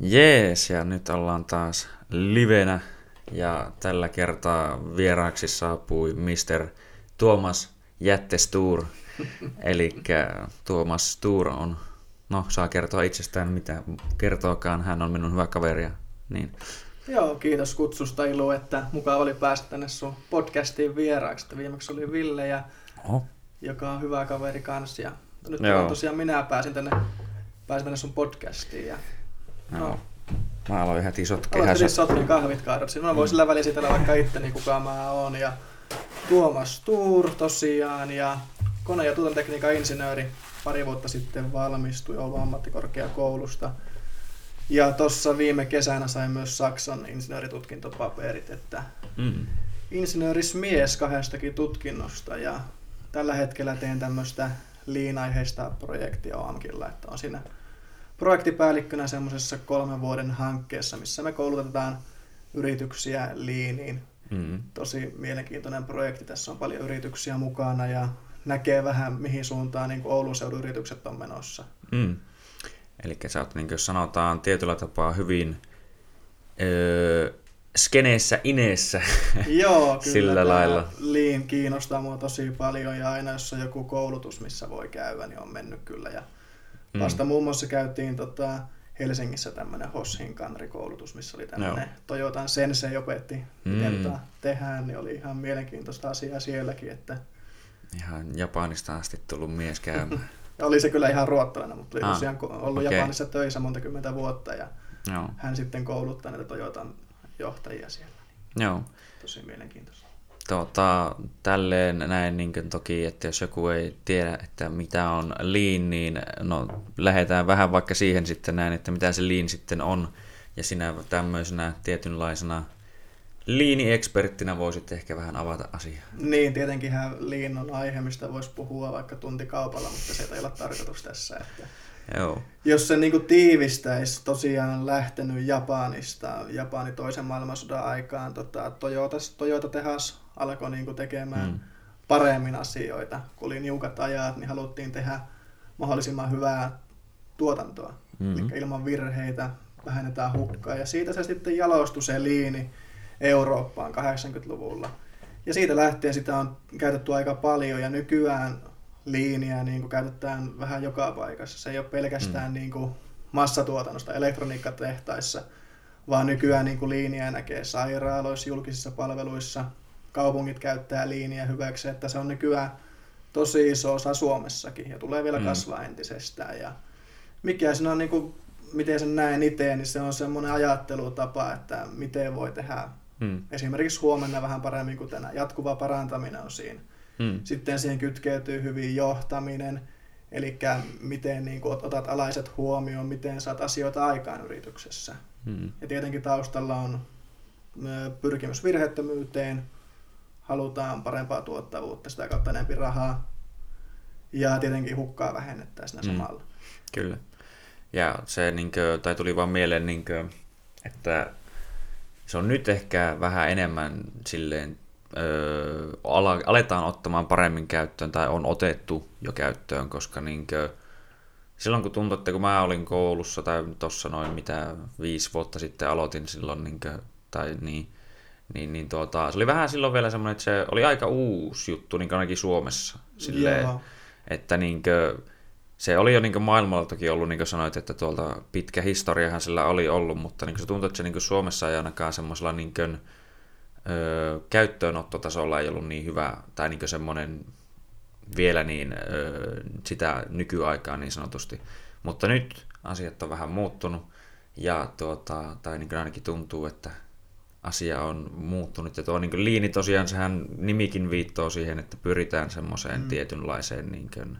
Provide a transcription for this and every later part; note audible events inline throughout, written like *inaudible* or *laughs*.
Jees, ja nyt ollaan taas livenä ja tällä kertaa vieraaksi saapui Mr. Tuomas Jättestuur. *laughs* Eli Tuomas Stuur on, no saa kertoa itsestään mitä kertookaan, hän on minun hyvä kaveri. Niin. Joo, kiitos kutsusta Ilu, että mukaan oli päästä tänne sun podcastiin vieraaksi. Viimeksi oli Ville, ja, Oho. joka on hyvä kaveri kanssa. Ja nyt Joo. tosiaan minä pääsin tänne, pääsin tänne sun podcastiin. Ja, no, Mä aloin heti sotkea. Heti sotkea kahvit kaadot. Mä voin sillä väliin sitellä vaikka itteni kuka mä oon. Ja Tuomas Tuur tosiaan ja kone- ja tuotantekniikan insinööri. Pari vuotta sitten valmistui Oulun ammattikorkeakoulusta. Ja tuossa viime kesänä sain myös Saksan insinööritutkintopaperit, että mm. insinöörismies kahdestakin tutkinnosta ja tällä hetkellä teen tämmöistä liinaiheista projektia OAMKilla, että on siinä projektipäällikkönä semmoisessa kolmen vuoden hankkeessa, missä me koulutetaan yrityksiä liiniin. Mm. Tosi mielenkiintoinen projekti, tässä on paljon yrityksiä mukana ja näkee vähän mihin suuntaan niin Oulun seudun yritykset on menossa. Mm. Eli sä oot, niin jos sanotaan tietyllä tapaa hyvin öö, skeneessä ineessä *laughs* Joo, kyllä sillä lailla. Liin kiinnostaa mua tosi paljon ja aina jos on joku koulutus, missä voi käydä, niin on mennyt kyllä. Ja Mm. Vasta muun muassa käytiin tota, Helsingissä tämmöinen Hoshin kanrikoulutus, missä oli tämmöinen no. Toyotan Sensei opetti, miten mm. tehdään, niin oli ihan mielenkiintoista asiaa sielläkin. Että... Ihan Japanista asti tullut mies käymään. *laughs* oli se kyllä ihan ruottalainen, mutta oli ah, tosiaan ollut okay. Japanissa töissä monta kymmentä vuotta ja no. hän sitten kouluttaa näitä Toyotan johtajia siellä. Joo. Tosi mielenkiintoista tota, tälleen näin niin toki, että jos joku ei tiedä, että mitä on lean, niin no, lähdetään vähän vaikka siihen sitten näin, että mitä se lean sitten on. Ja sinä tämmöisenä tietynlaisena liini-eksperttinä voisit ehkä vähän avata asiaa. Niin, tietenkinhän liin on aihe, mistä voisi puhua vaikka tuntikaupalla, mutta se ei ole tarkoitus tässä. Että Joo. Jos se niin tiivistäisi, tosiaan lähtenyt Japanista, Japani toisen maailmansodan aikaan, tota, Toyota, Toyota-tehas alkoi niin kuin tekemään mm. paremmin asioita. Kun oli niukat ajat, niin haluttiin tehdä mahdollisimman hyvää tuotantoa. Mm-hmm. Eli ilman virheitä vähennetään hukkaa. Ja siitä se sitten jalostui se liini Eurooppaan 80-luvulla. Ja siitä lähtien sitä on käytetty aika paljon ja nykyään liiniä niin kuin käytetään vähän joka paikassa. Se ei ole pelkästään mm. niin kuin massatuotannosta elektroniikkatehtaissa, vaan nykyään niin kuin liiniä näkee sairaaloissa, julkisissa palveluissa, kaupungit käyttää liiniä hyväksi, että se on nykyään tosi iso osa Suomessakin ja tulee vielä mm. kasvaa entisestään. Ja mikä siinä on, niin kuin, miten sen näen itse, niin se on semmoinen ajattelutapa, että miten voi tehdä mm. esimerkiksi huomenna vähän paremmin kuin tänään. Jatkuva parantaminen on siinä. Mm. Sitten siihen kytkeytyy hyvin johtaminen, eli miten niin kuin, otat alaiset huomioon, miten saat asioita aikaan yrityksessä. Mm. Ja tietenkin taustalla on pyrkimys virheettömyyteen, halutaan parempaa tuottavuutta, sitä kautta enemmän rahaa. Ja tietenkin hukkaa vähennettäisiin mm. samalla. Kyllä. Ja se, niin kuin, tai tuli vaan mieleen, niin kuin, että se on nyt ehkä vähän enemmän silleen, öö, aletaan ottamaan paremmin käyttöön tai on otettu jo käyttöön, koska niin kuin, silloin kun tuntui, että kun mä olin koulussa tai tuossa noin mitä viisi vuotta sitten aloitin silloin, niin kuin, tai niin, niin, niin tuota, se oli vähän silloin vielä semmoinen, että se oli aika uusi juttu niin ainakin Suomessa. Silleen, että niin kuin, se oli jo niin maailmalla toki ollut, niin kuin sanoit, että tuolta pitkä historiahan sillä oli ollut, mutta niin se tuntuu, että se niin Suomessa ei ainakaan semmoisella niin kuin, ö, käyttöönottotasolla ei ollut niin hyvä, tai niin semmoinen vielä niin ö, sitä nykyaikaa niin sanotusti. Mutta nyt asiat on vähän muuttunut, ja tuota, tai niin ainakin tuntuu, että asia on muuttunut. Ja tuo niin liini tosiaan, sehän nimikin viittoo siihen, että pyritään semmoiseen mm. tietynlaiseen niin kuin,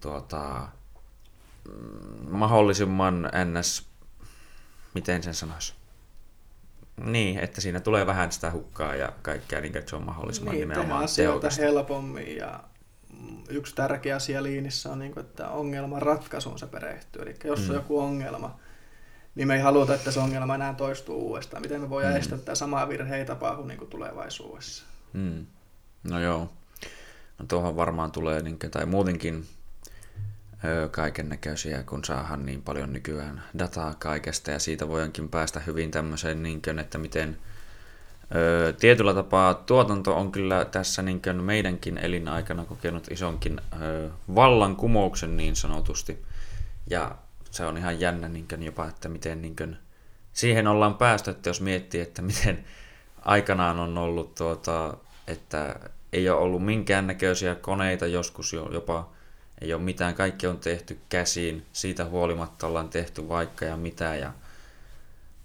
tuota, mm, mahdollisimman ns, miten sen sanoisi, niin, että siinä tulee vähän sitä hukkaa ja kaikkea, niin että se on mahdollisimman niin, nimenomaan tehokasta. helpommin ja yksi tärkeä asia liinissä on, niin kuin, että ongelman ratkaisuun se perehtyy. Eli jos mm. on joku ongelma, niin me ei haluta, että se ongelma enää toistuu uudestaan. Miten me voidaan mm. estää, että sama virhe ei tapahdu niin kuin tulevaisuudessa? Mm. No joo. No tuohon varmaan tulee, niin, tai muutenkin kaiken näköisiä, kun saahan niin paljon nykyään dataa kaikesta ja siitä voidaankin päästä hyvin tämmöiseen, niin kuin, että miten ö, tietyllä tapaa tuotanto on kyllä tässä niin kuin meidänkin elinaikana kokenut isonkin ö, vallankumouksen niin sanotusti. Ja se on ihan jännä niin kuin jopa, että miten niin kuin, siihen ollaan päästy, että jos miettii, että miten aikanaan on ollut, tuota, että ei ole ollut minkäännäköisiä koneita joskus jo, jopa ei ole mitään, kaikki on tehty käsiin, siitä huolimatta ollaan tehty vaikka ja mitä ja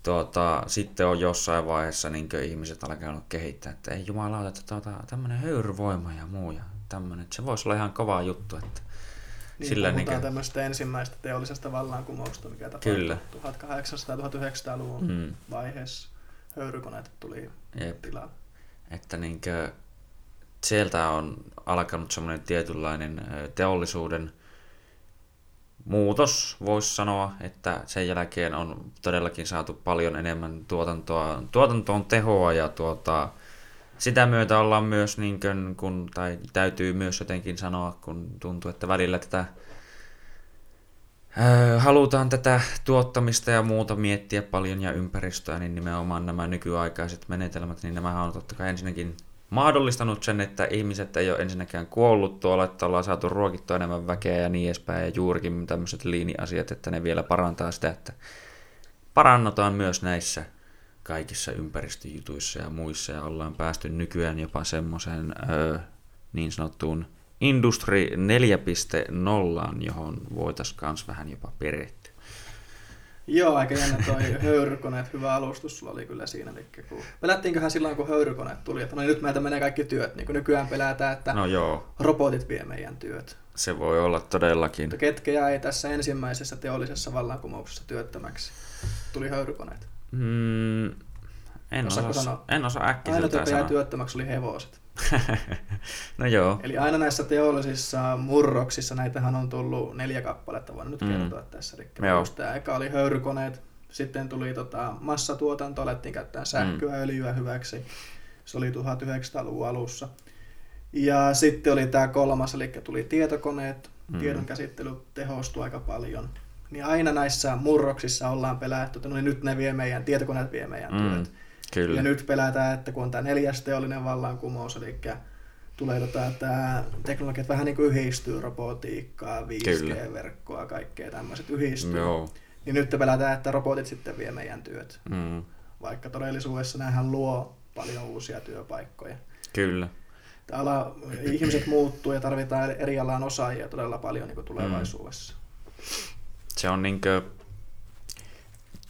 tuota, sitten on jossain vaiheessa niin ihmiset alkanut kehittää, että ei jumala, että tuota, tämmöinen höyryvoima ja muu ja tämmöinen, se voisi olla ihan kova juttu, että niin, sillä puhutaan niin tämmöistä ensimmäistä teollisesta vallankumousta, mikä tapahtui 1800-1900-luvun mm. vaiheessa. Höyrykoneet tuli Jep. tilalle. Että niin kuin, sieltä on alkanut semmoinen tietynlainen teollisuuden muutos, voisi sanoa, että sen jälkeen on todellakin saatu paljon enemmän tuotantoa, tuotantoon tehoa ja tuota, sitä myötä ollaan myös, niin kuin, kun, tai täytyy myös jotenkin sanoa, kun tuntuu, että välillä tätä halutaan tätä tuottamista ja muuta miettiä paljon ja ympäristöä, niin nimenomaan nämä nykyaikaiset menetelmät, niin nämä on totta kai ensinnäkin mahdollistanut sen, että ihmiset ei ole ensinnäkään kuollut tuolla, että ollaan saatu ruokittua enemmän väkeä ja niin edespäin, ja juurikin tämmöiset liiniasiat, että ne vielä parantaa sitä, että parannotaan myös näissä kaikissa ympäristöjutuissa ja muissa, ja ollaan päästy nykyään jopa semmoiseen niin sanottuun Industry 4.0, johon voitaisiin myös vähän jopa perehtyä. Joo, aika jännä toi höyrykoneet, hyvä alustus sulla oli kyllä siinä. Eli kun... Pelättiinköhän silloin, kun höyrykoneet tuli, että no niin nyt meiltä menee kaikki työt, niin kuin nykyään pelätään, että no joo. robotit vie meidän työt. Se voi olla todellakin. Mutta ketkä jäi tässä ensimmäisessä teollisessa vallankumouksessa työttömäksi? Tuli höyrykoneet. Mm, en, osaa, en osaa äkkiä Aina jäi työttömäksi oli hevoset. *laughs* no joo. Eli aina näissä teollisissa murroksissa, näitähän on tullut neljä kappaletta, voin nyt mm. kertoa tässä. Eli tämä eka oli höyrykoneet, sitten tuli tota, massatuotanto, alettiin käyttää sähköä, mm. öljyä hyväksi. Se oli 1900-luvun alussa. Ja sitten oli tämä kolmas, eli tuli tietokoneet, mm. tiedon käsittely tehostui aika paljon. Niin aina näissä murroksissa ollaan pelätty, että no niin nyt ne vie meidän, tietokoneet vie meidän mm. työt. Kyllä. Ja nyt pelätään, että kun on tämä neljäs teollinen vallankumous, eli tulee tota, tämä teknologiat vähän niin kuin yhdistyy, robotiikkaa, 5G-verkkoa, kaikkea tämmöiset yhdistyy. Joo. Niin nyt pelätään, että robotit sitten vie meidän työt. Mm. Vaikka todellisuudessa nämähän luo paljon uusia työpaikkoja. Kyllä. Ala, ihmiset muuttuu ja tarvitaan eri alan osaajia todella paljon niin kuin tulevaisuudessa. Mm. Se on niin kuin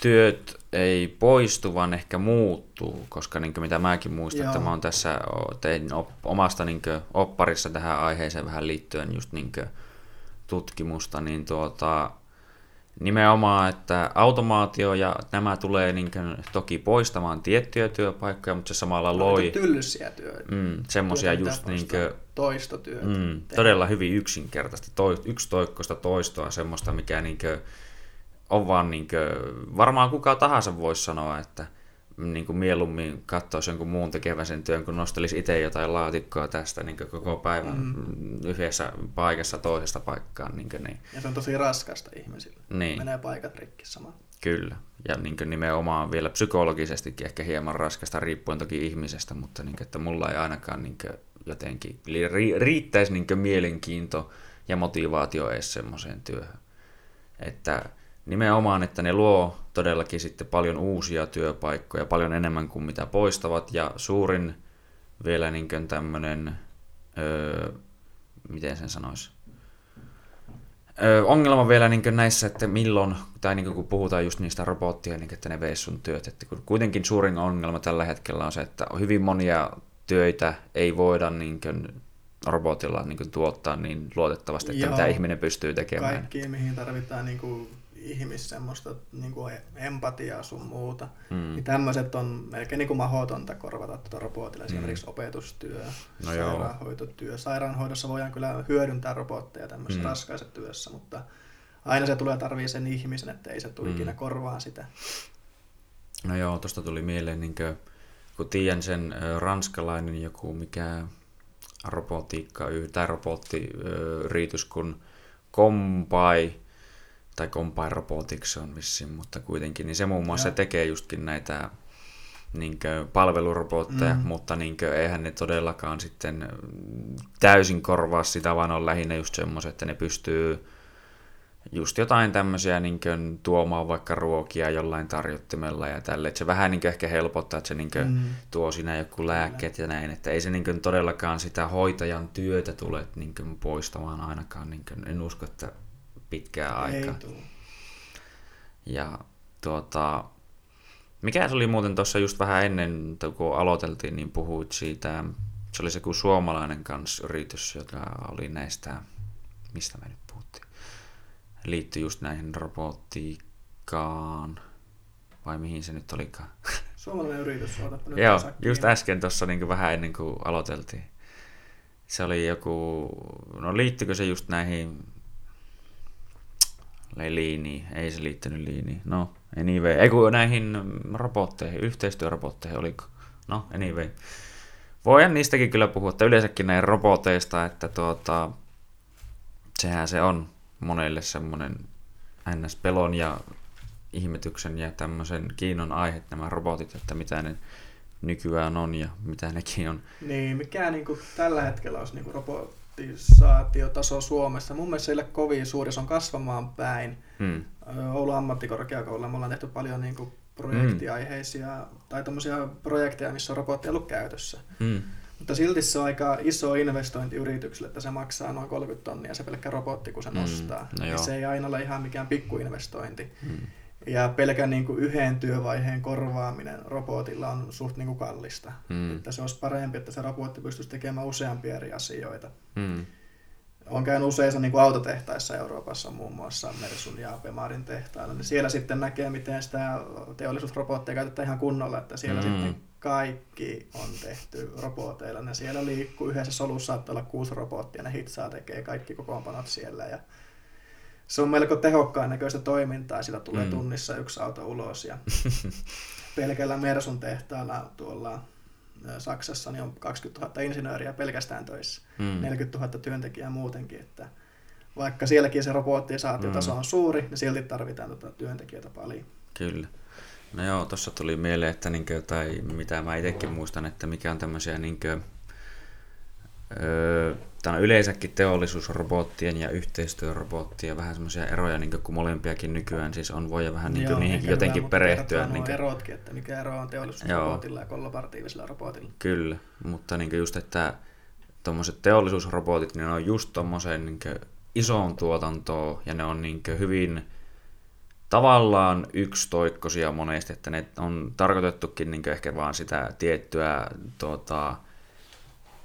työt ei poistu, vaan ehkä muuttuu, koska niin mitä mäkin muistan, Joo. että mä oon tässä, tein op, omasta niin opparissa tähän aiheeseen vähän liittyen just niin tutkimusta, niin tuota, nimenomaan, että automaatio ja nämä tulee niin kuin, toki poistamaan tiettyjä työpaikkoja, mutta se samalla no, loi... Tyllysiä työtä. Mm, semmoisia just niin kuin, Toistotyötä. Mm, todella hyvin yksinkertaisesti, to, yksi toikkoista toistoa, semmoista, mikä niin kuin, on vaan niin kuin, varmaan kuka tahansa voisi sanoa, että niin kuin mieluummin katsoisi jonkun muun tekevän sen työn, kun nostelisi itse jotain laatikkoa tästä niin koko päivän mm. yhdessä paikassa toisesta paikkaan. Niin, kuin, niin. Ja se on tosi raskasta ihmisille. Niin. Menee paikat rikki sama. Kyllä. Ja niin kuin nimenomaan vielä psykologisestikin ehkä hieman raskasta, riippuen toki ihmisestä, mutta niin kuin, että mulla ei ainakaan niin kuin, jotenkin riittäisi niin kuin mielenkiinto ja motivaatio edes semmoiseen työhön. Että nimenomaan, että ne luo todellakin sitten paljon uusia työpaikkoja, paljon enemmän kuin mitä poistavat, ja suurin vielä niin tämmöinen, öö, miten sen sanoisi, öö, ongelma vielä niin näissä, että milloin, tai niin kun puhutaan just niistä robottia, niin että ne veis sun työt, että kuitenkin suurin ongelma tällä hetkellä on se, että hyvin monia töitä ei voida niin robotilla niin tuottaa niin luotettavasti, että Joo, mitä ihminen pystyy tekemään. Kaikki, mihin tarvitaan niin kuin ihmis semmoista niin kuin empatiaa sun muuta. Mm. Niin tämmöiset on melkein niin kuin mahdotonta korvata tuota robotilla. Mm. Esimerkiksi opetustyö, no sairaanhoitotyö. Sairaanhoidossa voidaan kyllä hyödyntää robotteja tämmöisessä mm. raskaassa työssä, mutta aina se tulee tarvii sen ihmisen, että ei se tule mm. ikinä korvaa sitä. No joo, tuosta tuli mieleen, niin kuin, kun tiedän sen ranskalainen joku, mikä robotiikka tai robottiyritys, kun Kompai, tai Kompai Robotics on vissiin, mutta kuitenkin, niin se muun muassa Joo. tekee justkin näitä niin palvelurobotteja, mm. mutta niin kuin, eihän ne todellakaan sitten täysin korvaa sitä, vaan on lähinnä just semmoiset, että ne pystyy just jotain tämmöisiä niin kuin, tuomaan vaikka ruokia jollain tarjottimella ja tälle. Että se vähän niin kuin, ehkä helpottaa, että se niin kuin, mm. tuo siinä joku lääkkeet ja näin. Että ei se niin kuin, todellakaan sitä hoitajan työtä tule niin kuin, poistamaan ainakaan. Niin kuin, en usko, että pitkää aikaa. Ja tuota, mikä se oli muuten tuossa just vähän ennen, kun aloiteltiin, niin puhuit siitä, se oli se kuin suomalainen kanssa yritys, joka oli näistä, mistä me nyt puhuttiin, liittyi just näihin robotiikkaan, vai mihin se nyt olikaan? *laughs* Suomalainen yritys, ootapa nyt Joo, just äsken tuossa niin vähän ennen kuin aloiteltiin. Se oli joku, no liittyykö se just näihin liiniin, ei se liittynyt liiniin, no Anyway, ei kun näihin robotteihin, yhteistyörobotteihin oli, no anyway. Voin niistäkin kyllä puhua, että yleensäkin näin roboteista, että tuota, sehän se on monelle semmoinen ns-pelon ja ihmetyksen ja tämmöisen kiinnon aihe nämä robotit, että mitä ne nykyään on ja mitä nekin on. Niin, mikä niin kuin tällä hetkellä olisi niin kuin robotisaatiotaso Suomessa? Mun mielestä ole kovin suuri, se on kasvamaan päin. Hmm. Oulun ammattikorkeakoululla me ollaan tehty paljon niin kuin projektiaiheisia mm. tai tämmöisiä projekteja, missä on robotti ollut käytössä. Mm. Mutta silti se on aika iso investointi yritykselle, että se maksaa noin 30 tonnia se pelkkä robotti, kun se mm. nostaa. No ja se ei aina ole ihan mikään pikkuinvestointi. Mm. Ja pelkän niin kuin yhden työvaiheen korvaaminen robotilla on suht niin kuin kallista. Mm. Että se olisi parempi, että se robotti pystyisi tekemään useampia eri asioita. Mm on käynyt useissa niin kuin autotehtaissa Euroopassa, muun muassa Mersun ja Bemarin tehtailla, niin siellä sitten näkee, miten sitä teollisuusrobotteja käytetään ihan kunnolla, että siellä mm. sitten kaikki on tehty roboteilla. Ne siellä liikkuu, yhdessä solussa saattaa olla kuusi robottia, ne hitsaa tekee kaikki kokoonpanot siellä ja se on melko tehokkaan näköistä toimintaa, sillä tulee mm. tunnissa yksi auto ulos ja *laughs* pelkällä Mersun tehtaalla tuolla Saksassa niin on 20 000 insinööriä pelkästään töissä, mm. 40 000 työntekijää muutenkin, että vaikka sielläkin se roboottisaatiotaso mm. on suuri, niin silti tarvitaan tuota työntekijöitä paljon. Kyllä. No joo, tuossa tuli mieleen, että niinkö, tai mitä mä itsekin muistan, että mikä on tämmöisiä niinkö, öö, Tämä yleensäkin teollisuusrobottien ja yhteistyörobottien vähän semmoisia eroja, niin kuin molempiakin nykyään siis on, voi vähän niin Joo, niihinkin jotenkin perehtyä. Niin kuin... erotkin, että mikä ero on teollisuusrobotilla ja kollaboratiivisella robotilla. Kyllä, mutta niin just, että tuommoiset teollisuusrobotit, niin ne on just tuommoiseen niin isoon tuotantoon ja ne on niin hyvin tavallaan yksitoikkoisia monesti, että ne on tarkoitettukin niin ehkä vaan sitä tiettyä tuota,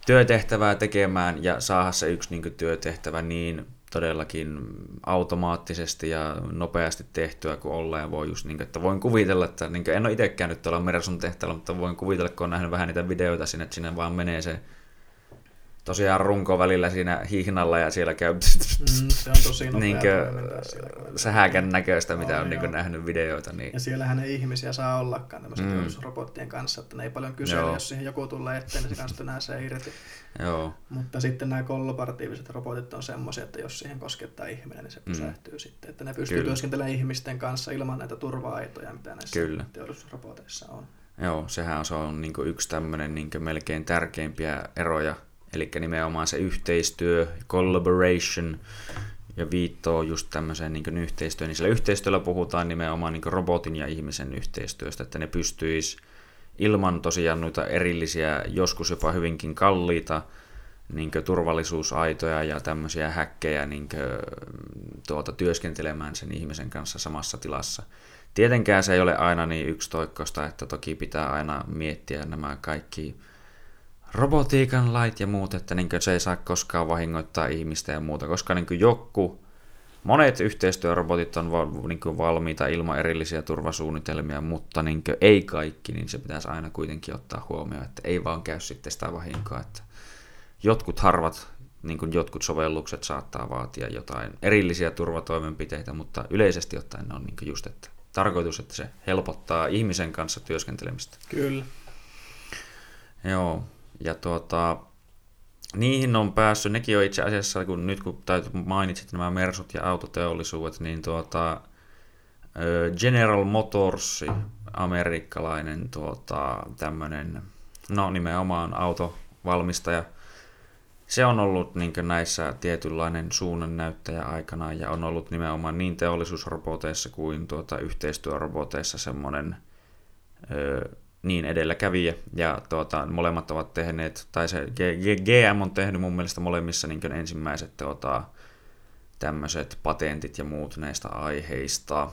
työtehtävää tekemään ja saada se yksi niin kuin, työtehtävä niin todellakin automaattisesti ja nopeasti tehtyä kuin ollaan. Voi just, niin kuin, että voin kuvitella, että niin kuin, en ole itsekään nyt tuolla Mersun tehtävällä, mutta voin kuvitella, kun on nähnyt vähän niitä videoita sinne, että sinne vaan menee se tosiaan runko välillä siinä hihnalla ja siellä käy mm, se on tosi niin sähäkän näköistä, mitä on, on niin nähnyt videoita. Niin... Ja siellähän ei ihmisiä saa ollakaan tämmöisen mm. robottien kanssa, että ne ei paljon kysele, Joo. jos siihen joku tulee eteen, niin se kanssa nää se irti. Joo. Mutta sitten nämä kollaboratiiviset robotit on semmoisia, että jos siihen koskettaa ihminen, niin se mm. pysähtyy mm. sitten. Että ne pystyy Kyllä. työskentelemään ihmisten kanssa ilman näitä turva-aitoja, mitä näissä Kyllä. teollisuusroboteissa on. Joo, sehän se on niin yksi tämmöinen niin melkein tärkeimpiä eroja Eli nimenomaan se yhteistyö, collaboration, ja viittoo just tämmöiseen niin yhteistyöhön. Niin sillä yhteistyöllä puhutaan nimenomaan niin robotin ja ihmisen yhteistyöstä, että ne pystyisi ilman tosiaan noita erillisiä, joskus jopa hyvinkin kalliita niin turvallisuusaitoja ja tämmöisiä häkkejä niin tuota, työskentelemään sen ihmisen kanssa samassa tilassa. Tietenkään se ei ole aina niin yksitoikkoista, että toki pitää aina miettiä nämä kaikki robotiikan lait ja muut, että niin se ei saa koskaan vahingoittaa ihmistä ja muuta, koska niin joku, monet yhteistyörobotit on val, niin valmiita ilman erillisiä turvasuunnitelmia, mutta niin ei kaikki, niin se pitäisi aina kuitenkin ottaa huomioon, että ei vaan käy sitten sitä vahinkoa, että jotkut harvat, niin jotkut sovellukset saattaa vaatia jotain erillisiä turvatoimenpiteitä, mutta yleisesti ottaen ne on niin just, että tarkoitus, että se helpottaa ihmisen kanssa työskentelemistä. Kyllä. Joo, ja tuota, niihin on päässyt, nekin on itse asiassa, kun nyt kun mainitsit nämä Mersut ja autoteollisuudet, niin tuota, General Motors, amerikkalainen tuota, tämmöinen, no nimenomaan autovalmistaja, se on ollut niin näissä tietynlainen suunnannäyttäjä aikana ja on ollut nimenomaan niin teollisuusroboteissa kuin tuota, yhteistyöroboteissa semmoinen ö, niin edelläkävijä. Ja tuota, molemmat ovat tehneet, tai se GM on tehnyt mun mielestä molemmissa niin ensimmäiset tuota, tämmöiset patentit ja muut näistä aiheista.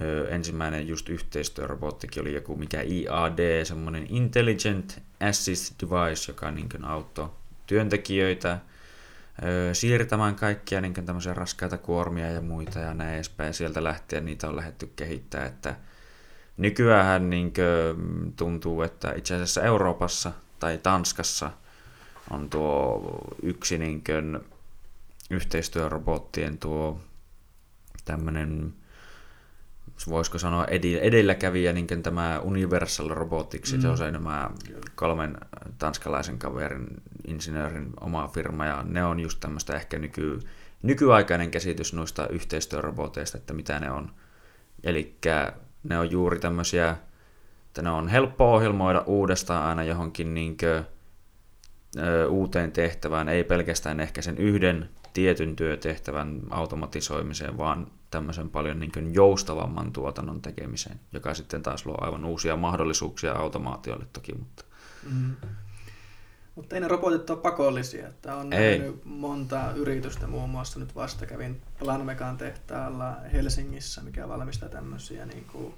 Ö, ensimmäinen just yhteistyörobottikin oli joku mikä IAD, semmoinen Intelligent Assist Device, joka niin auttoi työntekijöitä ö, siirtämään kaikkia niin tämmöisiä raskaita kuormia ja muita ja näin edespäin. Sieltä lähtien niitä on lähdetty kehittää, että nykyään niin tuntuu, että itse asiassa Euroopassa tai Tanskassa on tuo yksi niin kuin, yhteistyörobottien tuo tämmöinen voisiko sanoa edelläkävijä niin tämä Universal Robotics, mm. se on se nämä kolmen tanskalaisen kaverin insinöörin oma firma, ja ne on just tämmöistä ehkä nyky, nykyaikainen käsitys noista yhteistyöroboteista, että mitä ne on. Eli ne on juuri tämmöisiä, että ne on helppo ohjelmoida uudestaan aina johonkin niinkö, ö, uuteen tehtävään, ei pelkästään ehkä sen yhden tietyn työtehtävän automatisoimiseen, vaan tämmöisen paljon niin joustavamman tuotannon tekemiseen, joka sitten taas luo aivan uusia mahdollisuuksia automaatiolle toki. Mutta, mm. Mutta ei ne robotit ole pakollisia. Että on ei. nähnyt monta yritystä, muun muassa nyt vasta kävin Planmekan tehtaalla Helsingissä, mikä valmistaa tämmöisiä niin kuin,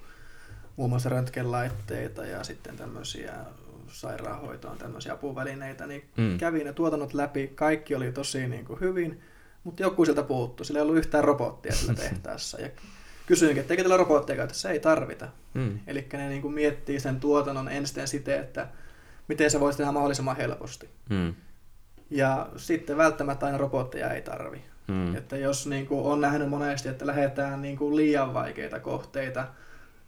muun muassa röntgenlaitteita ja sitten tämmöisiä sairaanhoitoon tämmöisiä apuvälineitä, niin mm. kävin ne tuotannot läpi, kaikki oli tosi niin kuin hyvin, mutta joku sieltä puuttuu, sillä ei ollut yhtään robottia sillä *laughs* tehtaassa. Ja kysyinkin, että eikö tällä robottia käytössä? Ei tarvita. Mm. Eli ne niin kuin miettii sen tuotannon ensin siten, että miten se voisi tehdä mahdollisimman helposti. Mm. Ja sitten välttämättä aina robotteja ei tarvi. Mm. Että jos niin kuin on nähnyt monesti, että lähdetään niin kuin liian vaikeita kohteita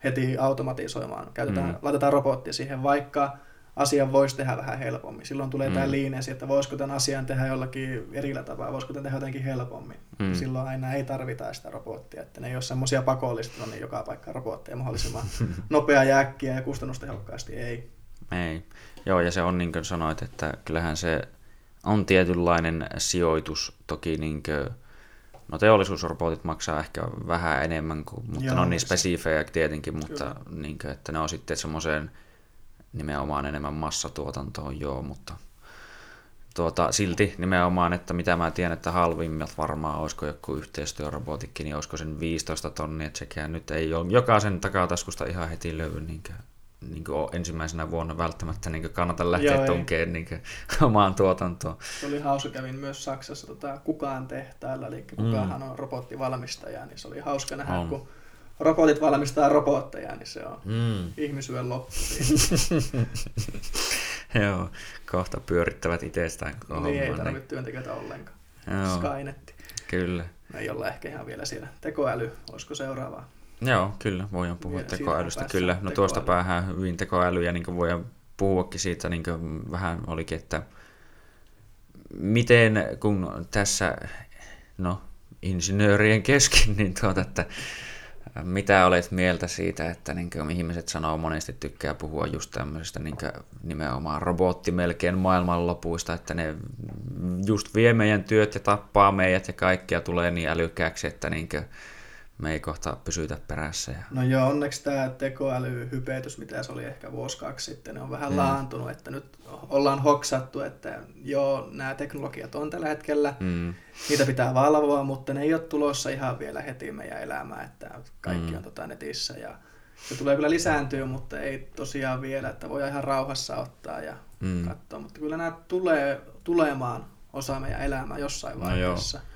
heti automatisoimaan, käytetään, mm. laitetaan robotti siihen, vaikka asian voisi tehdä vähän helpommin. Silloin tulee mm. tämä liinesi, että voisiko tämän asian tehdä jollakin erillä tapaa, voisiko tämän tehdä jotenkin helpommin. Mm. Silloin aina ei tarvita sitä robottia, että ne ei ole semmoisia pakollista, niin joka paikka robotteja mahdollisimman *laughs* nopea ja äkkiä ja kustannustehokkaasti, ei. Ei, joo ja se on niin kuin sanoit, että kyllähän se on tietynlainen sijoitus, toki niin kuin, No teollisuusrobotit maksaa ehkä vähän enemmän, kuin, mutta Joo, ne on niin spesifejä tietenkin, mutta niin kuin, että ne on sitten semmoiseen nimenomaan enemmän massatuotantoon, joo, mutta tuota, silti nimenomaan, että mitä mä tiedän, että halvimmat varmaan olisiko joku yhteistyörobotikki, niin olisiko sen 15 tonnia, että sekään nyt ei ole jokaisen takataskusta ihan heti löydy niin kuin, niin kuin ensimmäisenä vuonna välttämättä niin kannata lähteä Joo, tunkeen niin *laughs* omaan tuotantoon. Se oli hauska, kävin myös Saksassa tota, Kukaan tehtailla, eli Kukaanhan mm. on robottivalmistaja, niin se oli hauska nähdä, on. kun robotit valmistaa robotteja, niin se on mm. ihmisyön loppu *laughs* Joo, kohta pyörittävät itsestään koko Niin ei tarvitse niin. työntekijöitä ollenkaan. Joo. Skynetti. Kyllä. Me ei olla ehkä ihan vielä siellä. Tekoäly, olisiko seuraavaa? Joo, kyllä, voidaan puhua vielä tekoälystä, kyllä. No tekoäly. tuosta päähän hyvin tekoäly, ja niin voidaan puhuakin siitä, niin kuin vähän olikin, että miten kun tässä, no, insinöörien kesken, niin tuota, että mitä olet mieltä siitä, että niin kuin ihmiset sanoo monesti tykkää puhua just tämmöisestä niin nimenomaan robotti melkein maailmanlopuista, että ne just vie meidän työt ja tappaa meidät ja kaikkia tulee niin älykkääksi, että niin kuin me ei kohta pysytä perässä. Ja... No joo, onneksi tämä tekoälyhypetys, mitä se oli ehkä vuosi kaksi sitten, on vähän mm. laantunut, että nyt ollaan hoksattu, että joo, nämä teknologiat on tällä hetkellä, mm. niitä pitää valvoa, mutta ne ei ole tulossa ihan vielä heti meidän elämään, että kaikki mm. on tota netissä ja se tulee kyllä lisääntyä, mutta ei tosiaan vielä, että voi ihan rauhassa ottaa ja mm. katsoa, mutta kyllä nämä tulee tulemaan osa meidän elämää jossain vaiheessa. No joo.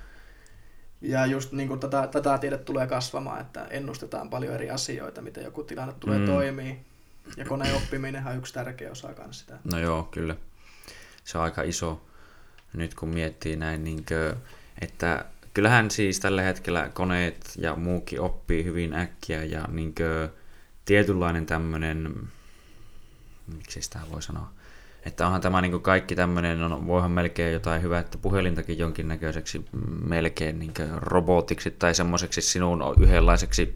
Ja just niin kuin tätä, tätä tiede tulee kasvamaan, että ennustetaan paljon eri asioita, miten joku tilanne tulee mm. toimii. Ja koneoppiminen on yksi tärkeä osa kanssa sitä. No joo, kyllä. Se on aika iso nyt kun miettii näin, niin kuin, että kyllähän siis tällä hetkellä koneet ja muukin oppii hyvin äkkiä ja niin kuin, tietynlainen tämmöinen, miksi sitä voi sanoa, Että onhan tämä niin kaikki tämmöinen, no, voihan melkein jotain hyvää, että puhelintakin jonkinnäköiseksi melkein niin robotiksi tai semmoiseksi sinun yhdenlaiseksi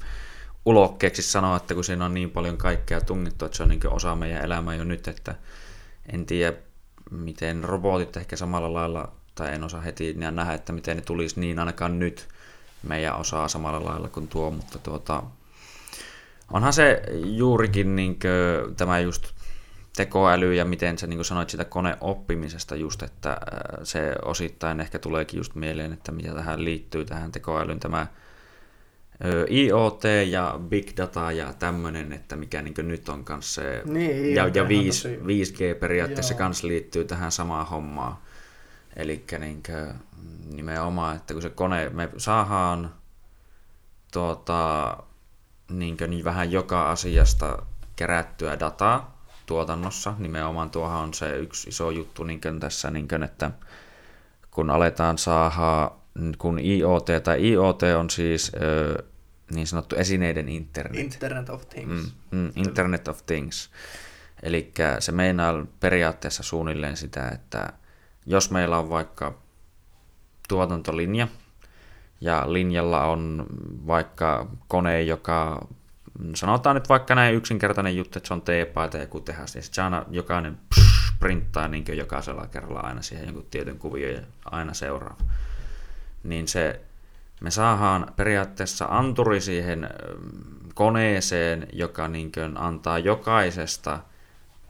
ulokkeeksi sanoa, että kun siinä on niin paljon kaikkea tungittu, että se on niin osa meidän elämää jo nyt, että en tiedä, miten robotit ehkä samalla lailla, tai en osaa heti nähdä, että miten ne tulisi niin ainakaan nyt. Meidän osaa samalla lailla kuin tuo, mutta tuota, onhan se juurikin niin tämä just tekoäly ja miten sä niin sanoit sitä koneoppimisesta just, että äh, se osittain ehkä tuleekin just mieleen, että mitä tähän liittyy tähän tekoälyn tämä IoT ja Big Data ja tämmöinen, että mikä niin nyt on kanssa se, niin, ja, ja 5, 5G periaatteessa kanssa liittyy tähän samaan hommaan. Eli niin nimenomaan, että kun se kone, me saadaan tuota, niin niin vähän joka asiasta kerättyä dataa tuotannossa. Nimenomaan tuohan on se yksi iso juttu niin tässä, niin kuin, että kun aletaan saada, kun IoT tai IoT on siis ö, niin sanottu esineiden internet. Internet of Things. Mm, mm, internet of Things. Eli se meinaa periaatteessa suunnilleen sitä, että jos meillä on vaikka tuotantolinja, ja linjalla on vaikka kone, joka sanotaan nyt vaikka näin yksinkertainen juttu, että se on teepaita ja joku tehas, ja sitten aina jokainen printtaa niin jokaisella kerralla aina siihen jonkun tietyn kuvio ja aina seuraava. Niin se, me saadaan periaatteessa anturi siihen koneeseen, joka niin kuin antaa jokaisesta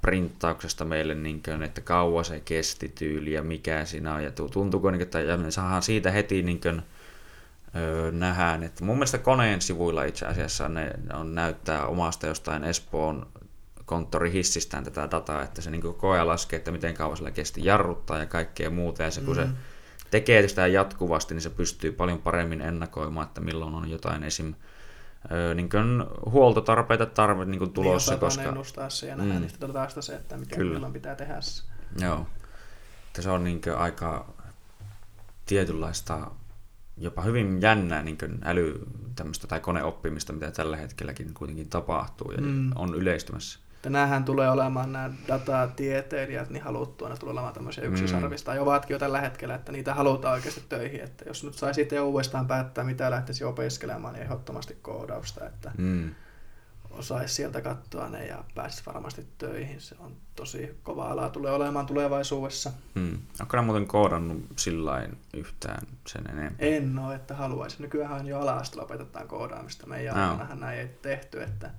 printtauksesta meille, niin kuin, että kauan se kesti tyyli ja mikä siinä on, ja tuntuuko, niin, että ja me saadaan siitä heti niin kuin, öö, nähdään, että mun mielestä koneen sivuilla itse asiassa ne on näyttää omasta jostain Espoon konttorihissistään tätä dataa, että se niin koko ajan laskee, että miten kauan sillä kesti jarruttaa ja kaikkea muuta, ja se, kun mm. se tekee sitä jatkuvasti, niin se pystyy paljon paremmin ennakoimaan, että milloin on jotain esim. Öö, niin kuin huoltotarpeita tarve niin kuin tulossa. Niin, koska... ennustaa se ja nähdä mm. niistä datasta se, että mikä Kyllä. milloin pitää tehdä se. Joo. Että se on niin aika tietynlaista jopa hyvin jännää niin äly tämmöistä tai koneoppimista, mitä tällä hetkelläkin kuitenkin tapahtuu ja mm. on yleistymässä. Tänähän tulee olemaan nämä datatieteilijät, niin haluttua, ne tulee olemaan tämmöisiä yksisarvista, mm. ja ovatkin jo tällä hetkellä, että niitä halutaan oikeasti töihin. Että jos nyt saisi itse uudestaan päättää, mitä lähtisi opiskelemaan, niin ehdottomasti koodausta, että mm osaisi sieltä katsoa ne ja pääsisi varmasti töihin. Se on tosi kova ala, tulee olemaan tulevaisuudessa. Hmm. Onko nämä muuten koodannut sillä yhtään sen enemmän? En ole, että haluaisin. Nykyään jo ala opetetaan koodaamista. Meidän no. aikanahan näin ei tehty, että,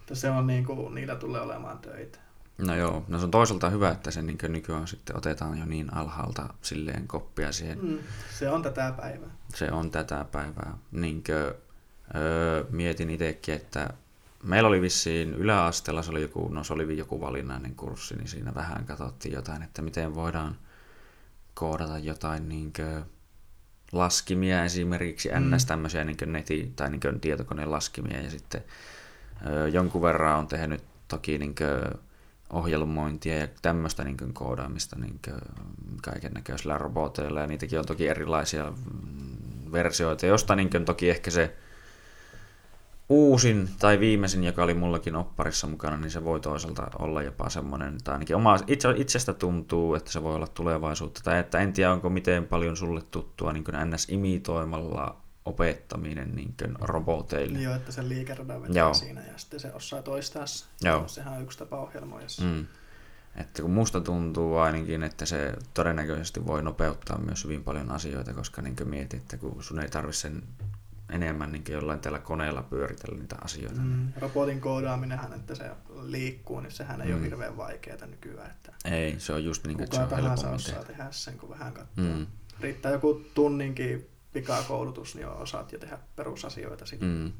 että se on niin kuin, niillä tulee olemaan töitä. No joo, no se on toisaalta hyvä, että se niin nykyään sitten otetaan jo niin alhaalta silleen koppia siihen. Mm, se on tätä päivää. Se on tätä päivää. Niin kuin, öö, mietin itsekin, että meillä oli vissiin yläasteella, se oli joku, no se oli joku valinnainen kurssi, niin siinä vähän katsottiin jotain, että miten voidaan koodata jotain niin laskimia esimerkiksi, mm. ns. tämmöisiä niin neti- tai niin tietokoneen laskimia, ja sitten ö, jonkun verran on tehnyt toki niin ohjelmointia ja tämmöistä niin koodaamista niin kaiken näköisillä roboteilla, ja niitäkin on toki erilaisia mm, versioita, josta niin toki ehkä se uusin tai viimeisin, joka oli mullakin opparissa mukana, niin se voi toisaalta olla jopa semmoinen, tai ainakin oma, itse, itsestä tuntuu, että se voi olla tulevaisuutta, tai että en tiedä, onko miten paljon sulle tuttua niin NS-imitoimalla opettaminen niin kuin roboteille. Joo, että se liikeradan vetää Joo. siinä ja sitten se osaa toistaa se. Joo. Sehän on yksi tapa ohjelmoida mm. Että kun musta tuntuu ainakin, että se todennäköisesti voi nopeuttaa myös hyvin paljon asioita, koska niin mietit, että kun sun ei tarvitse sen enemmän niin jollain tällä koneella pyöritellä niitä asioita. Mm, robotin koodaaminenhan, että se liikkuu, niin sehän ei mm. ole hirveän vaikeaa nykyään. Että ei, se on just niin, että se on tahansa osaa tehdä sen, kun vähän katsoo. Mm. Riittää joku tunninkin pikakoulutus, niin osaat jo tehdä perusasioita sitten. Mm.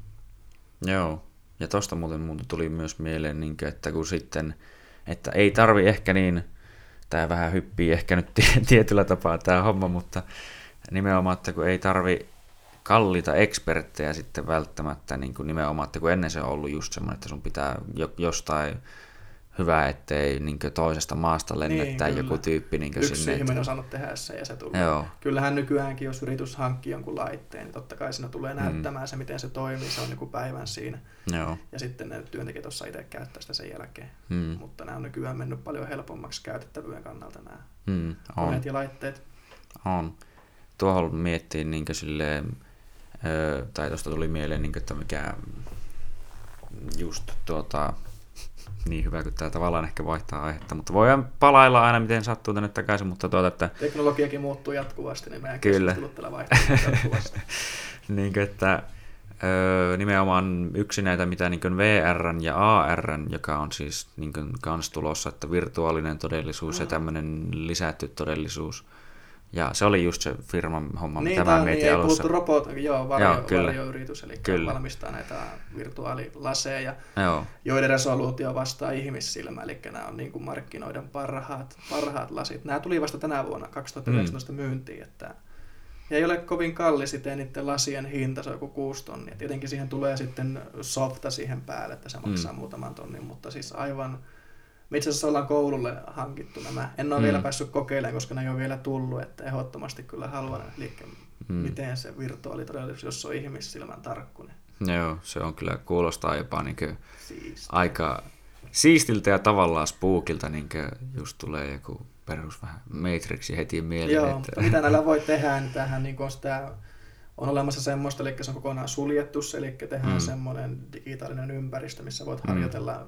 Joo, ja tosta muuten muuten tuli myös mieleen, niin kuin, että kun sitten, että ei tarvi ehkä niin, tämä vähän hyppii ehkä nyt *laughs* tietyllä tapaa tämä homma, mutta nimenomaan, että kun ei tarvi kalliita eksperttejä sitten välttämättä niin kuin nimenomaan, että kun ennen se on ollut just semmoinen, että sun pitää jostain hyvä, ettei niin toisesta maasta lennettä niin, joku tyyppi niin Yksi sinne. ihminen on saanut tehdä se ja se tulee. Joo. Kyllähän nykyäänkin, jos yritys hankkii jonkun laitteen, niin totta kai siinä tulee mm. näyttämään mm. se, miten se toimii. Se on niin päivän siinä. Joo. Ja sitten ne työntekijät tuossa itse käyttää sitä sen jälkeen. Mm. Mutta nämä on nykyään mennyt paljon helpommaksi käytettävyyden kannalta nämä mm, on. ja laitteet. On. Tuohon miettii niin silleen, tai tuosta tuli mieleen, niin kuin, että mikä just tuota, niin hyvä kuin tämä tavallaan ehkä vaihtaa aihetta, mutta voidaan palailla aina miten sattuu tänne takaisin, mutta tuota, että... Teknologiakin muuttuu jatkuvasti, niin meidän Kyllä. täällä vaihtaa jatkuvasti. *laughs* niin kuin, että öö, nimenomaan yksi näitä, mitä niin VR ja AR, joka on siis niin kans tulossa, että virtuaalinen todellisuus mm. ja tämmöinen lisätty todellisuus, ja se oli just se firman homma, niin, mitä mä mietin niin, alussa. Niin, robot, joo, varjo, joo kyllä. varjoyritys, eli kyllä. valmistaa näitä virtuaalilaseja, joo. joiden resoluutio vastaa ihmissilmä, eli nämä on niin kuin markkinoiden parhaat, parhaat lasit. Nämä tuli vasta tänä vuonna 2019 mm. myyntiin, että ja ei ole kovin kallis itse niiden lasien hinta, se on joku 6 tonnia. Tietenkin siihen tulee sitten softa siihen päälle, että se maksaa mm. muutaman tonnin, mutta siis aivan me itse asiassa ollaan koululle hankittu nämä. En ole mm. vielä päässyt kokeilemaan, koska ne ei ole vielä tullut, että ehdottomasti kyllä haluan, eli mm. miten se virtuaalitodellisuus, jos on ihmissilmän tarkkunen. Joo, se on kyllä, kuulostaa jopa niin aika siistiltä ja tavallaan spookilta, niin just tulee joku perus vähän Matrixi heti mieleen. Joo, että... mitä näillä voi tehdä, niin tähän niin on sitä on olemassa semmoista, eli se on kokonaan suljettu, eli tehdään mm. semmoinen digitaalinen ympäristö, missä voit mm. harjoitella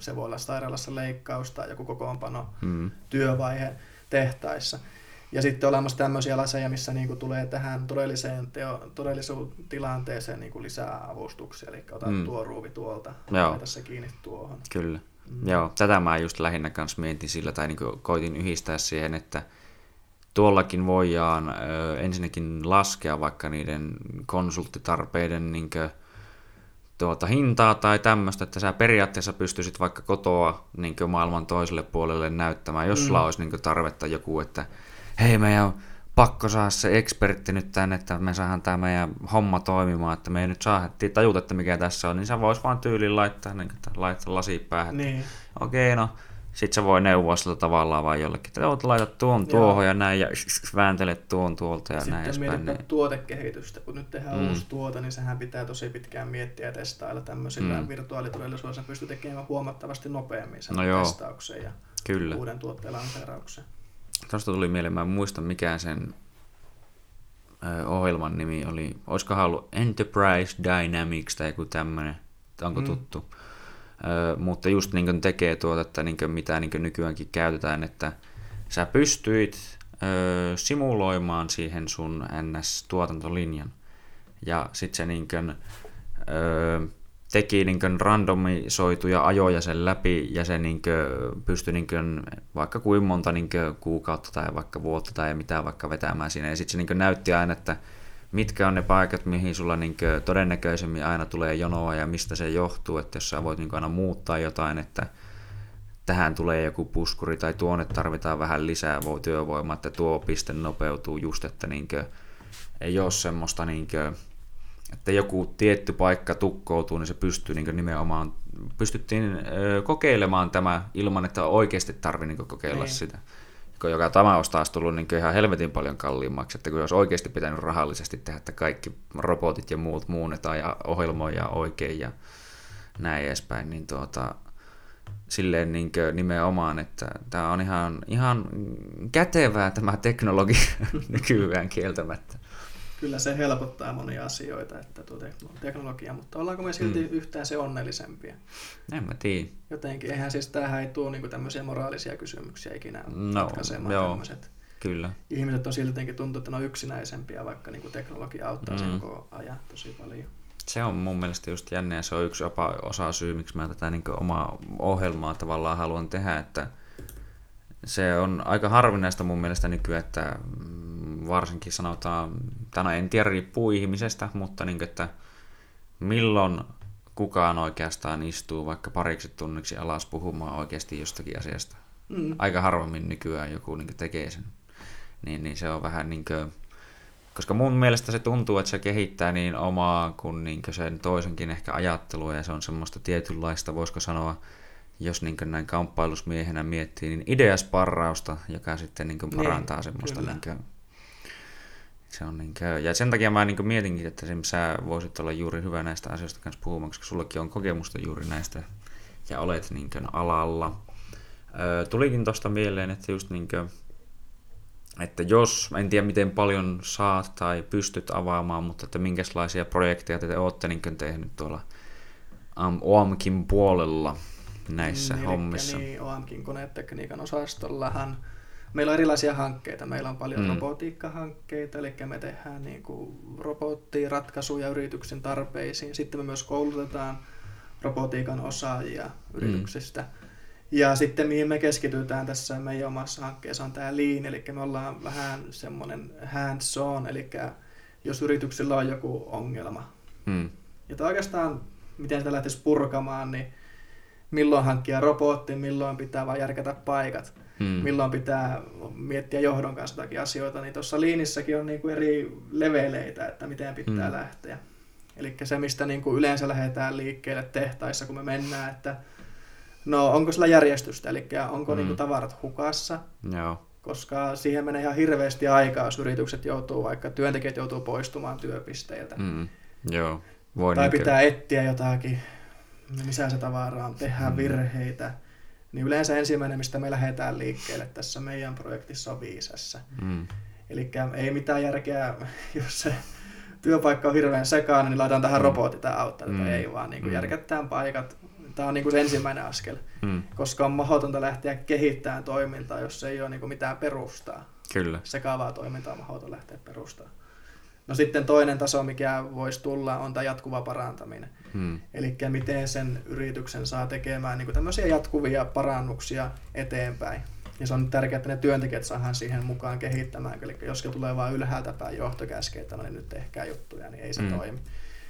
se voi olla sairaalassa leikkaus tai joku kokoonpano mm. työvaihe tehtaissa. Ja sitten olemassa tämmöisiä laseja, missä niinku tulee tähän todelliseen teo, tilanteeseen niinku lisää avustuksia, eli otat mm. tuo ruuvi tuolta, laita se kiinni tuohon. Kyllä. Mm. Joo, tätä mä just lähinnä kanssa mietin sillä, tai niinku koitin yhdistää siihen, että tuollakin voidaan ö, ensinnäkin laskea vaikka niiden konsulttitarpeiden niin kuin, tuota, hintaa tai tämmöistä, että sä periaatteessa pystyisit vaikka kotoa niin maailman toiselle puolelle näyttämään, jos mm. sulla olisi niin tarvetta joku, että hei meidän on pakko saada se ekspertti nyt tänne, että me saadaan tämä meidän homma toimimaan, että me ei nyt saa tajuta, että mikä tässä on, niin sä vois vaan tyyliin laittaa, niin, laittaa lasi päähän. Niin. Okei, okay, no sitten se voi neuvoa sillä tavallaan vai jollekin, että oot laita tuon tuohon Joo. ja näin ja vääntelet tuon tuolta ja Sitten näin Sitten niin... tuotekehitystä, kun nyt tehdään mm. uusi tuote, niin sehän pitää tosi pitkään miettiä ja testailla tämmöisillä mm. virtuaalitodellisuudessa pystyy tekemään huomattavasti nopeammin sen no testauksen ja Kyllä. uuden tuotteen lanseerauksen. Tuosta tuli mieleen, mä en muista mikä sen ohjelman nimi oli, olisikohan ollut Enterprise Dynamics tai joku tämmöinen, onko mm. tuttu? Mutta just niin tekee tuotetta, niin mitä niin nykyäänkin käytetään, että sä pystyit ö, simuloimaan siihen sun NS-tuotantolinjan. Ja sitten se niin kuin, ö, teki niin kuin randomisoituja ajoja sen läpi ja se niin kuin pystyi niin kuin vaikka kuin monta niin kuin kuukautta tai vaikka vuotta tai mitä vaikka vetämään siinä. Ja sitten se niin kuin näytti aina, että mitkä on ne paikat, mihin sulla niin todennäköisemmin aina tulee jonoa ja mistä se johtuu, että jos sä voit niin aina muuttaa jotain, että tähän tulee joku puskuri tai tuonne tarvitaan vähän lisää työvoimaa, että tuo piste nopeutuu just, että niin kuin, ei ole semmoista, niin kuin, että joku tietty paikka tukkoutuu, niin se pystyy niin nimenomaan, pystyttiin kokeilemaan tämä ilman, että oikeasti tarvii niin kokeilla niin. sitä joka tämä olisi taas tullut niin ihan helvetin paljon kalliimmaksi, että kun olisi oikeasti pitänyt rahallisesti tehdä, että kaikki robotit ja muut muunnetaan ja ohjelmoja oikein ja näin edespäin, niin tuota, silleen niin nimenomaan, että tämä on ihan, ihan kätevää tämä teknologia *laughs* nykyään kieltämättä kyllä se helpottaa monia asioita, että tuo teknologia, mutta ollaanko me silti mm. yhtään se onnellisempia? En mä tiedä. Jotenkin, eihän siis tämähän ei tuo niinku tämmöisiä moraalisia kysymyksiä ikinä no, ratkaisemaan joo, tämmöiset. Kyllä. Ihmiset on siltikin tuntuu, että ne on yksinäisempiä, vaikka niinku teknologia auttaa mm. sen koko ajan tosi paljon. Se on mun mielestä just jännä ja se on yksi osa syy, miksi mä tätä niin omaa ohjelmaa tavallaan haluan tehdä, että se on aika harvinaista mun mielestä nykyään, että varsinkin sanotaan, tämä en tiedä riippuu ihmisestä, mutta niin, että milloin kukaan oikeastaan istuu vaikka pariksi tunniksi alas puhumaan oikeasti jostakin asiasta. Mm. Aika harvemmin nykyään joku niin tekee sen. Niin, niin se on vähän niin kuin, koska mun mielestä se tuntuu, että se kehittää niin omaa kuin, niin kuin sen toisenkin ehkä ajattelua ja se on semmoista tietynlaista, voisiko sanoa, jos niin näin kamppailusmiehenä miettii, niin ideasparrausta, joka sitten niin parantaa niin, semmoista niin kuin, se on niin kuin, ja sen takia mä niin mietinkin, että sä voisit olla juuri hyvä näistä asioista kanssa puhumaan, koska sullakin on kokemusta juuri näistä ja olet niin alalla. Öö, tulikin tuosta mieleen, että just niin kuin, että jos, en tiedä miten paljon saat tai pystyt avaamaan, mutta että minkälaisia projekteja te olette niin tehnyt tuolla OAMKin puolella näissä niin, hommissa. Niin, OAMKin konetekniikan osastollahan meillä on erilaisia hankkeita. Meillä on paljon mm. robotiikkahankkeita, eli me tehdään niin kuin robottiratkaisuja yrityksen tarpeisiin. Sitten me myös koulutetaan robotiikan osaajia mm. yrityksistä. Mm. Ja sitten mihin me keskitytään tässä meidän omassa hankkeessa on tämä Lean, eli me ollaan vähän semmoinen hands-on, eli jos yrityksellä on joku ongelma. Mm. Ja oikeastaan, miten sitä lähtisi purkamaan, niin milloin hankkia robotti, milloin pitää vain järkätä paikat, mm. milloin pitää miettiä johdon kanssa jotakin asioita, niin tuossa liinissäkin on niinku eri leveleitä, että miten pitää mm. lähteä. Eli se, mistä niinku yleensä lähdetään liikkeelle tehtaissa, kun me mennään, että no onko sillä järjestystä, eli onko mm. niinku tavarat hukassa, Joo. koska siihen menee ihan hirveästi aikaa, jos yritykset joutuu, vaikka työntekijät joutuu poistumaan työpisteiltä. Mm. Joo. Voi tai niinkö... pitää etsiä jotakin missä se tavara on, tehdään mm. virheitä, niin yleensä ensimmäinen, mistä me lähdetään liikkeelle tässä meidän projektissa on viisessä. Mm. Eli ei mitään järkeä, jos se työpaikka on hirveän sekainen, niin laitetaan tähän mm. robotti tämä auttaa, mm. ei vaan niin kuin mm. järkättään paikat. Tämä on niin kuin se ensimmäinen askel, mm. koska on mahdotonta lähteä kehittämään toimintaa, jos ei ole niin kuin mitään perustaa. Kyllä. Sekaavaa toimintaa on mahdoton lähteä perustaa. No sitten toinen taso, mikä voisi tulla, on tämä jatkuva parantaminen. Hmm. Eli miten sen yrityksen saa tekemään niin tämmöisiä jatkuvia parannuksia eteenpäin. Ja se on tärkeää, että ne työntekijät saadaan siihen mukaan kehittämään. Eli jos se tulee vain ylhäältä päin johtokäskeitä, niin nyt tehkää juttuja, niin ei se hmm. toimi.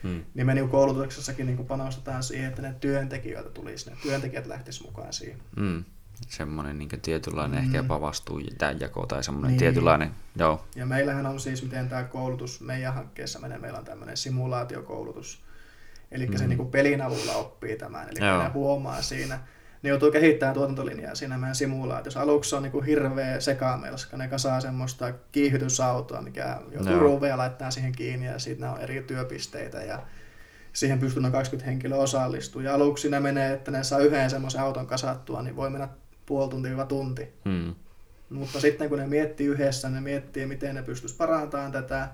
Hmm. Niin me niin koulutuksessakin niin panostetaan siihen, että ne työntekijöitä tulisi, ne työntekijät lähtisivät mukaan siihen. Hmm semmoinen niin tietynlainen mm. ehkä jopa vastuujako tai semmoinen niin. tietynlainen, joo. Ja meillähän on siis, miten tämä koulutus meidän hankkeessa menee, meillä on tämmöinen simulaatiokoulutus, eli mm. se niin kuin pelin avulla oppii tämän, eli ne huomaa siinä, ne joutuu kehittämään tuotantolinjaa siinä meidän simulaatiossa. Aluksi on niin kuin hirveä sekamelska, ne kasaa semmoista kiihdytysautoa, mikä joutuu ruuveja laittaa siihen kiinni ja sitten on eri työpisteitä ja siihen pystyy noin 20 henkilöä osallistua. Ja aluksi ne menee, että ne saa yhden semmoisen auton kasattua, niin voi mennä puoli tuntia tunti. Hmm. Mutta sitten kun ne miettii yhdessä, ne miettii, miten ne pystyisi parantamaan tätä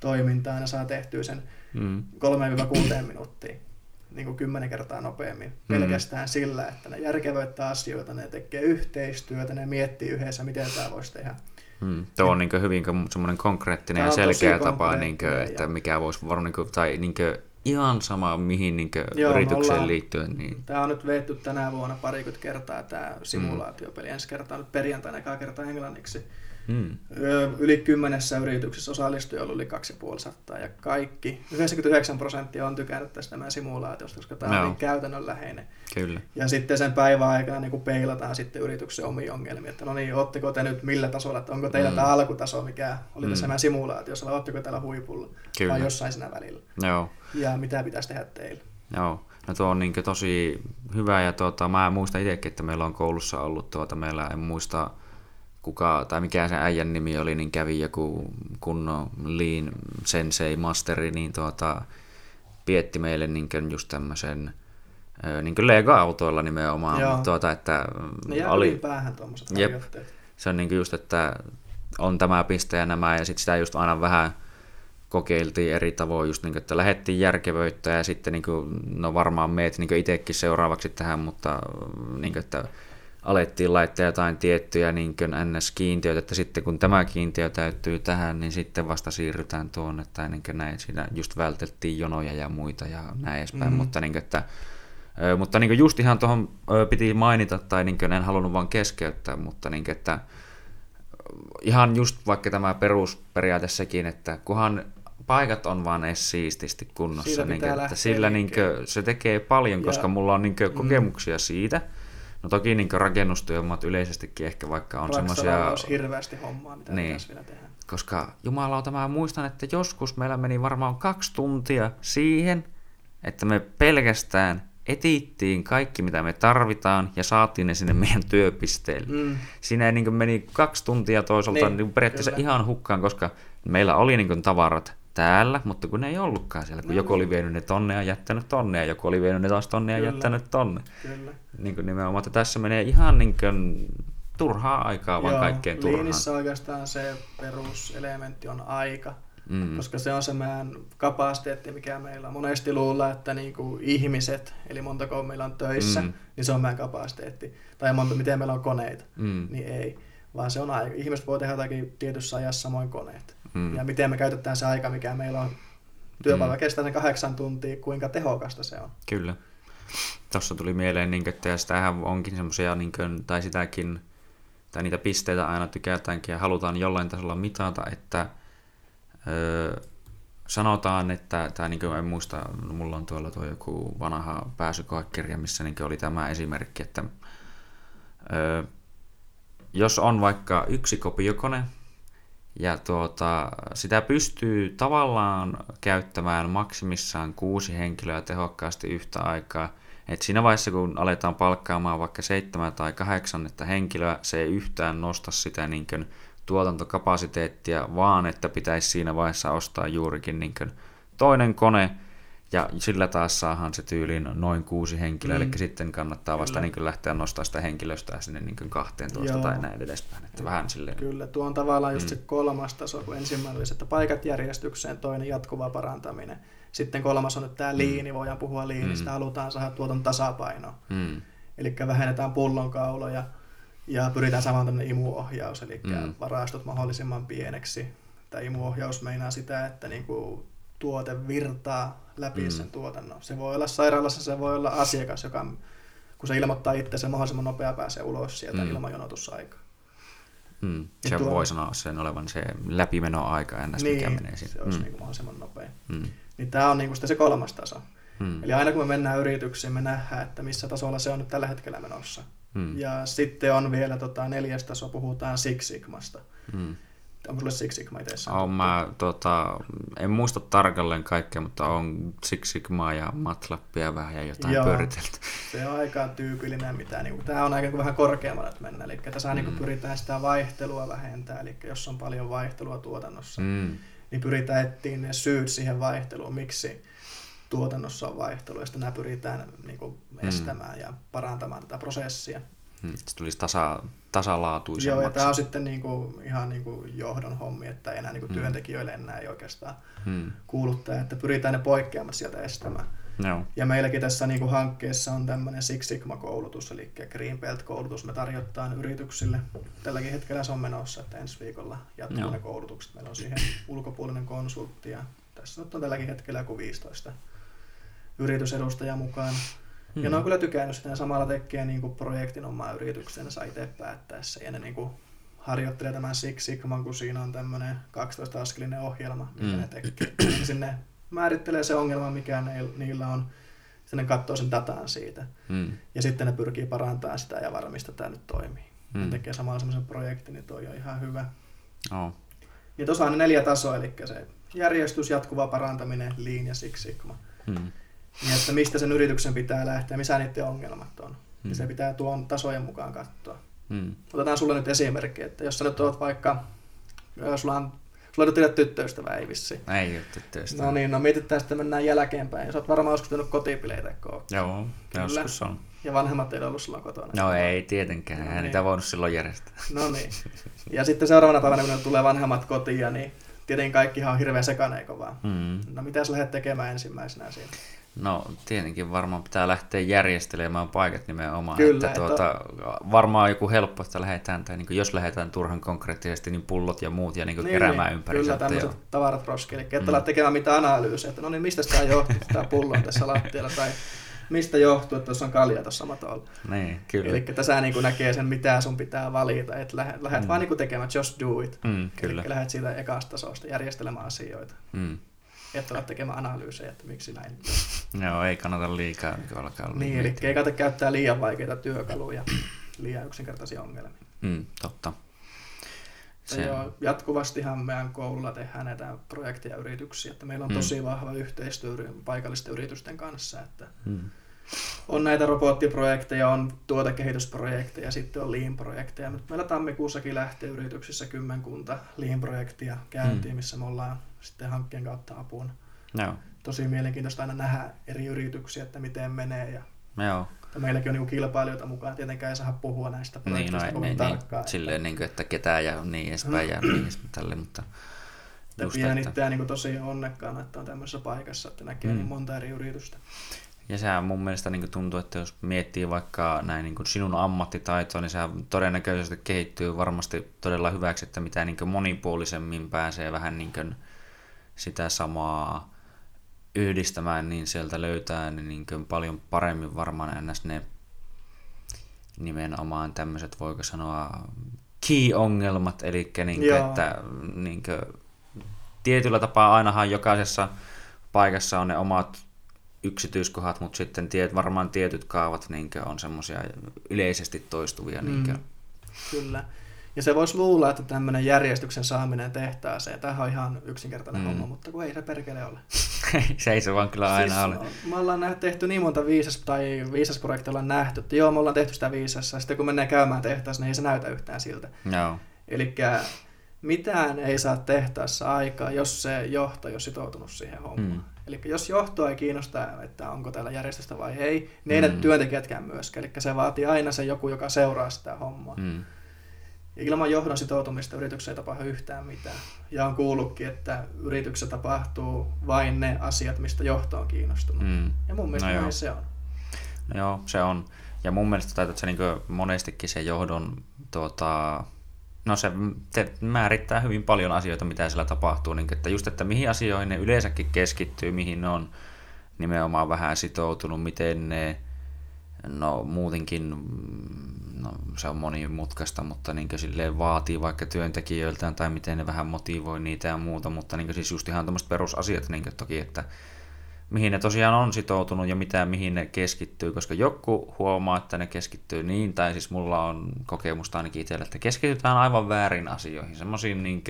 toimintaa, ne saa tehtyä sen hmm. 3-6 minuuttia niin kuin kymmenen kertaa nopeammin. Hmm. Pelkästään sillä, että ne järkevöittää asioita, ne tekee yhteistyötä, ne miettii yhdessä, miten tämä voisi tehdä. Hmm. Tuo on niin hyvin semmoinen konkreettinen ja selkeä tapa, niin kuin, että mikä voisi varmaan, niin kuin, tai niin kuin, ihan sama mihin niin Joo, yritykseen ollaan, liittyen. Niin... Tämä on nyt veetty tänä vuonna parikymmentä kertaa tämä simulaatiopeli. Mm. Ensi kertaa nyt perjantaina ekaa kertaa englanniksi. Mm. Yli kymmenessä yrityksessä osallistujia oli kaksi sataa ja kaikki, 99 prosenttia on tykännyt tästä meidän simulaatiosta, koska tämä no. on niin käytännönläheinen. Kyllä. Ja sitten sen päivän aikana niin kuin peilataan sitten yrityksen omiin ongelmia, että no niin, ootteko te nyt millä tasolla, että onko teillä mm. tämä alkutaso, mikä oli mm. tässä meidän simulaatiossa, vai ootteko täällä huipulla, Kyllä. vai jossain siinä välillä. Joo. Ja mitä pitäisi tehdä teille. Joo. No tuo on niin tosi hyvä ja tuota, mä muistan itsekin, että meillä on koulussa ollut, tuota, meillä en muista kuka, tai mikä se äijän nimi oli, niin kävi joku kunnon lean sensei masteri, niin tuota, pietti meille niin just tämmöisen niin kuin Lego-autoilla nimenomaan. Joo. Tuota, että ne oli päähän tuommoiset jep, Se on niin just, että on tämä piste ja nämä, ja sitten sitä just aina vähän kokeiltiin eri tavoin, just niin kuin, että lähdettiin järkevöittä ja sitten niin kuin, no varmaan meet niin itsekin seuraavaksi tähän, mutta niin kuin, että alettiin laittaa jotain tiettyjä niin NS-kiintiöitä, että sitten kun tämä kiintiö täyttyy tähän, niin sitten vasta siirrytään tuonne, tai niin näin, siinä just välteltiin jonoja ja muita ja näin edespäin, mm-hmm. mutta, niin kuin, että, mutta niin just ihan tuohon piti mainita, tai niin en halunnut vaan keskeyttää, mutta niin kuin, että ihan just vaikka tämä perusperiaate sekin, että kunhan paikat on vaan edes siististi kunnossa, niin että sillä niin se tekee paljon, ja. koska mulla on niin kokemuksia mm. siitä, No toki niin rakennustyömaat yleisestikin ehkä vaikka on semmoisia... olisi hirveästi hommaa, mitä niin. vielä tehdä. Koska jumalauta mä muistan, että joskus meillä meni varmaan kaksi tuntia siihen, että me pelkästään etittiin kaikki, mitä me tarvitaan, ja saatiin ne sinne meidän työpisteelle. Mm. Siinä ei niin meni kaksi tuntia toisaalta niin, niin periaatteessa kyllä. ihan hukkaan, koska meillä oli niin tavarat täällä, mutta kun ne ei ollutkaan siellä, kun no, joku oli vienyt ne tonne ja jättänyt tonne, ja joku oli vienyt ne taas tonne ja kyllä. jättänyt tonne. Kyllä. Niin kuin nimenomaan, että tässä menee ihan niin kuin turhaa aikaa, vaan Joo, kaikkein turhaa. Liinissä oikeastaan se peruselementti on aika, mm. koska se on se meidän kapasiteetti, mikä meillä on. Monesti luulla, että niin kuin ihmiset, eli montako meillä on töissä, mm. niin se on meidän kapasiteetti. Tai monta, miten meillä on koneita, mm. niin ei. Vaan se on aika. Ihmiset voi tehdä jotakin tietyssä ajassa samoin koneet. Mm. Ja miten me käytetään se aika, mikä meillä on. Työpäivä mm. kestää ne kahdeksan tuntia, kuinka tehokasta se on. Kyllä. Tuossa tuli mieleen, niin, että ja sitähän onkin semmoisia, niin tai sitäkin, tai niitä pisteitä aina tykätäänkin ja halutaan jollain tasolla mitata, että öö, sanotaan, että, tai niin kuin en muista, mulla on tuolla tuo joku vanha pääsykoekirja, missä niin oli tämä esimerkki, että öö, jos on vaikka yksi kopiokone, ja tuota, sitä pystyy tavallaan käyttämään maksimissaan kuusi henkilöä tehokkaasti yhtä aikaa. Et siinä vaiheessa, kun aletaan palkkaamaan vaikka seitsemän tai kahdeksan että henkilöä, se ei yhtään nosta sitä niin kuin, tuotantokapasiteettia, vaan että pitäisi siinä vaiheessa ostaa juurikin niin kuin, toinen kone, ja sillä taas saahan se tyyliin noin kuusi henkilöä, mm. eli sitten kannattaa vasta niin kuin lähteä nostamaan sitä henkilöstöä sinne niin kuin 12 Joo. tai näin edespäin. Että vähän silleen... Kyllä, tuo on tavallaan just mm. se kolmas taso, kun ensimmäinen oli se, että paikat järjestykseen, toinen jatkuva parantaminen. Sitten kolmas on nyt tämä mm. liini, voidaan puhua liinistä, mm. halutaan saada tuoton tasapaino. Mm. Eli vähennetään pullonkauloja ja pyritään saamaan tämmöinen imuohjaus, eli mm. varastot mahdollisimman pieneksi. Tämä imuohjaus meinaa sitä, että niinku tuote virtaa läpi mm. sen tuotannon. Se voi olla sairaalassa, se voi olla asiakas, joka kun se ilmoittaa itse, se mahdollisimman nopea pääsee ulos sieltä mm. ilman jonotusaikaa. Mm. Se tuo... voi sanoa sen olevan se läpimenoaika ennäs, niin, mikä menee siinä. se olisi mm. niin mahdollisimman nopea. Mm. Niin tämä on niin se kolmas taso. Mm. Eli aina kun me mennään yrityksiin, me nähdään, että missä tasolla se on nyt tällä hetkellä menossa. Mm. Ja sitten on vielä tota, neljäs taso, puhutaan Six Sigmasta. Mm onko sulle Six Sigma itse? On mä, tota, en muista tarkalleen kaikkea, mutta on Six Sigmaa ja Matlappia vähän ja jotain Joo, pyöritelty. Se on aika tyypillinen, mitä niin kuin, tämä on aika niin vähän korkeammalle että mennä. Eli tässä niin mm. niin pyritään sitä vaihtelua vähentää, eli jos on paljon vaihtelua tuotannossa, mm. niin pyritään etsiä ne syyt siihen vaihteluun, miksi tuotannossa on vaihtelu, ja sitten nämä pyritään niin kuin, mm. estämään mm. ja parantamaan tätä prosessia. Hmm, se tulisi tasa, tasalaatuisemmaksi. Joo, ja tämä on sitten niinku, ihan niinku johdon hommi, että ei enää niinku hmm. työntekijöille enää ei oikeastaan hmm. kuuluttaa, että pyritään ne poikkeamat sieltä estämään. No. Ja meilläkin tässä niinku hankkeessa on tämmöinen Six Sigma-koulutus, eli Green Belt-koulutus. Me tarjotaan yrityksille. Tälläkin hetkellä se on menossa, että ensi viikolla jatkuu no. ne koulutukset. Meillä on siihen ulkopuolinen konsultti ja tässä on tälläkin hetkellä joku 15 yritysedustajaa mukaan. Hmm. Ja ne on kyllä tykännyt sitä samalla tekee niin kuin projektin omaa yrityksensä itse päättäessä. Ja ne niin kuin harjoittelee tämän Six Sigman, kun siinä on tämmöinen 12-askelinen ohjelma, mitä hmm. ne tekee. Ja sinne määrittelee se ongelma, mikä ne, niillä on. Sitten ne katsoo sen datan siitä. Hmm. Ja sitten ne pyrkii parantamaan sitä ja varmistaa, että tämä nyt toimii. Hmm. Ne tekee samalla semmoisen projektin, niin toi on ihan hyvä. Oh. Niin tuossa on ne neljä tasoa, eli se järjestys, jatkuva parantaminen, Lean ja Six Sigma. Hmm. Niin, että mistä sen yrityksen pitää lähteä, missä niiden ongelmat on. Hmm. Ja se pitää tuon tasojen mukaan katsoa. Hmm. Otetaan sulle nyt esimerkki, että jos sä nyt oot vaikka, sulla on Sulla ei ole tyttöystävää, ei vissi. Ei ole tyttöystävää. No niin, no mietitään sitten mennään jälkeenpäin. Sä oot varmaan joskus tehnyt kotipileitä. Joo, Kyllä. joskus on. Ja vanhemmat ei ollut silloin kotona. No ei tietenkään, no, niin. niitä voinut silloin järjestää. *laughs* No niin. Ja sitten seuraavana päivänä, kun tulee vanhemmat kotiin, niin tietenkin kaikkihan on hirveän sekaneeko vaan. Mm. No mitä sä lähdet tekemään ensimmäisenä siinä? No tietenkin varmaan pitää lähteä järjestelemään paikat nimenomaan. Kyllä, että tuota, varmaan joku helppo, että lähdetään, tai niin kuin jos lähdetään turhan konkreettisesti, niin pullot ja muut ja niin kuin niin, keräämään niin, ympäri. Kyllä tämmöiset jo. tavarat roski, eli että mm. tekemään mitä analyysiä, että no niin mistä tämä johtuu, tämä pullo on tässä lattialla, tai mistä johtuu, että tuossa on kalja tuossa matolla. Niin, kyllä. Eli tässä niin kuin näkee sen, mitä sun pitää valita, että lähdet, lähdet mm. vaan niin kuin tekemään just do it. Mm, kyllä. Eli lähdet siitä ekasta tasosta järjestelemään asioita. Mm että alat tekemään analyysejä, että miksi näin. Joo, ei kannata liikaa niin alkaa Niin, eli ei kannata käyttää liian vaikeita työkaluja, liian yksinkertaisia ongelmia. Mm, totta. Se... Joo, jatkuvastihan meidän koululla tehdään näitä projekteja yrityksiä, että meillä on mm. tosi vahva yhteistyö paikallisten yritysten kanssa, että mm. on näitä robottiprojekteja, on tuotekehitysprojekteja, sitten on Lean-projekteja. Meillä tammikuussakin lähtee yrityksissä kymmenkunta Lean-projektia käyntiin, mm. missä me ollaan sitten hankkeen kautta apuun. Joo. Tosi mielenkiintoista aina nähdä eri yrityksiä, että miten menee. Ja Joo. meilläkin on niin kilpailijoita mukaan, tietenkään ei saa puhua näistä projekteista niin, no, niin, tarkkaan. Niin, silleen, niin kuin, että ketään ja niin edespäin ja niin edespäin tälle, mutta... Ja pidän että... itseään niin tosi onnekkaana, että on tämmöisessä paikassa, että näkee niin mm. niin monta eri yritystä. Ja sehän mun mielestä niin tuntuu, että jos miettii vaikka näin niin sinun ammattitaitoa, niin se todennäköisesti kehittyy varmasti todella hyväksi, että mitä niin monipuolisemmin pääsee vähän niin sitä samaa yhdistämään, niin sieltä löytää niin paljon paremmin varmaan ns. ne nimenomaan tämmöiset, voiko sanoa, key-ongelmat, eli niin kuin, että niin kuin, tietyllä tapaa ainahan jokaisessa paikassa on ne omat yksityiskohdat, mutta sitten tiet, varmaan tietyt kaavat niin on semmoisia yleisesti toistuvia. Niin mm. Kyllä. Ja se voisi luulla, että tämmöinen järjestyksen saaminen tehtaaseen, tämähän on ihan yksinkertainen mm. homma, mutta kun ei se perkele ole. *laughs* se ei se vaan kyllä aina siis, ole. Me ollaan tehty niin monta viisas, tai viisasprojektia ollaan nähty, että joo, me ollaan tehty sitä viisassa, ja sitten kun mennään käymään tehtaassa, niin ei se näytä yhtään siltä. Joo. Eli mitään ei saa tehtaassa aikaa, jos se johto ei ole sitoutunut siihen hommaan. Mm. Eli jos johtoa ei kiinnosta, että onko täällä järjestöstä vai ei, niin ei mm. työntekijätkään myöskään. Eli se vaatii aina se joku, joka seuraa sitä hommaa. Mm. Ilman johdon sitoutumista yrityksessä ei tapahdu yhtään mitään. Ja on kuullutkin, että yrityksessä tapahtuu vain ne asiat, mistä johto on kiinnostunut. Mm. Ja mun mielestä no se on. No joo, se on. Ja mun mielestä että se niin monestikin se johdon tuota, No se te määrittää hyvin paljon asioita, mitä siellä tapahtuu. Niin, että just, että mihin asioihin ne yleensäkin keskittyy, mihin ne on nimenomaan vähän sitoutunut, miten ne, no muutenkin, no se on monimutkaista, mutta niin silleen vaatii vaikka työntekijöiltään tai miten ne vähän motivoi niitä ja muuta, mutta niin siis just ihan tämmöiset perusasiat niin toki, että mihin ne tosiaan on sitoutunut ja mitä, mihin ne keskittyy, koska joku huomaa, että ne keskittyy niin, tai siis mulla on kokemusta ainakin itsellä, että keskitytään aivan väärin asioihin, semmoisiin niin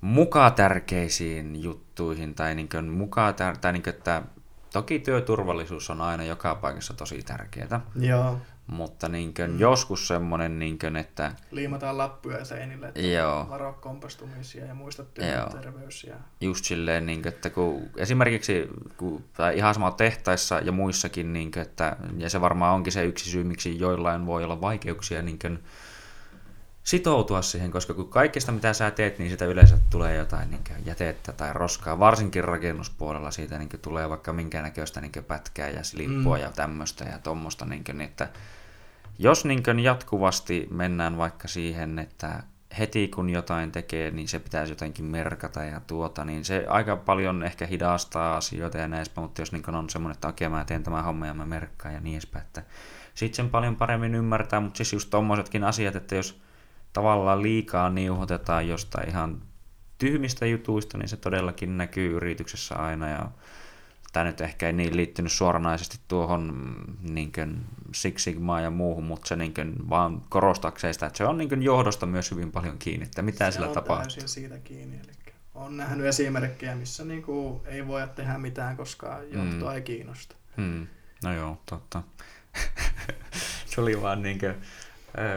muka tärkeisiin juttuihin, tai, niin kuin, muka tär- tai niin kuin, että toki työturvallisuus on aina joka paikassa tosi tärkeää. Joo. Mutta niin kuin, mm. joskus semmoinen, niin kuin, että... Liimataan lappuja seinille, että Joo. varo kompastumisia ja muista terveys. Ja... Just silleen, niin kuin, että kun esimerkiksi kun, tai ihan sama tehtaissa ja muissakin, niin kuin, että, ja se varmaan onkin se yksi syy, miksi joillain voi olla vaikeuksia niin kuin, sitoutua siihen, koska kun kaikesta mitä sä teet, niin sitä yleensä tulee jotain niin jätettä tai roskaa, varsinkin rakennuspuolella siitä niin tulee vaikka minkäännäköistä niin pätkää ja slippua mm. ja tämmöistä ja tuommoista, niin että jos niin jatkuvasti mennään vaikka siihen, että heti kun jotain tekee, niin se pitäisi jotenkin merkata ja tuota, niin se aika paljon ehkä hidastaa asioita ja näin mutta jos niin on semmoinen, että okei mä teen tämän homman ja mä merkkaan ja niin edespäin, että sitten sen paljon paremmin ymmärtää, mutta siis just tommosetkin asiat, että jos tavallaan liikaa niuhotetaan jostain ihan tyhmistä jutuista, niin se todellakin näkyy yrityksessä aina ja tämä nyt ehkä ei niin liittynyt suoranaisesti tuohon niin Six Sigmaan ja muuhun, mutta se niin kuin, vaan korostakseen sitä, että se on niin johdosta myös hyvin paljon kiinni, että mitä se sillä on tapahtuu. Se siitä kiinni, eli on nähnyt esimerkkejä, missä niin kuin ei voi tehdä mitään, koska johto mm. ei kiinnosta. Mm. No joo, totta. *laughs* oli vaan niin kuin,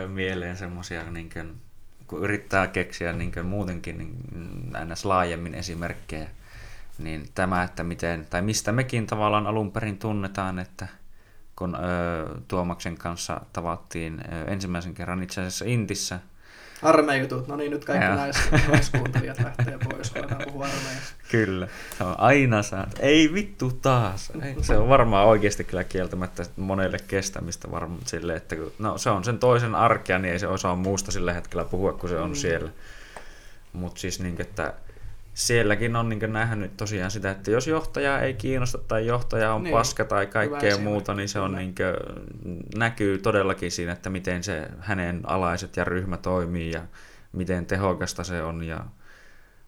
mieleen semmoisia, niin kun yrittää keksiä niin muutenkin niin ns. laajemmin esimerkkejä, niin tämä, että miten, tai mistä mekin tavallaan alun perin tunnetaan, että kun ö, Tuomaksen kanssa tavattiin ö, ensimmäisen kerran itse asiassa Intissä Armeijutut, no niin nyt kaikki naiskuuntelijat lähtee pois, kun puhua armeijassa. Kyllä, se on aina saat. Ei vittu taas. Ei, se on varmaan oikeasti kyllä kieltämättä monelle kestämistä varmaan sille, että kun, no, se on sen toisen arkea, niin ei se osaa muusta sillä hetkellä puhua, kun se on mm. siellä. Mutta siis niin, että sielläkin on niin nähnyt tosiaan sitä, että jos johtaja ei kiinnosta tai johtaja on niin, paska tai kaikkea muuta, niin se on niin kuin, näkyy todellakin siinä, että miten se hänen alaiset ja ryhmä toimii ja miten tehokasta se on ja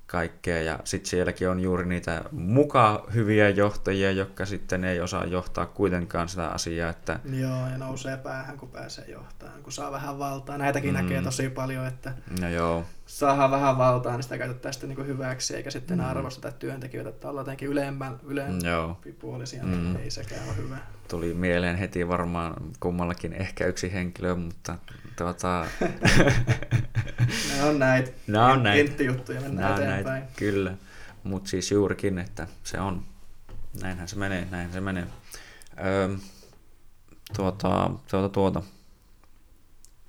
kaikkea. Ja sitten sielläkin on juuri niitä muka hyviä johtajia, jotka sitten ei osaa johtaa kuitenkaan sitä asiaa. Että... Joo, ja nousee päähän, kun pääsee johtamaan, kun saa vähän valtaa. Näitäkin mm. näkee tosi paljon, että no joo. Saadaan vähän valtaa, niin sitä käytetään sitten niin hyväksi, eikä sitten mm. arvosteta työntekijöitä, että ollaan jotenkin ylemmän, ylempipuolisia, mm. niin ei sekään ole hyvä. Tuli mieleen heti varmaan kummallakin ehkä yksi henkilö, mutta tuota... *laughs* ne on näitä. Ne on näitä. Kenttijuttuja mennään eteenpäin. Näitä, kyllä. Mutta siis juurikin, että se on, näinhän se menee, näinhän se menee. Öö, tuota, tuota, tuota.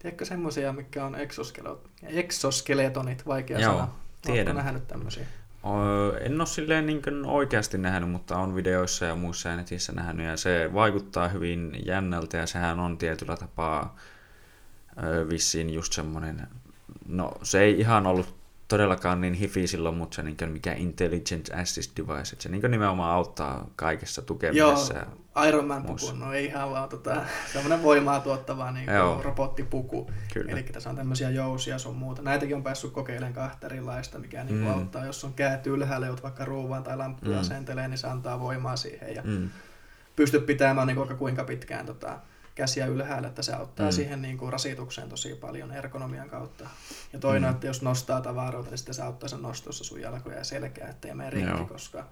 Tiedätkö semmoisia, mikä on exoskeletonit, vaikea Joo, sana. tiedän. Oletko nähnyt tämmöisiä? En ole silleen niin oikeasti nähnyt, mutta on videoissa ja muissa netissä nähnyt ja se vaikuttaa hyvin jännältä ja sehän on tietyllä tapaa vissiin just semmoinen, no se ei ihan ollut todellakaan niin hifi silloin, mutta se niin mikä Intelligent Assist Device, että se niin nimenomaan auttaa kaikessa tukemisessa. Joo, Iron Man puku, no ei ihan vaan tota, semmoinen voimaa tuottava niin robottipuku. Eli tässä on tämmöisiä jousia sun muuta. Näitäkin on päässyt kokeilemaan kahta erilaista, mikä niin mm. auttaa. Jos on käät ylhäällä, jout vaikka ruuvan tai lamppuja mm. asentelee, niin se antaa voimaa siihen ja mm. pystyt pitämään niin vaikka kuinka pitkään tota, käsiä ylhäällä, että se auttaa mm. siihen niin kuin rasitukseen tosi paljon ergonomian kautta. Ja toinen, mm. että jos nostaa tavaroita, niin sitten se auttaa sen nostossa sun jalkoja ja selkää, ettei mene rikki, Joo. koska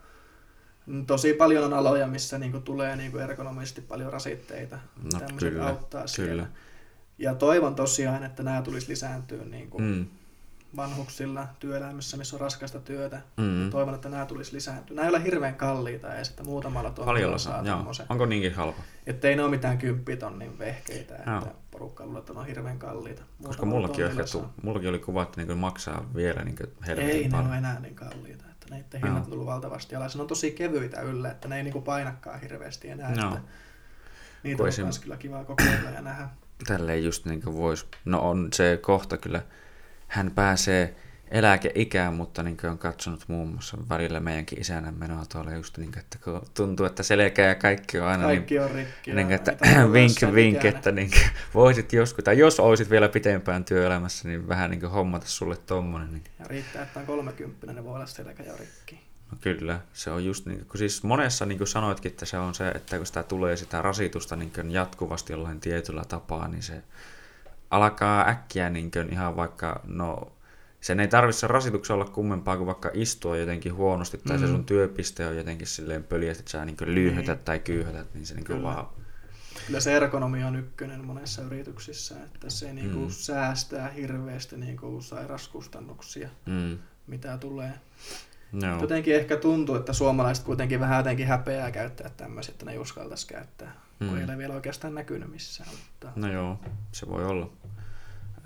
tosi paljon on aloja, missä niin kuin tulee niin kuin ergonomisesti paljon rasitteita. No, kyllä, auttaa kyllä. Ja toivon tosiaan, että nämä tulisi lisääntyä niin kuin mm vanhuksilla työelämässä, missä on raskasta työtä. Mm. Toivon, että nämä tulisi lisääntyä. Nämä ei ole hirveän kalliita edes, että muutamalla tuolla saa tommosen. Onko niinkin halpa? Että ei ne ole mitään kymppitonnin vehkeitä, että porukka luulee, että ne on hirveän kalliita. Muutamalla Koska mullakin, ehkä tu- mullakin oli kuva, että niin maksaa vielä niin helvetin Ei paljon. ne ole enää niin kalliita. Näiden hinnat on tullut valtavasti alas. Ne on tosi kevyitä yllä, että ne ei niin painakaan hirveästi enää. No. Että niitä on esim... kyllä kiva kokeilla ja nähdä. Tälleen just niin kuin vois, no on se kohta kyllä hän pääsee eläkeikään, mutta niin on katsonut muun muassa välillä meidänkin isänä menoa tuolla just niin kuin, että kun tuntuu, että selkeä ja kaikki on aina kaikki niin, on rikki. Niin, että *clears throat* vink, vink, että niin kuin, *laughs* voisit joskus, tai jos olisit vielä pitempään työelämässä, niin vähän niin kuin hommata sulle tommonen. Niin. Ja riittää, että on 30, niin voi olla selkä ja rikki. No kyllä, se on just niin, kun siis monessa niin kuin sanoitkin, että se on se, että kun sitä tulee sitä rasitusta niin jatkuvasti jollain tietyllä tapaa, niin se alkaa äkkiä niin kuin ihan vaikka, no sen ei tarvitse rasituksen olla kummempaa kuin vaikka istua jotenkin huonosti tai mm. se sun työpiste on jotenkin silleen pöliä, että sä niin lyhytät niin. tai kyyhätät, niin se niin kuin vaan... Kyllä se ergonomia on ykkönen monessa yrityksissä, että se niin kuin mm. säästää hirveästi niin kuin sairauskustannuksia, mm. mitä tulee. No. Jotenkin ehkä tuntuu, että suomalaiset kuitenkin vähän jotenkin häpeää käyttää tämmöisiä, että ne ei uskaltaisi käyttää, mm. kun ei ole vielä oikeastaan näkynyt missään. Mutta... No joo, se voi olla.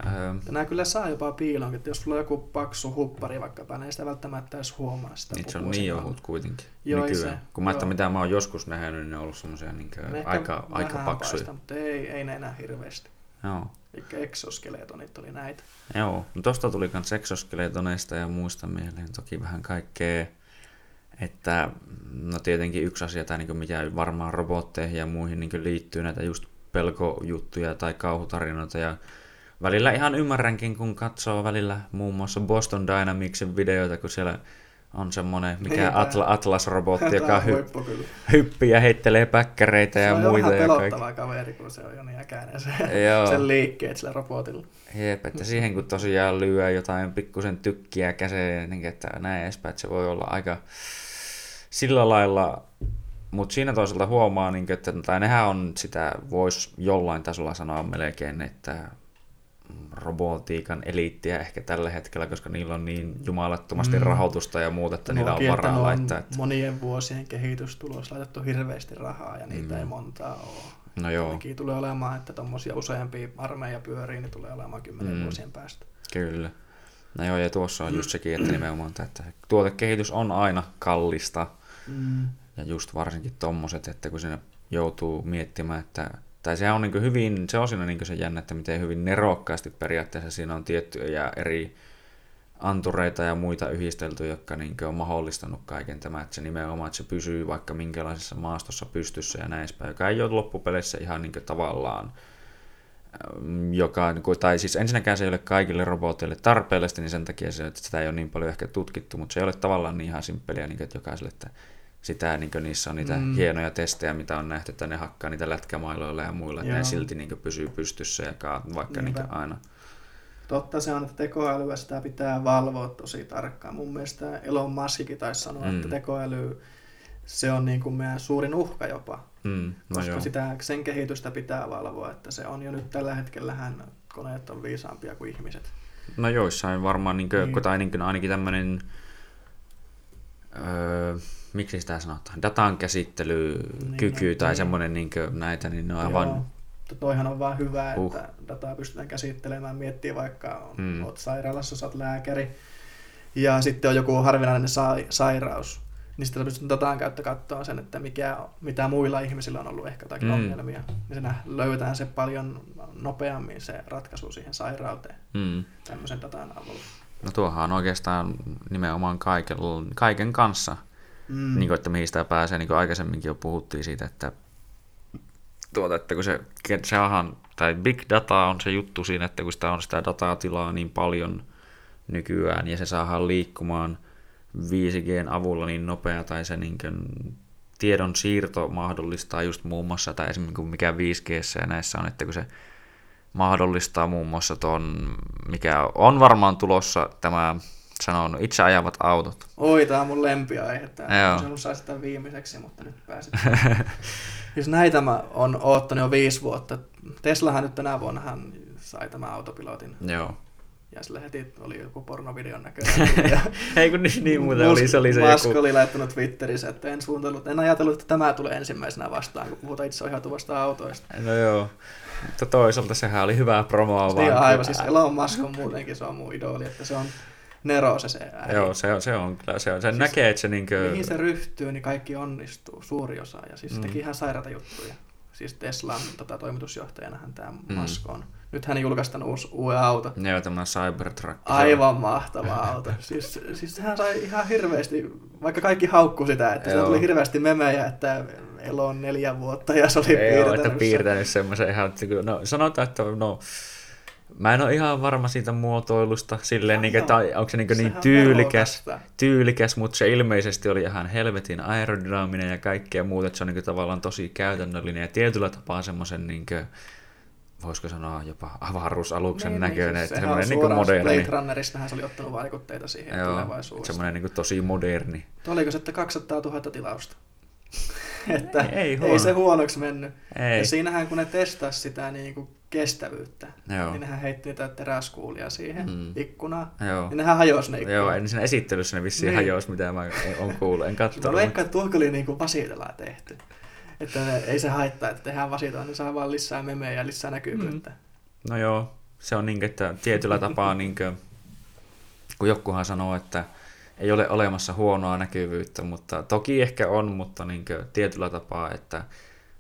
Ähm. Nämä kyllä saa jopa piilon, että jos sulla on joku paksu huppari vaikkapa, niin sitä välttämättä edes huomaa sitä niin, se on niin ohut kuitenkin joo, nykyään. Se, Kun mä joo. mitä mä oon joskus nähnyt, niin ne on ollut semmoisia niin aika, aika paksuja. Paista, mutta ei, ei ne enää hirveästi. Joo. Eli exoskeletonit oli näitä. Joo, no tosta tuli myös exoskeletoneista ja muista mieleen toki vähän kaikkea. Että no tietenkin yksi asia, tai niin mikä varmaan robotteihin ja muihin niin liittyy näitä just pelkojuttuja tai kauhutarinoita ja välillä ihan ymmärränkin, kun katsoo välillä muun muassa Boston Dynamicsin videoita, kun siellä on semmoinen mikä Atla, Atlas-robotti, joka hy- hyppii ja heittelee päkkäreitä ja muita. Se on vähän pelottava kaveri, kun se on jo niin äkäinen se, sen liikkeet sillä robotilla. Jep, että siihen kun tosiaan lyö jotain pikkusen tykkiä käseen, niin että näin edespäin, että se voi olla aika sillä lailla, mutta siinä toisaalta huomaa, niin että tai nehän on sitä, voisi jollain tasolla sanoa melkein, että robotiikan eliittiä ehkä tällä hetkellä, koska niillä on niin jumalattomasti mm. rahoitusta ja muuta, että niillä on varaa on laittaa. Että... monien vuosien kehitystulos laitettu hirveästi rahaa ja niitä mm. ei montaa ole. No joo. Ainakin tulee olemaan, että tuommoisia useampia armeija pyörii, niin tulee olemaan kymmenen mm. vuosien päästä. Kyllä. No joo, ja tuossa on just *clears throat* sekin, että nimenomaan, että tuotekehitys on aina kallista. Mm. Ja just varsinkin tommoset, että kun sinne joutuu miettimään, että tai se on niin hyvin, se on siinä niin se jännä, että miten hyvin nerokkaasti periaatteessa. Siinä on tiettyjä eri antureita ja muita yhdistelty, jotka niin on mahdollistanut kaiken tämä, että se nimenomaan, että se pysyy vaikka minkälaisessa maastossa pystyssä ja näin joka ei ole loppupeleissä ihan niin tavallaan joka, tai siis ensinnäkään se ei ole kaikille roboteille tarpeellista, niin sen takia se, että sitä ei ole niin paljon ehkä tutkittu, mutta se ei ole tavallaan niin ihan simppeliä niin että jokaiselle, että sitä, niin niissä on niitä mm. hienoja testejä, mitä on nähty, että ne hakkaa niitä lätkämailoilla ja muilla, että ne silti niin pysyy pystyssä ja kaat, vaikka niin aina. Totta se on, että tekoälyä sitä pitää valvoa tosi tarkkaan. Mun mielestä Elon Muskikin taisi sanoa, mm. että tekoäly se on niin kuin meidän suurin uhka jopa. Mm, no koska sitä, sen kehitystä pitää valvoa, että se on jo nyt tällä hetkellähän koneet on viisaampia kuin ihmiset. No joissain varmaan, niin kuin, niin. tai niin ainakin tämmöinen, öö, miksi sitä sanotaan, datan käsittelykyky niin, no, tai niin. semmoinen niin näitä, niin ne on aivan... Joo. Toihan on vaan hyvä, uh. että dataa pystytään käsittelemään, miettiä vaikka mm. olet sairaalassa, sä oot lääkäri, ja sitten on joku harvinainen sa- sairaus, niin sitten pystyt datan käyttö katsoa sen, että mikä, mitä muilla ihmisillä on ollut ehkä jotakin mm. ongelmia. Niin se löytää se paljon nopeammin se ratkaisu siihen sairauteen mm. tämmöisen datan avulla. No tuohan on oikeastaan nimenomaan kaiken, kaiken kanssa, mm. niin kuin, että mihin sitä pääsee, niin kuin aikaisemminkin jo puhuttiin siitä, että, tuota, että kun se, se on, tai big data on se juttu siinä, että kun sitä on sitä datatilaa niin paljon nykyään ja se saadaan liikkumaan – 5Gn avulla niin nopea tai se niin kuin tiedon siirto mahdollistaa just muun muassa, tai esimerkiksi mikä 5G ja näissä on, että kun se mahdollistaa muun muassa tuon, mikä on varmaan tulossa tämä sanon, itse ajavat autot. Oi, tämä on mun lempiaihe. Tämä on sai sitä viimeiseksi, mutta nyt pääsit. *laughs* siis näitä mä on oottanut jo viisi vuotta. Teslahan nyt tänä vuonna hän sai tämän autopilotin. Joo ja sillä heti oli joku pornovideon näköinen. *laughs* Ei kun niin, niin muuten oli, se oli se Musk joku... oli laittanut Twitterissä, että en suunnitellut, en ajatellut, että tämä tulee ensimmäisenä vastaan, kun puhutaan itse ohjautuvasta autoista. No joo, mutta toisaalta sehän oli hyvää promoa niin vaan. aivan, siis Elon Musk on muutenkin, se on mun idoli, että se on Nero se se ääni. Joo, se on, se on kyllä, se on, sen siis näkee, että se niinkö... Mihin se ryhtyy, niin kaikki onnistuu, suuri osa, ja siis mm. teki ihan sairaata juttuja. Siis Teslan tota, toimitusjohtajanahan tämä mm. Musk on. Nyt hän julkaistaan uusi, uuden auto. Joo, tämä Cybertruck. Aivan mahtava auto. *laughs* Siis, siis hän sai ihan hirveästi, vaikka kaikki haukku sitä, että se tuli hirveästi memejä, että Elo on neljä vuotta ja se oli Ei piirtänyt, ole, että piirtänyt semmoisen ihan, no sanotaan, että no, Mä en ole ihan varma siitä muotoilusta, silleen, no, niin, että onko se niin, niin tyylikäs, tyylikäs, mutta se ilmeisesti oli ihan helvetin aerodynaaminen ja kaikkea muuta, että se on niin tavallaan tosi käytännöllinen ja tietyllä tapaa semmoisen niin kuin, voisiko sanoa jopa avaruusaluksen niin, niin näköinen. Niin, että semmoinen niin moderni. Blade Runneristahan se oli ottanut vaikutteita siihen Joo, tulevaisuudessa. Semmoinen niin tosi moderni. Oliko se, että 200 000 tilausta? *laughs* että ei, ei, ei se huonoksi mennyt. Ei. Ja siinähän kun ne testasi sitä niin kuin kestävyyttä, Joo. niin nehän heitti niitä teräskuulia siihen mm. ikkunaan, Joo. niin nehän hajosi ne ikkunat. Joo, en siinä esittelyssä ne vissiin niin. hajosi, mitä mä olen kuullut, en katsonut. Mä veikkaan, että tuohon oli niin kuin tehty. Että ne, ei se haittaa, että tehdään vasitoa, niin saa vaan lisää memejä ja lisää näkyvyyttä. Mm. No joo, se on niin, että tietyllä tapaa, niin kuin, kun jokuhan sanoo, että ei ole olemassa huonoa näkyvyyttä, mutta toki ehkä on, mutta niin kuin, tietyllä tapaa, että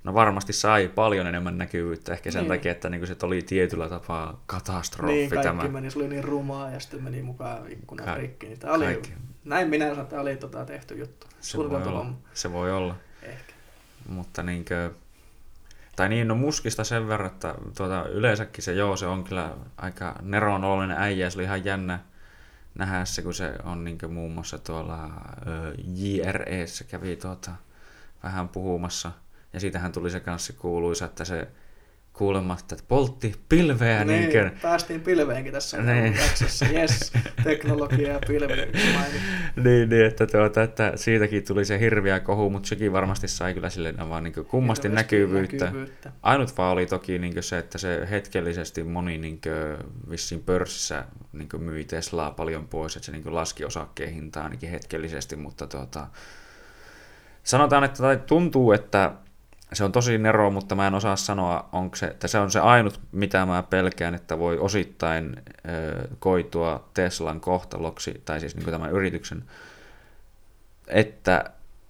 no varmasti sai paljon enemmän näkyvyyttä ehkä sen niin. takia, että niin se oli tietyllä tapaa katastrofi. Niin, kaikki tämä. meni, se oli niin rumaa ja sitten meni mukaan ikkunan Ka- rikki. Niin oli, kaikki. näin minä sanoin, että oli tota tehty juttu. Se voi, olla. se voi olla. Ehkä. Mutta niinkö, tai niin, no muskista sen verran, että tuota, yleensäkin se joo, se on kyllä aika neronoloinen äijä, se oli ihan jännä nähdä se, kun se on niin muun muassa tuolla JREssä kävi tuota, vähän puhumassa. Ja siitähän tuli se kanssa kuuluisa, että se kuulematta, että poltti pilveä. Niin, niin kuin... päästiin pilveenkin tässä niin. jaksossa. Yes, teknologia ja pilvi. niin, niin, että, tuota, että siitäkin tuli se hirviä kohu, mutta sekin varmasti sai kyllä sille vaan niin kummasti näkyvyyttä. näkyvyyttä. Ainut vaan oli toki niin se, että se hetkellisesti moni niin vissiin pörssissä niin myi Teslaa paljon pois, että se niin laski osakkeen hintaa ainakin hetkellisesti, mutta tuota, sanotaan, että tai tuntuu, että se on tosi nero, mutta mä en osaa sanoa, onko se, että se on se ainut, mitä mä pelkään, että voi osittain ö, koitua Teslan kohtaloksi, tai siis niin tämän yrityksen, että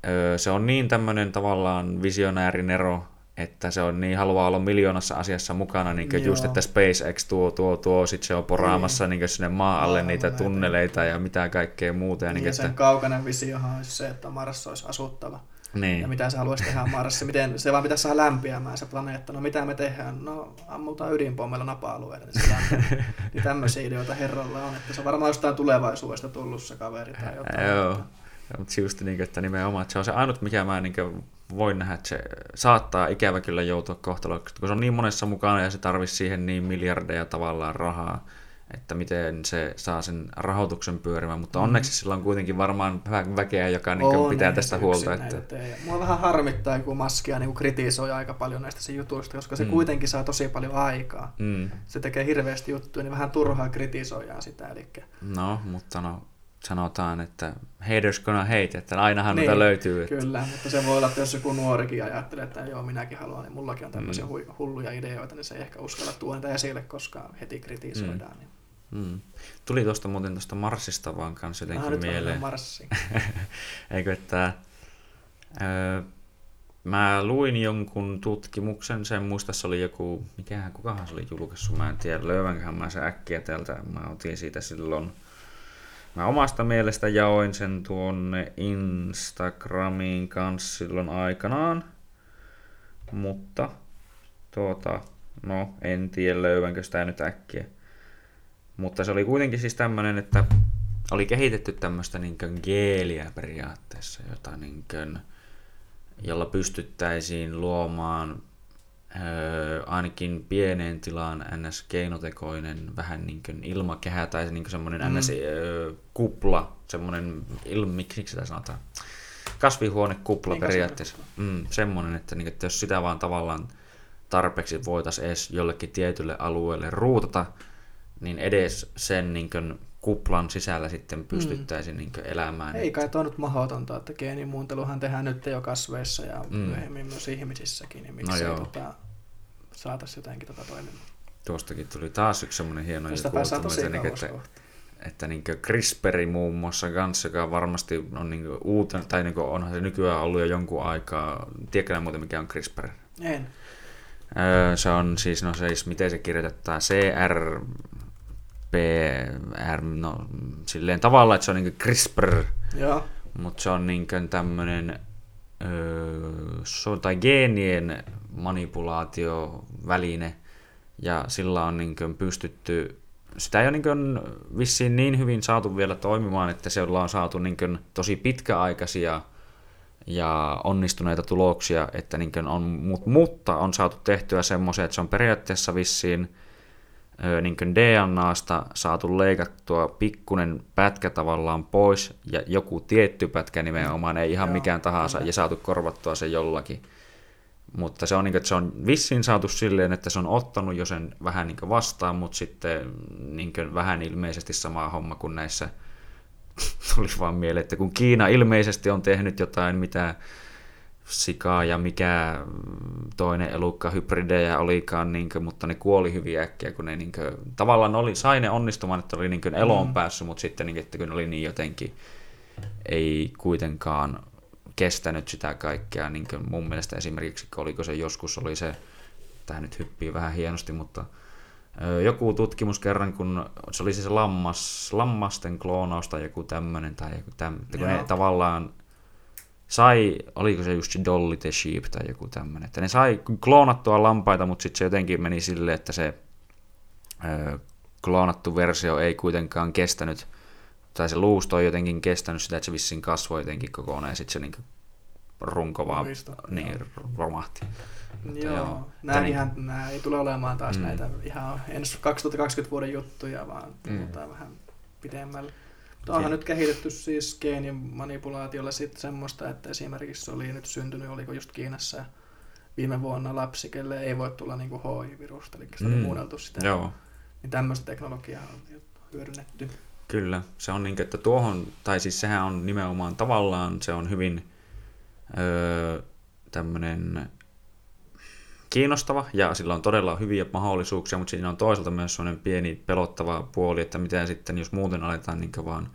ö, se on niin tämmöinen tavallaan visionääri nero, että se on niin, haluaa olla miljoonassa asiassa mukana, niin kuin just, että SpaceX tuo, tuo, tuo, sitten se on poraamassa niin. Niin sinne maa alle niitä tunneleita ja mitä kaikkea muuta. Ja, niin, niin ja sen että... kaukainen visiohan olisi se, että Mars olisi asuttava. Niin. Ja mitä se haluaisi tehdä Marsissa, miten se vaan pitäisi saada lämpiämään se planeetta. No mitä me tehdään? No ammutaan ydinpommilla napa-alueella, niin se *laughs* niin tämmöisiä ideoita herralla on, että se on varmaan jostain tulevaisuudesta tullut se kaveri tai jotain. Joo. Mutta just niin, että nimenomaan että se on se ainut, mikä mä niin voin nähdä, että se saattaa ikävä kyllä joutua kohtaloksi, kun se on niin monessa mukana ja se tarvitsisi siihen niin miljardeja tavallaan rahaa, että miten se saa sen rahoituksen pyörimään, mutta mm. onneksi sillä on kuitenkin varmaan väkeä, joka niin on, pitää tästä huolta. Että... Mua vähän harmittaa, kun Maskia niin kritisoi aika paljon näistä sen jutuista, koska se mm. kuitenkin saa tosi paljon aikaa. Mm. Se tekee hirveästi juttuja, niin vähän turhaa kritisoidaan sitä. Eli... No, mutta no, sanotaan, että haters gonna hate, että ainahan niin, löytyy. Että... Kyllä, mutta se voi olla, että jos joku nuorikin ajattelee, että joo, minäkin haluan, niin mullakin on tämmöisiä mm. hulluja ideoita, niin se ei ehkä uskalla tuoda esille, koska heti kritisoidaan. Mm. Niin. Mm. Tuli tuosta muuten tuosta Marsista vaan kanssa jotenkin ah, mieleen. Marssi. *laughs* Eikö, että öö, mä luin jonkun tutkimuksen, sen muista se oli joku, mikähän, kukahan se oli julkaissut, mä en tiedä, löydänköhän mä se äkkiä täältä, mä otin siitä silloin, mä omasta mielestä jaoin sen tuonne Instagramiin kanssa silloin aikanaan, mutta tuota, no en tiedä löydänkö sitä nyt äkkiä. Mutta se oli kuitenkin siis tämmöinen, että oli kehitetty tämmöistä niin geeliä periaatteessa, jota niin kuin, jolla pystyttäisiin luomaan öö, ainakin pieneen tilaan ns. keinotekoinen vähän niin kuin ilmakehä tai niin kuin semmoinen mm. ns. Öö, kupla, semmoinen, il, miksi sitä sanotaan, kasvihuonekupla niin, periaatteessa. Mm, semmoinen, että, niin, että jos sitä vaan tavallaan tarpeeksi voitaisiin edes jollekin tietylle alueelle ruutata, niin edes sen niin kuin, kuplan sisällä sitten pystyttäisiin mm. niin elämään. Ei kai tuo nyt mahdotonta, että geenimuunteluhan tehdään nyt jo kasveissa ja mm. myöhemmin myös ihmisissäkin, niin miksi no tota, saataisiin jotenkin tota toimimaan. Tuostakin tuli taas yksi semmoinen hieno juttu, että, että, että niin CRISPR muun muassa kanssa, joka varmasti on niin uuten, tai niin onhan se nykyään ollut jo jonkun aikaa. Tiedätkö muuten mikä on CRISPR? En. se on siis, no siis, miten se kirjoitetaan, CR, PR, no silleen tavalla, että se on niin CRISPR, mutta se on niin tämmöinen tai geenien manipulaatioväline, ja sillä on niin pystytty, sitä ei ole niin vissiin niin hyvin saatu vielä toimimaan, että se on saatu niin tosi pitkäaikaisia ja onnistuneita tuloksia, että niin on, mutta on saatu tehtyä semmoisia, että se on periaatteessa vissiin niin DNAsta saatu leikattua pikkunen pätkä tavallaan pois ja joku tietty pätkä nimenomaan, ei ihan Joo, mikään tahansa, kyllä. ja saatu korvattua se jollakin. Mutta se on, niin kuin, että se on vissiin saatu silleen, että se on ottanut jo sen vähän niin vastaan, mutta sitten niin kuin, vähän ilmeisesti sama homma kuin näissä *laughs* tuli vaan mieleen, että kun Kiina ilmeisesti on tehnyt jotain, mitä sikaa ja mikä toinen elukka hybridejä olikaan, niin kuin, mutta ne kuoli hyvin äkkiä, kun ne niin kuin, tavallaan oli, sai ne onnistumaan, että oli niin kuin eloon mm. päässyt, mutta sitten niin, että kun ne oli niin jotenkin, ei kuitenkaan kestänyt sitä kaikkea, niin kuin mun mielestä esimerkiksi, oliko se joskus oli se, tämä nyt hyppii vähän hienosti, mutta joku tutkimus kerran, kun se oli siis lammas, lammasten kloonausta joku tämmöinen, tai joku tämmöinen, kun ne tavallaan sai, oliko se just Dolly the Sheep tai joku tämmöinen, että ne sai kloonattua lampaita, mutta sitten se jotenkin meni silleen, että se ö, kloonattu versio ei kuitenkaan kestänyt, tai se luusto ei jotenkin kestänyt sitä, että se vissiin kasvoi jotenkin kokonaan, ja sitten se niin runko vaan niin, romahti. Joo, joo. Nämä, niin... ihan, nämä ei tule olemaan taas mm. näitä ihan ensi 2020 vuoden juttuja, vaan mm. vähän pidemmälle. Mutta onhan nyt kehitetty siis geenimanipulaatiolla sitten semmoista, että esimerkiksi oli nyt syntynyt, oliko just Kiinassa viime vuonna lapsi, kelle ei voi tulla niinku HIV-virusta, eli se mm. oli muunneltu sitä. Joo. Niin tämmöistä teknologiaa on hyödynnetty. Kyllä, se on niin, että tuohon, tai siis sehän on nimenomaan tavallaan, se on hyvin öö, tämmöinen kiinnostava ja sillä on todella hyviä mahdollisuuksia, mutta siinä on toisaalta myös sellainen pieni pelottava puoli, että mitä sitten jos muuten aletaan niin vaan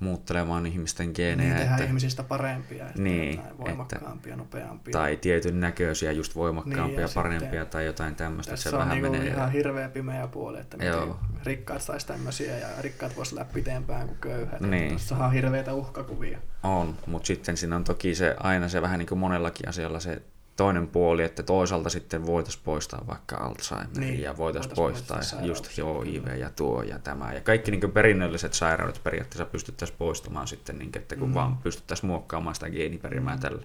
muuttelemaan ihmisten geenejä. Niin, tehdään että, ihmisistä parempia, että niin, voimakkaampia, että, nopeampia. Tai tietyn näköisiä, just voimakkaampia, niin, parempia tai jotain tämmöistä. Se vähän niinku menee. ihan hirveä pimeä puoli, että Joo. rikkaat saisi tämmöisiä ja rikkaat voisi läpi pitempään kuin köyhät. Niin. Tuossa on hirveitä uhkakuvia. On, mutta sitten siinä on toki se aina se vähän niin kuin monellakin asialla se toinen puoli, että toisaalta sitten voitaisiin poistaa vaikka Alzheimer niin, ja voitaisiin poistaa, poistaa just HIV ja tuo ja tämä. Ja kaikki niin perinnölliset sairaudet periaatteessa pystyttäisiin poistamaan sitten, niin, että kun mm. vaan pystyttäisiin muokkaamaan sitä geeniperimää mm. tällä.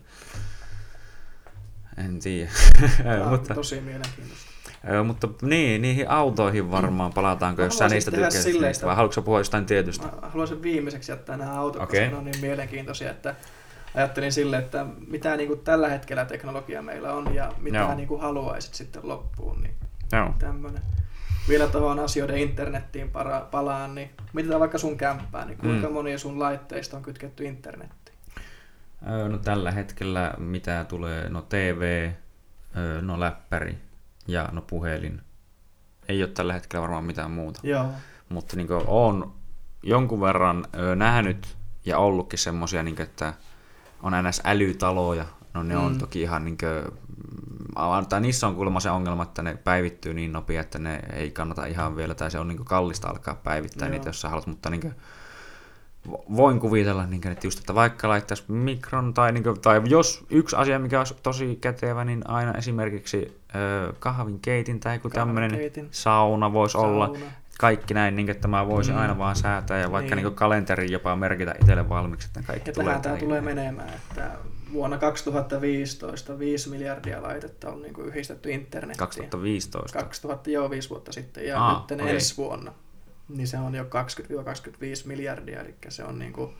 En tiedä. *laughs* mutta, tosi mielenkiintoista. mutta niin, niihin autoihin varmaan palataanko, jos sä niistä tykkäsit, vai haluatko puhua jostain tietystä? Mä haluaisin viimeiseksi jättää nämä autot, okay. koska ne on niin mielenkiintoisia, että ajattelin sille, että mitä niin kuin tällä hetkellä teknologia meillä on ja mitä niin kuin haluaisit sitten loppuun. Niin Joo. Tämmönen. Vielä tuohon asioiden internettiin para, palaan, niin mitä vaikka sun kämppää, niin kuinka mm. moni sun laitteista on kytketty internettiin? No tällä hetkellä mitä tulee, no TV, no läppäri ja no puhelin. Ei ole tällä hetkellä varmaan mitään muuta. Joo. Mutta niin on jonkun verran nähnyt ja ollutkin semmoisia, niin että on ns. älytaloja. No ne mm. on toki ihan niin kuin, tai niissä on kuulemma se ongelma, että ne päivittyy niin nopea, että ne ei kannata ihan vielä, tai se on niin kallista alkaa päivittää Joo. niitä, jos sä haluat, mutta niin kuin, voin kuvitella, niin kuin, että, just, että vaikka laittaisi mikron, tai, niin kuin, tai jos yksi asia, mikä olisi tosi kätevä, niin aina esimerkiksi äh, kahvinkeitin tai joku tämmöinen sauna voisi sauna. olla, kaikki näin, niin että mä voisin mm. aina vaan säätää ja vaikka niin. Niin kalenteri jopa merkitä itselle valmiiksi, että kaikki ja tulee tämä tulee menemään, että vuonna 2015 5 miljardia laitetta on niin kuin yhdistetty internettiin. 2015? 2000, joo, viisi vuotta sitten. Ja Aa, nyt okay. ensi vuonna, niin se on jo 20-25 miljardia, eli se on niin kuin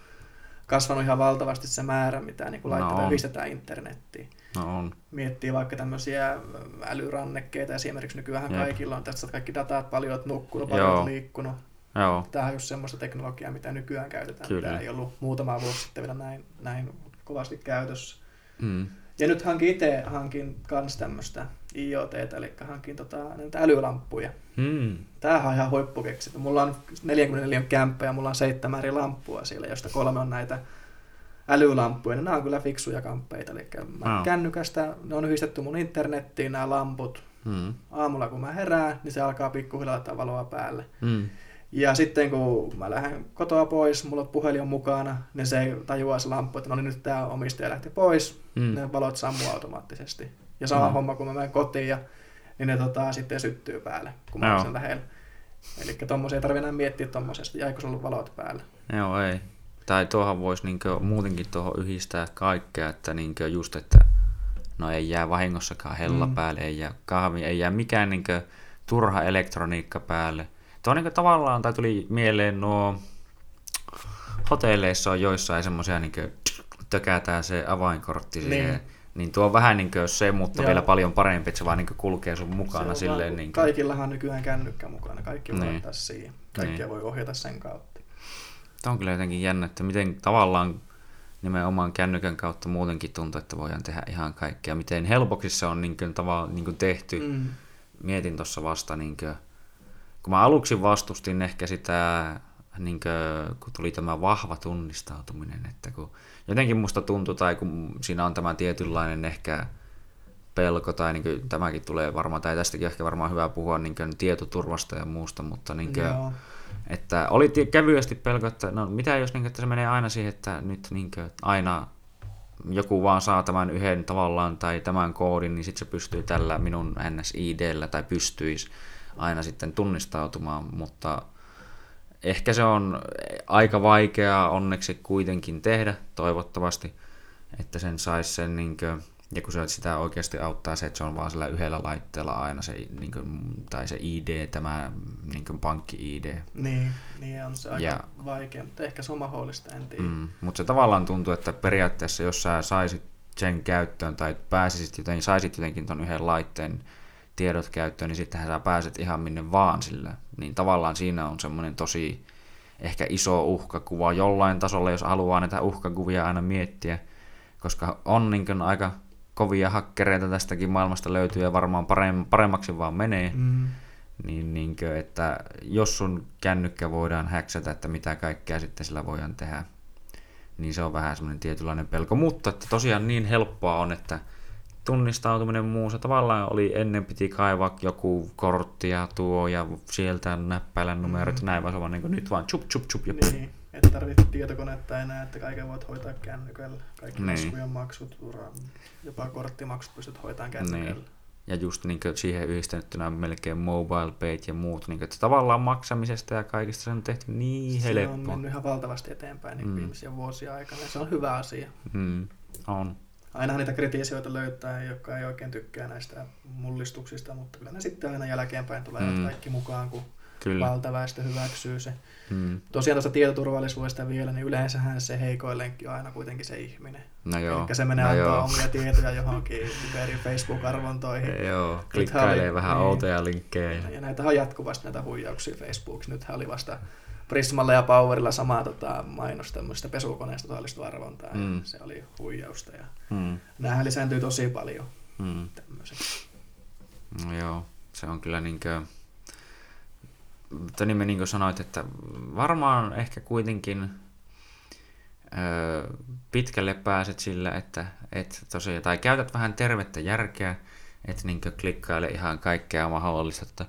kasvanut ihan valtavasti se määrä, mitä niin kuin laitteita no yhdistetään internettiin. No on. Miettii vaikka tämmöisiä älyrannekkeita, esimerkiksi nykyään Jep. kaikilla on tässä kaikki datat, paljon olet nukkunut, paljon olet liikkunut. Joo. Tämä on just semmoista teknologiaa, mitä nykyään käytetään. Kyllä. Tämä ei ollut muutama vuosi sitten vielä näin, näin kovasti käytössä. Mm. Ja nyt hankin itse hankin kans tämmöistä IoT, eli hankin tota, näitä älylamppuja. Mm. Tämähän on ihan huippukeksitty. Mulla on 44 kämppä ja mulla on seitsemän eri lamppua siellä, josta kolme on näitä älylamppuja, niin nämä on kyllä fiksuja kamppeita. Eli mä no. kännykästä, ne on yhdistetty mun internettiin nämä lamput. Mm. Aamulla kun mä herään, niin se alkaa pikkuhiljaa laittaa valoa päälle. Mm. Ja sitten kun mä lähden kotoa pois, mulla on puhelin on mukana, niin se ei tajua se lamppu, että no niin nyt tämä omistaja lähti pois, mm. ne valot sammuu automaattisesti. Ja sama no. homma, kun mä menen kotiin, ja, niin ne tota, sitten syttyy päälle, kun mä olen sen lähellä. Eli tuommoisia ei tarvitse enää miettiä tuommoisesta, jäikö sulla valot päälle. Joo, ei tai tuohon voisi niinkö muutenkin tuohon yhdistää kaikkea, että niinkö just, että no ei jää vahingossakaan hella mm. päälle, ei jää kahvi, ei jää mikään niinkö turha elektroniikka päälle. Tuo niinkö tavallaan, tai tuli mieleen nuo hotelleissa on joissain semmoisia niinkö tökätään se avainkortti siihen. Niin tuo on vähän niin kuin se, mutta Joo. vielä paljon parempi, että se vaan niin kulkee sun mukana. Se silleen, niin kuin... Kaikillahan on nykyään kännykkä mukana, kaikki voi niin. siihen. Kaikkia niin. voi ohjata sen kautta. Tämä on kyllä jotenkin jännä, että miten tavallaan nimenomaan kännykän kautta muutenkin tuntuu, että voidaan tehdä ihan kaikkea. Miten helpoksi se on niin kuin, tavallaan, niin kuin tehty. Mm. Mietin tuossa vasta, niin kuin, kun mä aluksi vastustin ehkä sitä, niin kuin, kun tuli tämä vahva tunnistautuminen, että kun jotenkin musta tuntuu, tai kun siinä on tämä tietynlainen ehkä pelko, tai niin kuin, tämäkin tulee varmaan, tai tästäkin ehkä varmaan hyvä puhua niin kuin, tietoturvasta ja muusta, mutta niin kuin, että oli kevyesti pelko, että no mitä jos niin, että se menee aina siihen, että nyt niin kuin, aina joku vaan saa tämän yhden tavallaan tai tämän koodin, niin sitten se pystyy tällä minun NSIDllä tai pystyisi aina sitten tunnistautumaan, mutta ehkä se on aika vaikeaa onneksi kuitenkin tehdä, toivottavasti, että sen saisi sen niin kuin, ja kun se sitä oikeasti auttaa se, että se on vaan sillä yhdellä laitteella aina se, niin kuin, tai se ID, tämä niin kuin pankki-ID. Niin, niin on se aika ja, vaikea, mutta ehkä se on mahdollista, en tiedä. Mm, mutta se tavallaan tuntuu, että periaatteessa jos sä saisit sen käyttöön tai pääsisit jotenkin, saisit jotenkin ton yhden laitteen tiedot käyttöön, niin sittenhän sä pääset ihan minne vaan sillä. Niin tavallaan siinä on semmoinen tosi ehkä iso uhkakuva jollain tasolla, jos haluaa näitä uhkakuvia aina miettiä, koska on niin aika kovia hakkereita tästäkin maailmasta löytyy ja varmaan paremmaksi vaan menee, mm. niin, niin kuin, että jos sun kännykkä voidaan häksätä, että mitä kaikkea sitten sillä voidaan tehdä, niin se on vähän semmoinen tietynlainen pelko. Mutta että tosiaan niin helppoa on, että tunnistautuminen muussa tavallaan oli ennen piti kaivaa joku kortti ja tuo ja sieltä näppäillä numerot mm. näin, vaan se on niin nyt vaan chup chup chup ja niin, että tarvitse tietokonetta enää, että kaiken voit hoitaa kännykällä. Kaikki niin. laskujen maksut, jopa korttimaksut pystyt hoitamaan kännykällä. Niin. Ja just niin siihen yhdistettynä melkein mobile pay ja muut, niin kuin, että tavallaan maksamisesta ja kaikista se on tehty niin helppoa. Se on mennyt ihan valtavasti eteenpäin niin mm. viimeisiä vuosia aikana ja se on hyvä asia. Mm. On aina niitä kritiisioita löytää, jotka ei oikein tykkää näistä mullistuksista, mutta kyllä ne sitten aina jälkeenpäin tulee mm. kaikki mukaan, kun kyllä. valtaväestö hyväksyy se. Mm. Tosiaan tuosta tietoturvallisuudesta vielä, niin yleensähän se heikoin lenkki on aina kuitenkin se ihminen. No joo. Eli se menee no antaa omia tietoja johonkin eri Facebook-arvontoihin. *laughs* Joo, klikkailee oli, vähän niin, outoja linkkejä. Ja näitä on jatkuvasti näitä huijauksia Facebookissa. Nythän oli vasta Prismalla ja Powerilla samaa tota, mainos tämmöistä pesukoneesta todellista arvontaa. Mm. Se oli huijausta. Ja mm. Nämähän lisääntyy tosi paljon. Mm. No joo, se on kyllä niinkö... Mutta niin me niin kuin sanoit, että varmaan ehkä kuitenkin öö, pitkälle pääset sillä, että et tosiaan, tai käytät vähän tervettä järkeä, että niin klikkaile ihan kaikkea mahdollista, että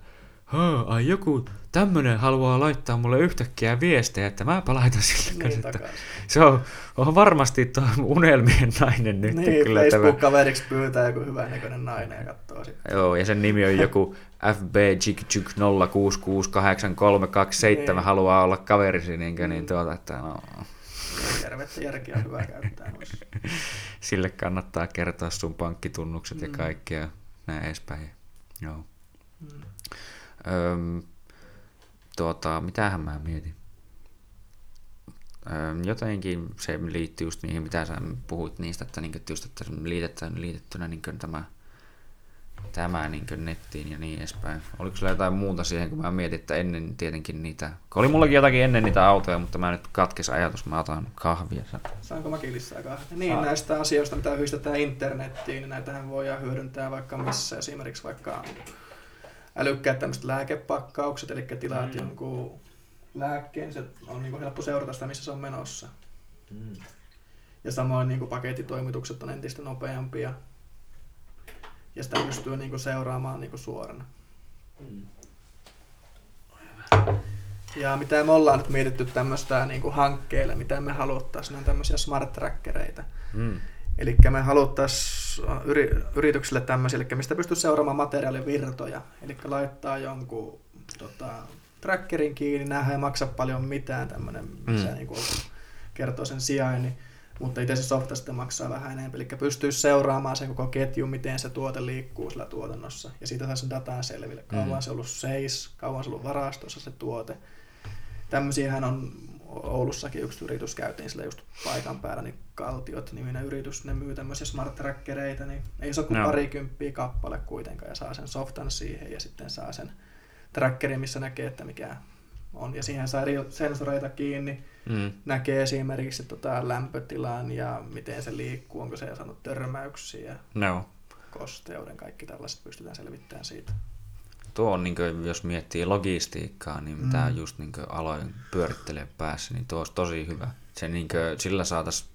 ai joku tämmönen haluaa laittaa mulle yhtäkkiä viestejä, että mä laitan sille niin, että Se on, on varmasti tuo unelmien nainen nyt. Niin, kyllä Facebook-kaveriksi pyytää joku näköinen nainen ja katsoo sitten. Joo, ja sen nimi on joku FB Jig 06683327 niin. haluaa olla kaverisi, niin, niin, niin tuota, että no... Tervettä järkeä on hyvä käyttää. *laughs* Sille kannattaa kertoa sun pankkitunnukset mm. ja kaikkea näin edespäin. Joo. Mm. Öm, tuota, mitähän mä mietin? Öm, jotenkin se liittyy just niihin, mitä sä puhuit niistä, että, niin, just, että liitettynä, liitettynä niin tämä, tämä niin nettiin ja niin edespäin. Oliko sulla jotain muuta siihen, kun mä mietin, että ennen tietenkin niitä, kun oli mullakin jotakin ennen niitä autoja, mutta mä nyt katkes ajatus, mä otan kahvia. Saanko mäkin lisää kahvia? Niin, Saa. näistä asioista, mitä yhdistetään internettiin, niin näitähän voidaan hyödyntää vaikka missä, esimerkiksi vaikka älykkäät tämmöiset lääkepakkaukset, eli tilaat mm. jonkun lääkkeen, se on niin kuin helppo seurata sitä, missä se on menossa. Mm. Ja samoin niin kuin pakettitoimitukset on entistä nopeampia. Ja sitä pystyy niin kuin seuraamaan niin kuin suorana. Mm. Ja mitä me ollaan nyt mietitty tämmöistä niin kuin hankkeelle, mitä me haluttaisiin, on tämmöisiä smart trackereita. Mm. Eli me haluttaisiin yri, yrityksille tämmöisiä, eli mistä pystyy seuraamaan materiaalivirtoja. Eli laittaa jonkun tota, trackerin kiinni, näähän ei maksa paljon mitään tämmöinen, missä mm. niin kuin, kertoo sen sijainnin, mutta itse se softa sitten maksaa vähän enemmän. Eli pystyy seuraamaan sen koko ketju, miten se tuote liikkuu sillä tuotannossa. Ja siitä saa sen dataa selville. Kauan mm. se on ollut seis, kauan se on ollut varastossa se tuote. Tämmöisiähän on Oulussakin yksi yritys käytiin sillä just paikan päällä, niin Kaltiot niminen yritys, ne myy tämmöisiä smart trackereita, niin ei se ole kuin no. parikymppiä kappale kuitenkaan ja saa sen softan siihen ja sitten saa sen trackerin, missä näkee, että mikä on. Ja siihen saa sensoreita kiinni, mm. näkee esimerkiksi tota lämpötilan ja miten se liikkuu, onko se saanut törmäyksiä, no. kosteuden, kaikki tällaiset pystytään selvittämään siitä tuo on, niin kuin, jos miettii logistiikkaa, niin mitä mm. just niin kuin, aloin pyörittelee päässä, niin tuo olisi tosi hyvä. Se, niin kuin, sillä saataisiin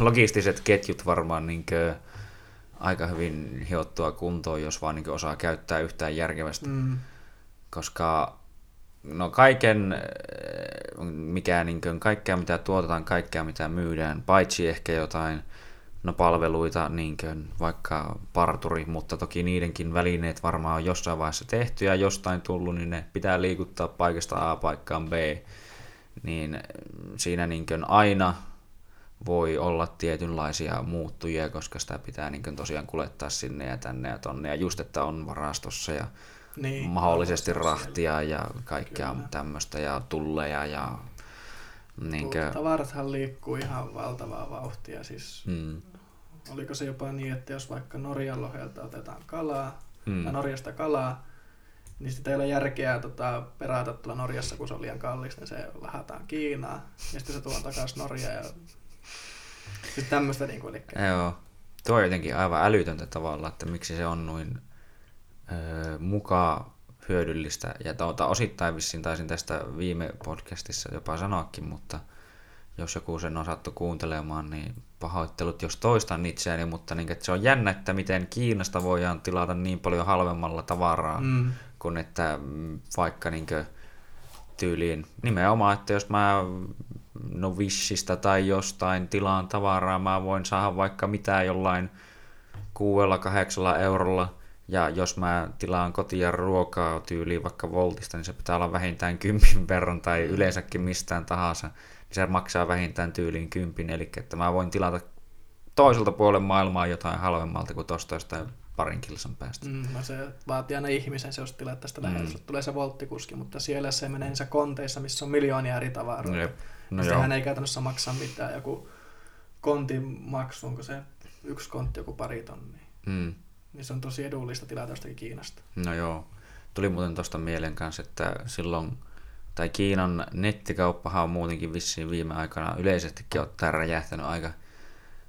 logistiset ketjut varmaan niin kuin, aika hyvin hiottua kuntoon, jos vaan niin kuin, osaa käyttää yhtään järkevästi. Mm. Koska no kaiken, mikä, niin kuin, kaikkea mitä tuotetaan, kaikkea mitä myydään, paitsi ehkä jotain no palveluita, niin kuin vaikka parturi, mutta toki niidenkin välineet varmaan on jossain vaiheessa tehty ja jostain tullut, niin ne pitää liikuttaa paikasta A paikkaan B. Niin siinä niin kuin aina voi olla tietynlaisia muuttujia, koska sitä pitää niin kuin tosiaan kuljettaa sinne ja tänne ja tonne. Ja just, että on varastossa ja niin, mahdollisesti rahtia ja kaikkea tämmöistä ja tulleja ja niin kuin... Tavarathan liikkuu ihan valtavaa vauhtia. Siis mm oliko se jopa niin, että jos vaikka Norjan lohelta otetaan kalaa, hmm. tai Norjasta kalaa, niin sitten ei ole järkeä tota, perata tuolla Norjassa, kun se on liian kallis, niin se lahataan Kiinaan, ja sitten se tuon takaisin Norjaan. Ja... Sitten tämmöistä niin kuin, eli... Joo. Tuo on jotenkin aivan älytöntä tavalla, että miksi se on noin öö, mukaan hyödyllistä. Ja tuota, osittain vissiin taisin tästä viime podcastissa jopa sanoakin, mutta jos joku sen on sattu kuuntelemaan, niin pahoittelut, jos toistan itseäni, mutta niin, että se on jännä, että miten Kiinasta voidaan tilata niin paljon halvemmalla tavaraa, mm. kuin että mm, vaikka niin kuin, tyyliin nimenomaan, että jos mä no Wishistä tai jostain tilaan tavaraa, mä voin saada vaikka mitään jollain kuudella, kahdeksalla eurolla, ja jos mä tilaan kotia ruokaa tyyliin vaikka Voltista, niin se pitää olla vähintään kympin verran tai yleensäkin mistään tahansa, niin se maksaa vähintään tyyliin kympin, eli että mä voin tilata toiselta puolen maailmaa jotain halvemmalta kuin tosta jostain parin kilsan päästä. Mm, no se vaatii aina ihmisen, se jos tilaat tästä mm. tulee se volttikuski, mutta siellä se menee niissä konteissa, missä on miljoonia eri tavaroita. Jep. No sehän ei käytännössä maksa mitään, joku kontin maksu, onko se yksi kontti joku pari tonnia. Mm. Niin se on tosi edullista tilata jostakin Kiinasta. No joo. Tuli muuten tuosta mielen kanssa, että silloin, tai Kiinan nettikauppahan on muutenkin vissiin viime aikana yleisestikin ottaa räjähtänyt aika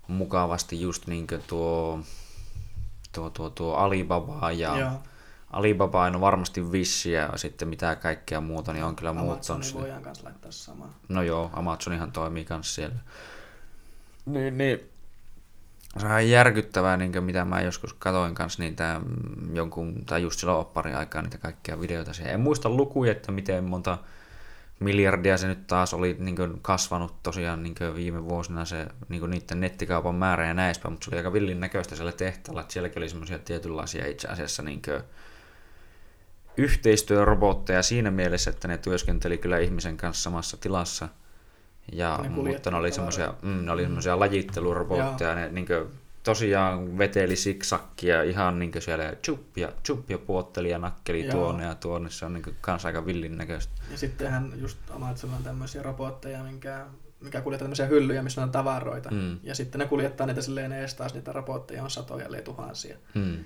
mukavasti just niin kuin tuo, tuo, tuo, tuo Alibaba ja Joo. Alibaba on varmasti vissiä ja sitten mitä kaikkea muuta, niin on kyllä muut on voidaan kanssa laittaa samaa. No joo, Amazonihan toimii kanssa siellä. Niin, niin se on järkyttävää, niin mitä mä joskus katoin kanssa niitä jonkun, tai just silloin opparin aikaa niitä kaikkia videoita siellä. En muista lukuja, että miten monta miljardia se nyt taas oli niin kasvanut tosiaan niin viime vuosina se niin niiden nettikaupan määrä ja näispä, mutta se oli aika villin näköistä siellä tehtaalla, että sielläkin oli semmoisia tietynlaisia itse asiassa niin yhteistyörobotteja siinä mielessä, että ne työskenteli kyllä ihmisen kanssa samassa tilassa. Ja, ne mutta ne oli semmoisia mm, ne oli semmoisia lajittelurobotteja, ne niin kuin, tosiaan veteli siksakkia ihan niin kuin siellä chup ja, chup ja puotteli ja nakkeli Joo. tuonne ja tuonne. Se on niin kuin, kans aika villin näköistä. Ja sittenhän just Amazonilla on tämmöisiä robotteja, minkä, mikä kuljettaa tämmöisiä hyllyjä, missä on tavaroita. Mm. Ja sitten ne kuljettaa niitä silleen ees taas, niitä robotteja on satoja, ellei tuhansia. Mm.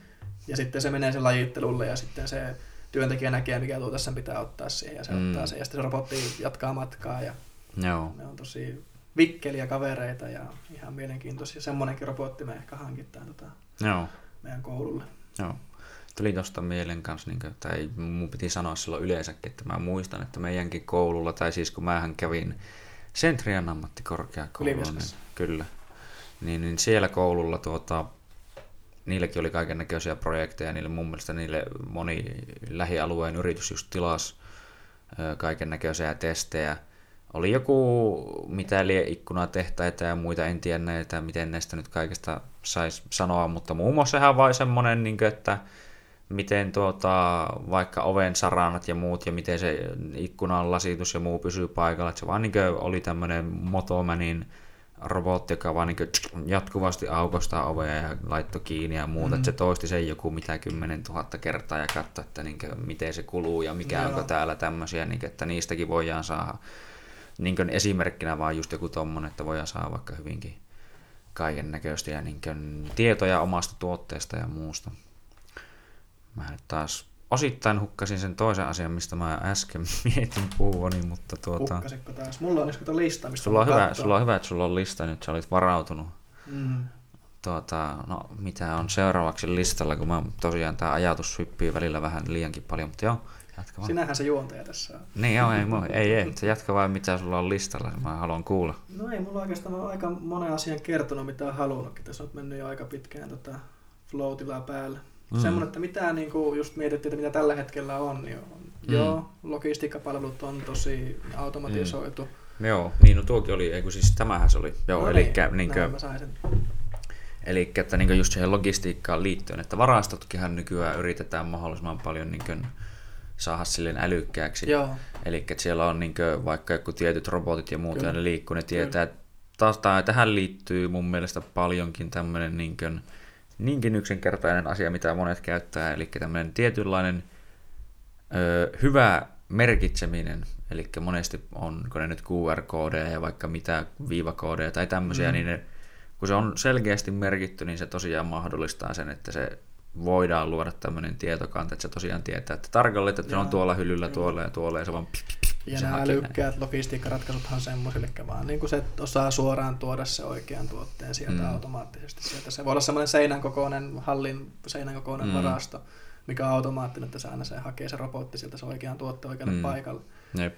Ja sitten se menee sen lajittelulle ja sitten se työntekijä näkee, mikä tuo tässä pitää ottaa siihen ja se mm. ottaa sen. Ja sitten se robotti jatkaa matkaa ja Joo. ne on tosi vikkeliä kavereita ja ihan mielenkiintoisia. Semmoinenkin robotti me ehkä hankitaan tota Joo. meidän koululle. Joo. Tuli tuosta mielen kanssa, niin kuin, tai mun piti sanoa silloin yleensäkin, että mä muistan, että meidänkin koululla, tai siis kun mähän kävin Sentrian ammattikorkeakoululla, niin, kyllä, niin, niin siellä koululla tuota, niilläkin oli kaiken näköisiä projekteja, niille mun mielestä niille moni lähialueen yritys just tilasi kaiken näköisiä testejä, oli joku mitä lie ikkunatehtaita ja muita, en tiedä näitä, miten näistä nyt kaikesta saisi sanoa, mutta muun muassa ihan vain semmoinen, niin että miten tuota, vaikka oven saranat ja muut ja miten se ikkunan lasitus ja muu pysyy paikalla, että se vaan niin oli tämmöinen Motomanin robotti, joka vaan niin jatkuvasti aukostaa ovea ja laittoi kiinni ja muuta, mm. että se toisti sen joku mitä kymmenen tuhatta kertaa ja katsoi, että niin kuin, miten se kuluu ja mikä Joo. onko täällä tämmöisiä, niin kuin, että niistäkin voidaan saada niin kuin esimerkkinä vaan just joku tommonen, että voidaan saada vaikka hyvinkin kaiken näköistä ja niin tietoja omasta tuotteesta ja muusta. Mä nyt taas osittain hukkasin sen toisen asian, mistä mä äsken *laughs* mietin puhuvani, mutta tuota... Hukkasitko taas? Mulla on nyt lista, mistä sulla on, hyvä, sulla on hyvä, että sulla on lista, nyt sä olit varautunut. Mm. Tuota, no, mitä on seuraavaksi listalla, kun mä tosiaan tämä ajatus hyppii välillä vähän liiankin paljon, mutta joo, Jatka vaan. Sinähän se juontaja tässä on. Niin joo, ei, ei, ei, se jatka vaan mitä sulla on listalla, mä haluan kuulla. No ei, mulla oikeastaan on aika monen asian kertonut, mitä on halunnutkin. Tässä on mennyt jo aika pitkään tota flow päällä. Mm. Semmoinen, että mitä niin kuin just mietittiin, että mitä tällä hetkellä on, niin on. Mm. Joo, logistiikkapalvelut on tosi automatisoitu. Mm. Joo, niin no tuokin oli, eikö siis tämähän se oli. Joo, no eli niin, niin kuin. Eli että niin just siihen logistiikkaan liittyen, että varastotkinhan nykyään yritetään mahdollisimman paljon niin kuin, saada silleen älykkääksi. Joo. Eli että siellä on niin kuin, vaikka joku tietyt robotit ja muut, ja ne liikkuu, ne tietää, taas tai tähän liittyy mun mielestä paljonkin tämmöinen niin kuin, niinkin yksinkertainen asia, mitä monet käyttää, eli tämmöinen tietynlainen ö, hyvä merkitseminen, eli monesti on, kun ne nyt QR-koodeja ja vaikka mitä viivakoodeja tai tämmöisiä, mm. niin ne, kun se on selkeästi merkitty, niin se tosiaan mahdollistaa sen, että se voidaan luoda tämmöinen tietokanta, että se tosiaan tietää, että tarkalleen, että se on tuolla hyllyllä, tuolla ja tuolla, ja se vaan ja nämä älykkäät logistiikkaratkaisuthan semmoisille, vaan niin kuin se osaa suoraan tuoda se oikean tuotteen sieltä mm. automaattisesti. Sieltä. Se voi olla semmoinen seinän kokoinen, hallin seinän kokoinen mm. varasto, mikä on automaattinen, että se aina se hakee se robotti sieltä se oikean tuotteen oikealle mm. paikalle. Jep.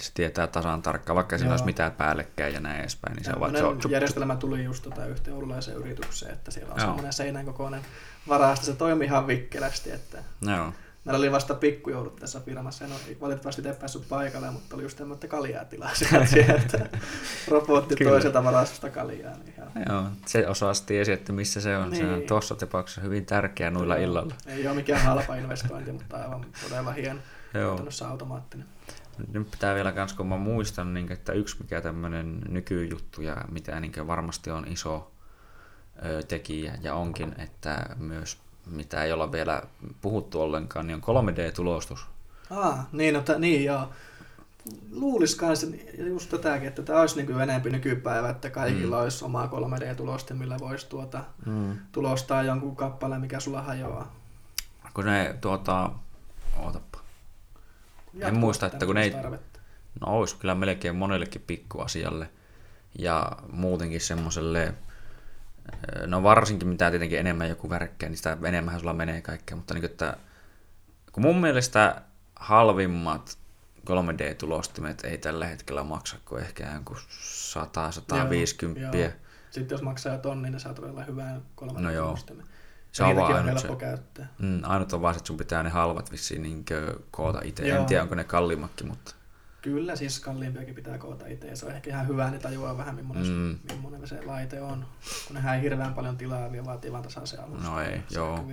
Se tietää tasan tarkkaan, vaikka siinä olisi mitään päällekkäin ja näin edespäin. Niin se on se on, järjestelmä tuli just tota yhteen oululaiseen yritykseen, että siellä on Joo. semmoinen seinän kokoinen varasto, se toimii ihan vikkelästi. Että Joo. Meillä oli vasta pikkujoulut tässä firmassa, en ole valitettavasti itse päässyt paikalle, mutta oli just tämmöinen, kaljaa tilaa *laughs* sieltä. Robotti toiselta varastosta kaljaa. Niin ihan... Joo, se osaasi tiesi, että missä se on. Niin. Se on niin. tuossa tapauksessa hyvin tärkeä noilla illalla. Ei ole mikään halpa investointi, mutta aivan todella hieno. Joo. automaattinen. Nyt pitää vielä kans, kun mä muistan, niin, että yksi mikä tämmöinen nykyjuttu ja mitä niin varmasti on iso tekijä ja onkin, että myös mitä ei olla vielä puhuttu ollenkaan, niin on 3D-tulostus. Ah, niin, no, t- niin joo. Luulis kanssa just tätäkin, että tämä olisi niin enempi nykypäivä, että kaikilla mm. olisi omaa 3D-tulosta, millä voisi tuota, mm. tulostaa jonkun kappaleen, mikä sulla hajoaa. Kun ne tuota, ootapa. en muista, että kun ne ei, no olisi kyllä melkein monellekin pikkuasialle ja muutenkin semmoiselle No varsinkin mitä tietenkin enemmän joku värkkää, niin sitä enemmän sulla menee kaikkea, mutta niin kuin, että kun mun mielestä halvimmat 3D-tulostimet ei tällä hetkellä maksa kuin ehkä joku 100-150. Joo, joo. Sitten jos maksaa tonni, niin saat todella hyvää 3D-tulostimen. No se on vaan ainut, se, käyttää. Mm, ainut on vaan, että sun pitää ne halvat vissiin niin koota itse. En tiedä, onko ne kalliimmatkin, mutta... Kyllä, siis kalliimpiakin pitää koota itse, ja se on ehkä ihan hyvä, niin tajuaa vähän, millainen, mm. millainen se laite on. Kun nehän ei hirveän paljon tilaa vielä vaatii vaan tasaisen alusta. No ei, joo.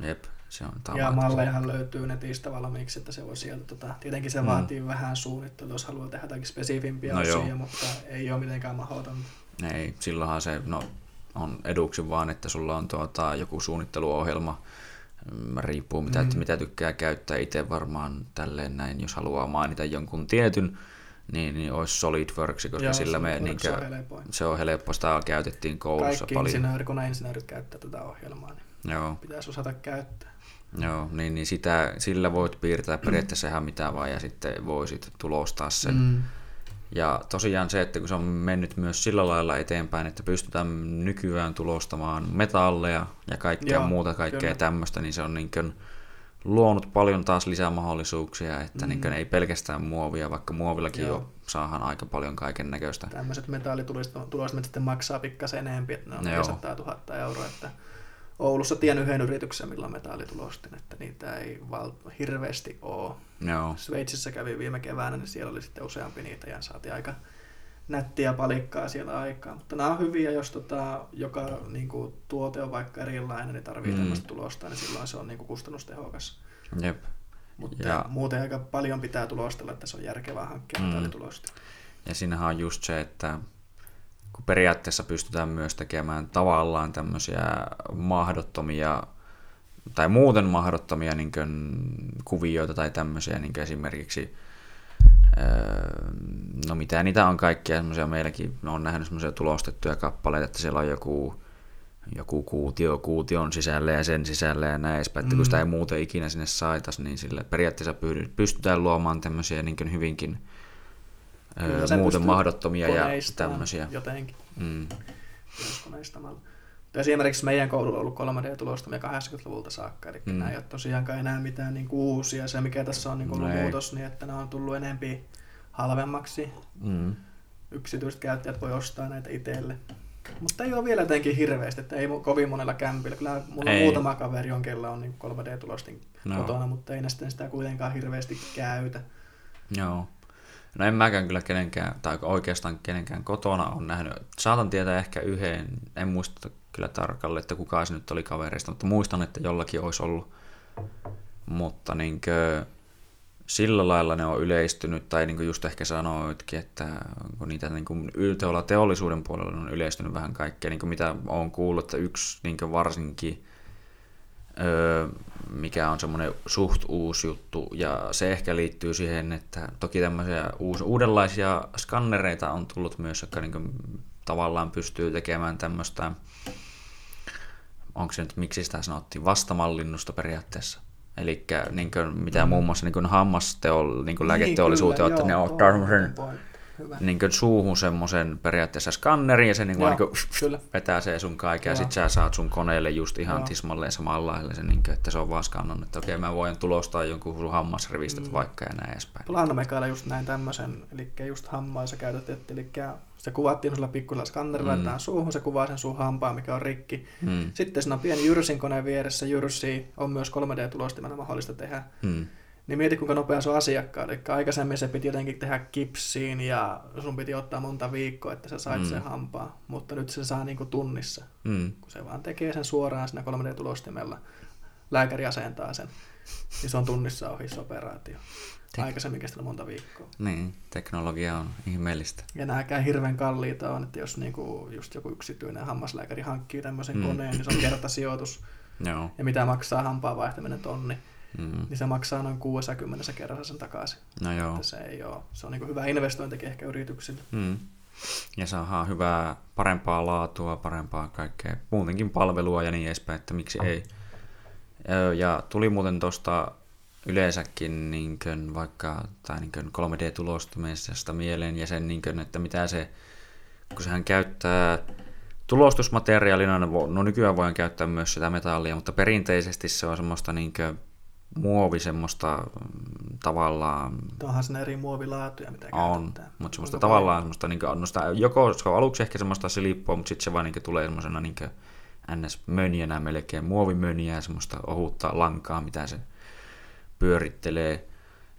Jep, se on tavallaan. Ja mallejahan löytyy netistä valmiiksi, että se voi sieltä, tota, tietenkin se mm. vaatii vähän suunnittelua, jos haluaa tehdä jotakin spesifimpiä no osia, joo. mutta ei ole mitenkään mahdotonta. Ei, silloinhan se no, on eduksi vaan, että sulla on tuota, joku suunnitteluohjelma, riippuu mitä, mm. mitä tykkää käyttää itse varmaan tälleen näin, jos haluaa mainita jonkun tietyn, niin, niin olisi SolidWorks, koska Joo, sillä me niin kuin, se on helppo, sitä käytettiin koulussa Kaikki paljon. Kaikki insinöörit käyttää tätä ohjelmaa, niin Joo. pitäisi osata käyttää. Joo, niin, niin sitä, sillä voit piirtää periaatteessa ihan mitä vaan ja sitten voisit tulostaa sen. Mm ja tosiaan se, että kun se on mennyt myös sillä lailla eteenpäin, että pystytään nykyään tulostamaan metalleja ja kaikkea Joo, muuta, kaikkea kyllä. tämmöistä, niin se on niin kuin luonut paljon taas lisää mahdollisuuksia, että mm. niin ei pelkästään muovia, vaikka muovillakin Joo. jo saadaan aika paljon kaiken näköistä. Tämmöiset metallitulostimet sitten maksaa pikkasen enemmän, että ne on 100 000 euroa, että Oulussa tien yhden yrityksen, millä on metallitulostin, että niitä ei val- hirveästi ole. Joo. Sveitsissä kävi viime keväänä, niin siellä oli sitten useampi niitä ja saatiin aika nättiä palikkaa siellä aikaa. Mutta nämä on hyviä, jos tota, joka niin kuin, tuote on vaikka erilainen, niin tarvitsee mm. tämmöistä tulosta, niin silloin se on niin kuin, kustannustehokas. Jep. Mutta ja... muuten aika paljon pitää tulostella, että se on järkevää hankkia mm. metallitulosta. Ja siinähän on just se, että kun periaatteessa pystytään myös tekemään tavallaan tämmöisiä mahdottomia tai muuten mahdottomia niin kuin, kuvioita tai tämmöisiä niin kuin esimerkiksi öö, no mitä niitä on kaikkia semmoisia meilläkin, on nähnyt semmoisia tulostettuja kappaleita, että siellä on joku joku kuutio kuution sisällä ja sen sisällä ja näin edespäin, että mm. kun sitä ei muuten ikinä sinne saitas, niin sille periaatteessa pystytään luomaan tämmöisiä niin hyvinkin Kyllä, muuten mahdottomia ja tämmöisiä. Jotenkin. Mm. Esimerkiksi meidän koululla on ollut 3D-tulostamia 80-luvulta saakka, eli mm. nämä ei ole tosiaankaan enää mitään niin uusia. Se, mikä tässä on niin ollut no muutos, niin että ne on tullut enempi halvemmaksi. Mm. Yksityiset käyttäjät voi ostaa näitä itselle. Mutta ei ole vielä jotenkin hirveästi, että ei kovin monella kämpillä. Kyllä mulla ei. on muutama kaveri on, kella on niin 3D-tulostin no. kotona, mutta ei ne sitä kuitenkaan hirveästi käytä. Joo. No en mäkään kyllä kenenkään, tai oikeastaan kenenkään kotona on nähnyt. Saatan tietää ehkä yhden, en muista kyllä tarkalleen, että kuka se nyt oli kavereista, mutta muistan, että jollakin olisi ollut. Mutta niin kuin, sillä lailla ne on yleistynyt, tai niin kuin just ehkä sanoitkin, että kun niitä niin kuin teollisuuden puolella on yleistynyt vähän kaikkea, niin kuin mitä olen kuullut, että yksi niin kuin varsinkin Öö, mikä on semmoinen suht uusi juttu, ja se ehkä liittyy siihen, että toki tämmöisiä uus, uudenlaisia skannereita on tullut myös, jotka niin tavallaan pystyy tekemään tämmöistä, onko se nyt, miksi sitä sanottiin, vastamallinnusta periaatteessa. Eli niin kuin, mitä muun muassa niin hammasteol, niin lääketeollisuuteen, niin, että ne ottaa semmoisen niin suuhun semmoisen periaatteessa skannerin ja se niin kuin, Joo, niin kuin vetää se sun kaiken ja sit sä saat sun koneelle just ihan Joo. tismalleen samalla lailla se, niin kuin, että se on vaan skannannut, että okei mä voin tulostaa jonkun sun hammasrivistöt mm. vaikka ja näin edespäin. Plannomekailla just näin tämmöisen, eli just hammaissa käytettiin, eli se kuvattiin sillä pikkuisella skannerilla, mm. suuhun, se kuvaa sen suun hampaan, mikä on rikki. Mm. Sitten siinä on pieni jyrsin koneen vieressä, jyrssi on myös 3D-tulostimena mahdollista tehdä. Mm. Niin mieti, kuinka nopea se on asiakkaan. Eli aikaisemmin se piti jotenkin tehdä kipsiin ja sun piti ottaa monta viikkoa, että sä sait mm. sen hampaa. Mutta nyt se saa niinku tunnissa, mm. kun se vaan tekee sen suoraan siinä 3D-tulostimella. Lääkäri asentaa sen, niin se on tunnissa ohi se operaatio. Tek- Aikaisemmin kestänyt monta viikkoa. Niin, teknologia on ihmeellistä. Ja nämäkään hirveän kalliita on, että jos niinku just joku yksityinen hammaslääkäri hankkii tämmöisen mm. koneen, niin se on kertasijoitus. *laughs* Joo. Ja mitä maksaa hampaan vaihtaminen tonni, mm. niin se maksaa noin 60 kerrassa sen takaisin. No joo. Että se, ei ole, se on niin hyvä investointi ehkä yrityksille. Mm. Ja saadaan hyvää, parempaa laatua, parempaa kaikkea, muutenkin palvelua ja niin edespäin, että miksi ei. Ja tuli muuten tuosta yleensäkin niin kuin vaikka tai niin kuin 3D-tulostumisesta mieleen ja sen, niin kuin, että mitä se, kun sehän käyttää tulostusmateriaalina, no, no nykyään voidaan käyttää myös sitä metallia, mutta perinteisesti se on semmoista niin kuin muovi semmoista mm, tavallaan... Onhan sen eri muovilaatuja, mitä On, käytetään. mutta semmoista Onko tavallaan semmoista, niin kuin, no sitä, joko se on aluksi ehkä semmoista silippoa, mutta sitten se vaan niin tulee semmoisena niin ns-mönjänä melkein, muovimönjää, semmoista ohutta lankaa, mitä se pyörittelee.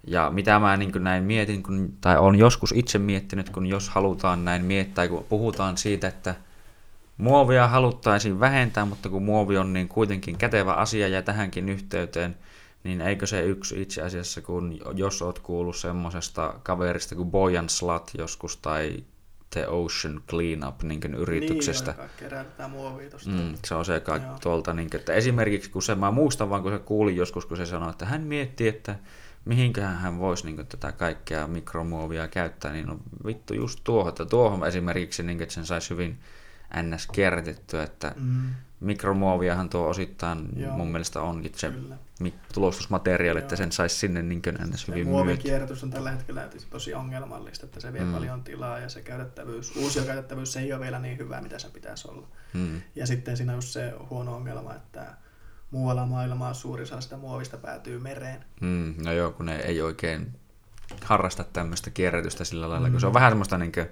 Ja mitä mä niin näin mietin, kun, tai on joskus itse miettinyt, kun jos halutaan näin miettiä, kun puhutaan siitä, että muovia haluttaisiin vähentää, mutta kun muovi on niin kuitenkin kätevä asia ja tähänkin yhteyteen, niin eikö se yksi itse asiassa, kun jos oot kuullut semmoisesta kaverista kuin Boyan Slat joskus tai The Ocean Cleanup niin yrityksestä. Niin, muovia mm, se on se ka- tuolta, niin, että esimerkiksi kun se, mä muistan vaan kun se kuulin joskus, kun se sanoi, että hän miettii, että mihinköhän hän voisi niin kuin, tätä kaikkea mikromuovia käyttää, niin no vittu just tuohon, että tuohon esimerkiksi, niin, että sen saisi hyvin ns. kierrätettyä, että mm. Mikromuoviahan tuo osittain Joo. mun mielestä onkin se Kyllä tulostusmateriaali, että sen saisi sinne niin ns. hyvin Muovin kierrätys on tällä hetkellä tosi ongelmallista, että se vie mm. paljon tilaa ja se käytettävyys, uusi käytettävyys se ei ole vielä niin hyvä, mitä se pitäisi olla. Mm. Ja sitten siinä on se huono ongelma, että muualla maailmaa suuri osa sitä muovista päätyy mereen. Mm, no joo, kun ne ei oikein harrasta tämmöistä kierrätystä sillä lailla, mm. kun se on vähän semmoista niin kuin,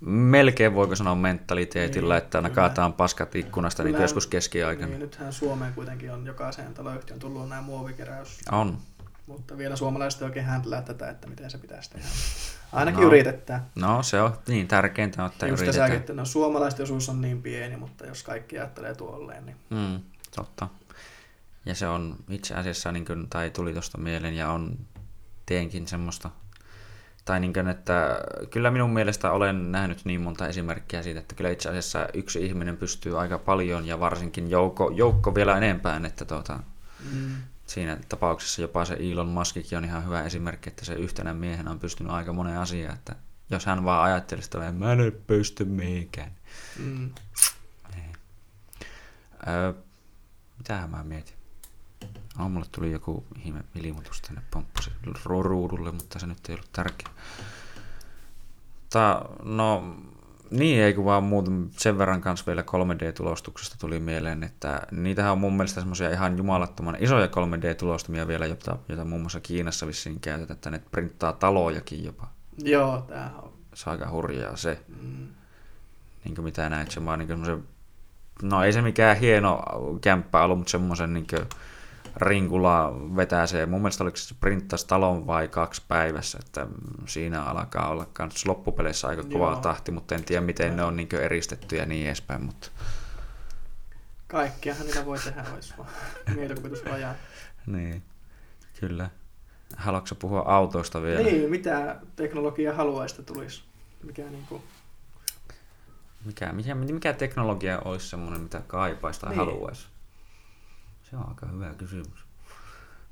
melkein voiko sanoa mentaliteetillä, niin, että aina kaataan paskat ikkunasta niin joskus keskiaikana. Niin, nythän Suomeen kuitenkin on jokaiseen taloyhtiön tullut nämä muovikeräys. On. Mutta vielä suomalaiset oikein händlää tätä, että miten se pitäisi tehdä. Ainakin no, yritetään. No se on niin tärkeintä, että Just yritetään. Säkin, että no, suomalaisten osuus on niin pieni, mutta jos kaikki ajattelee tuolleen, niin... Mm, totta. Ja se on itse asiassa, niin kuin, tai tuli tuosta mieleen, ja on teenkin semmoista tai niin kuin, että kyllä minun mielestä olen nähnyt niin monta esimerkkiä siitä, että kyllä itse asiassa yksi ihminen pystyy aika paljon ja varsinkin joukko, joukko vielä enempään, että tuota, mm. siinä tapauksessa jopa se Elon Muskikin on ihan hyvä esimerkki, että se yhtenä miehenä on pystynyt aika moneen asiaan, että jos hän vaan ajattelisi, että mä en pysty mihinkään. Mm. Niin. Öö, mitähän mä mietin? Aamulla tuli joku ihme ilmoitus tänne pomppasi ruudulle, mutta se nyt ei ollut tärkeä. Ta, no, niin ei kun vaan muuten sen verran kanssa vielä 3D-tulostuksesta tuli mieleen, että niitähän on mun mielestä semmoisia ihan jumalattoman isoja 3D-tulostumia vielä, jota, jota muun muassa Kiinassa vissiin käytetään, että ne printtaa talojakin jopa. Joo, tää on. Se on aika hurjaa se. Mm. Niin kuin mitä näet, se vaan niin semmoisen, no ei se mikään hieno kämppä ollut, mutta semmoisen niin kuin, Rinkula vetää se, mun mielestä oliko se printtasi talon vai kaksi päivässä, että siinä alkaa olla kans loppupeleissä aika kova Joo. tahti, mutta en tiedä miten ne on niin eristetty ja niin edespäin. Mutta... Kaikkiahan niitä voi tehdä, olisi vaan *laughs* mielikuvitus vajaa. niin, kyllä. Haluatko puhua autoista vielä? Niin, mitä teknologia haluaista tulisi? Mikä niin kuin... Mikä, mikä, mikä teknologia olisi semmoinen, mitä kaipaisi tai niin. haluaisi? Se on aika hyvä kysymys.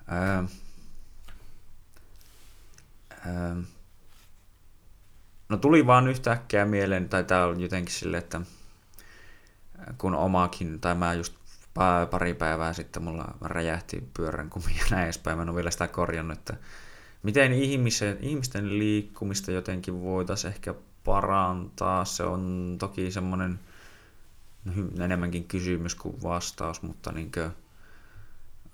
Ää, ää, no tuli vaan yhtäkkiä mieleen, tai tää on jotenkin sille, että kun omakin, tai mä just pari päivää sitten mulla räjähti pyörän kumi ja näin edespäin, mä en ole vielä sitä korjannut, että miten ihmisen, ihmisten liikkumista jotenkin voitaisiin ehkä parantaa. Se on toki semmoinen enemmänkin kysymys kuin vastaus, mutta niin kuin,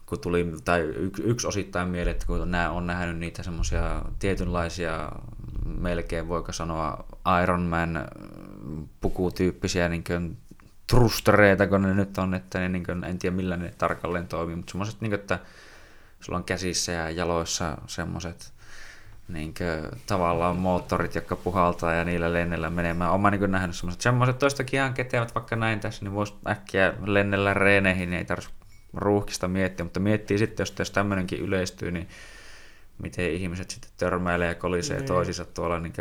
kun tuli, tai yksi, osittain mieleen, että kun nämä on nähnyt niitä semmoisia tietynlaisia, melkein voiko sanoa Iron Man pukutyyppisiä niin kuin, trustereita, kun ne nyt on, että ne, niin kuin, en tiedä millä ne tarkalleen toimii, mutta semmoiset, niin että sulla on käsissä ja jaloissa semmoiset niin kuin, tavallaan moottorit, jotka puhaltaa ja niillä lennellä menemään. Olen niin nähnyt semmoiset, semmoiset toistakin ihan ketevät vaikka näin tässä, niin voisi äkkiä lennellä reeneihin, niin ei tarvitse ruuhkista miettiä, mutta miettii sitten, jos, jos tämmöinenkin yleistyy, niin miten ihmiset sitten törmäilee ja kolisee niin. toisiinsa tuolla niin